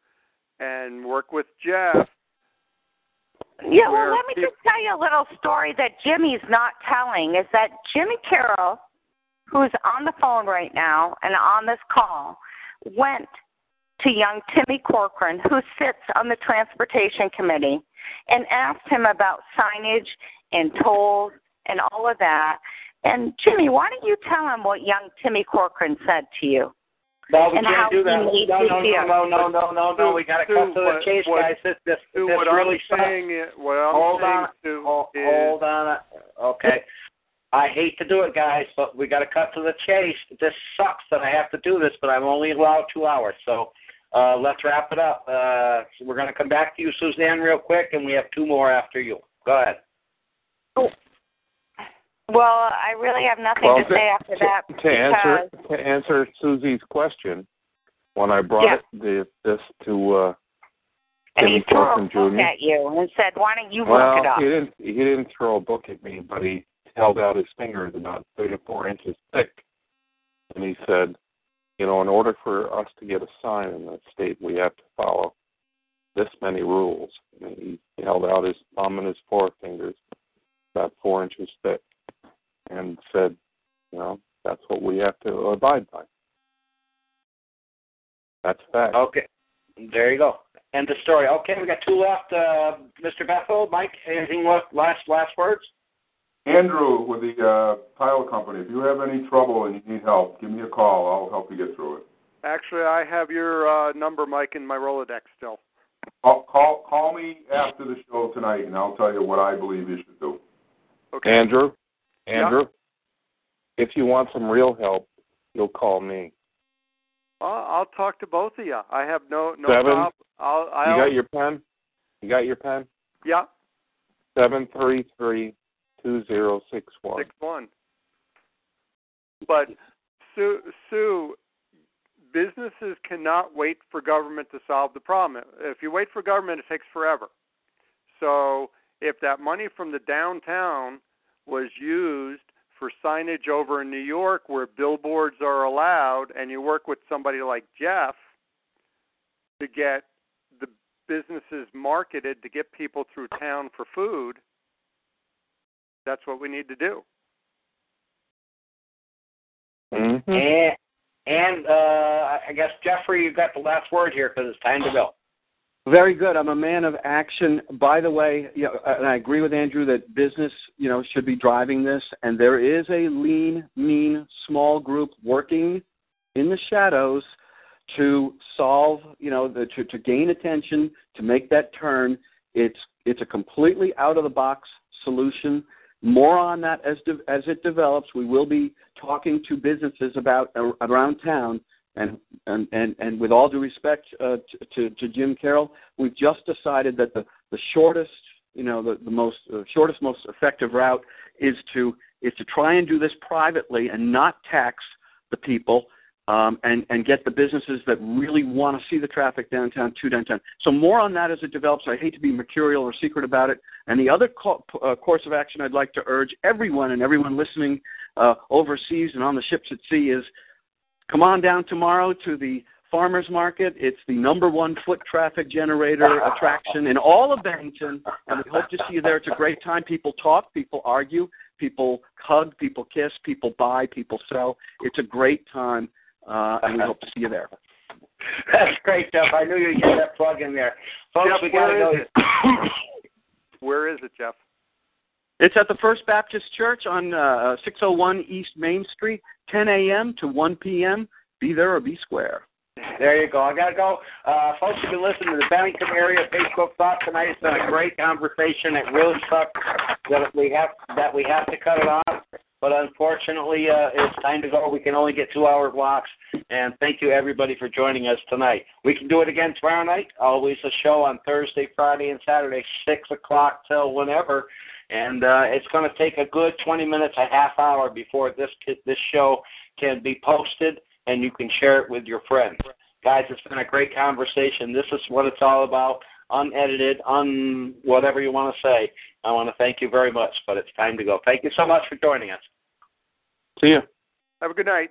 and work with Jeff, Yeah, well, let me just tell you a little story that Jimmy's not telling. Is that Jimmy Carroll, who's on the phone right now and on this call, went to young Timmy Corcoran, who sits on the transportation committee, and asked him about signage and tolls and all of that. And Jimmy, why don't you tell him what young Timmy Corcoran said to you? No, we and can't how do that. he made No, no, no, no, no, no, no. We got to Sue, cut to the what- chase, what- guys. This, this, Sue, this what really I'm sucks. saying is, what I'm Hold saying, on. Sue, Hold, is hold on. Okay. I hate to do it, guys, but we got to cut to the chase. This sucks that I have to do this, but I'm only allowed two hours. So uh, let's wrap it up. Uh, we're going to come back to you, Suzanne, real quick, and we have two more after you. Go ahead. Well, I really have nothing Well, to say to- after that to answer to answer Susie's question, when I brought Yeah. the, this to uh, and he Timmy threw a book Jr. at you and said, "Why don't you well, look it up?" he didn't he didn't throw a book at me, but he held out his fingers about three to four inches thick, and he said, "You know, in order for us to get a sign in the state, we have to follow this many rules." And he held out his thumb and his forefingers, about four inches thick, and said, "You know, that's what we have to abide by." That's fact. Okay. There you go. End of story. Okay, we got two left. Uh, Mr. Bethel, Mike, anything left? Last last words? Andrew with the uh, tile company, if you have any trouble and you need help, give me a call. I'll help you get through it. actually I have your uh, number, Mike, in my Rolodex still. Call, call call me after the show tonight, and I'll tell you what I believe you should do. Okay. Andrew, Yeah. Andrew, if you want some real help, you'll call me. I'll, I'll talk to both of you. I have no no Seven. problem. I'll, I'll You got your pen? You got your pen? yeah Seven three three two zero six one. But Sue, Sue, businesses cannot wait for government to solve the problem. If you wait for government, it takes forever. So if that money from the downtown was used for signage over in New York where billboards are allowed, and you work with somebody like Jeff to get the businesses marketed to get people through town for food, that's what we need to do. Mm-hmm. And and uh, I guess Jeffrey, you've got the last word here because it's time to go. Very good. I'm a man of action. By the way, you know, and I agree with Andrew that business, you know, should be driving this. And there is a lean, mean, small group working in the shadows to solve, you know, the, to to gain attention, to make that turn. It's it's a completely out of the box solution. More on that as de- as it develops. We will be talking to businesses about uh, around town and and and, and with all due respect uh, to, to to Jim Carroll, we've just decided that the the shortest, you know, the the most uh, shortest, most effective route is to is to try and do this privately and not tax the people. Um, and and get the businesses that really want to see the traffic downtown to downtown. So more on that as it develops. I hate to be mercurial or secret about it. And the other co- uh, course of action I'd like to urge everyone and everyone listening uh, overseas and on the ships at sea is come on down tomorrow to the farmers market. It's the number one foot traffic generator attraction in all of Bennington, and we hope to see you there. It's a great time. People talk, people argue, people hug, people kiss, people buy, people sell. It's a great time, uh, and we hope to see you there. (laughs) That's great, Jeff. I knew you'd get that plug in there. Folks, Jeff, we got to go. is it? (coughs) Where is it, Jeff? It's at the First Baptist Church on uh, 601 East Main Street, 10 a.m. to 1 p.m. Be there or be square. There you go. I got to go. Uh, folks, you've been listening to the Bennington Area Facebook Thought tonight. It's been a great conversation. It really sucks that we have that we have to cut it off, but unfortunately, uh, it's time to go. We can only get two-hour blocks. And thank you everybody for joining us tonight. We can do it again tomorrow night. Always a show on Thursday, Friday, and Saturday, six o'clock till whenever. And uh, it's going to take a good 20 minutes, a half hour before this this show can be posted and you can share it with your friends. Guys, it's been a great conversation. This is what it's all about, unedited, un whatever you want to say. I want to thank you very much, but it's time to go. Thank you so much for joining us. See ya. Have a good night.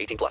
18 plus.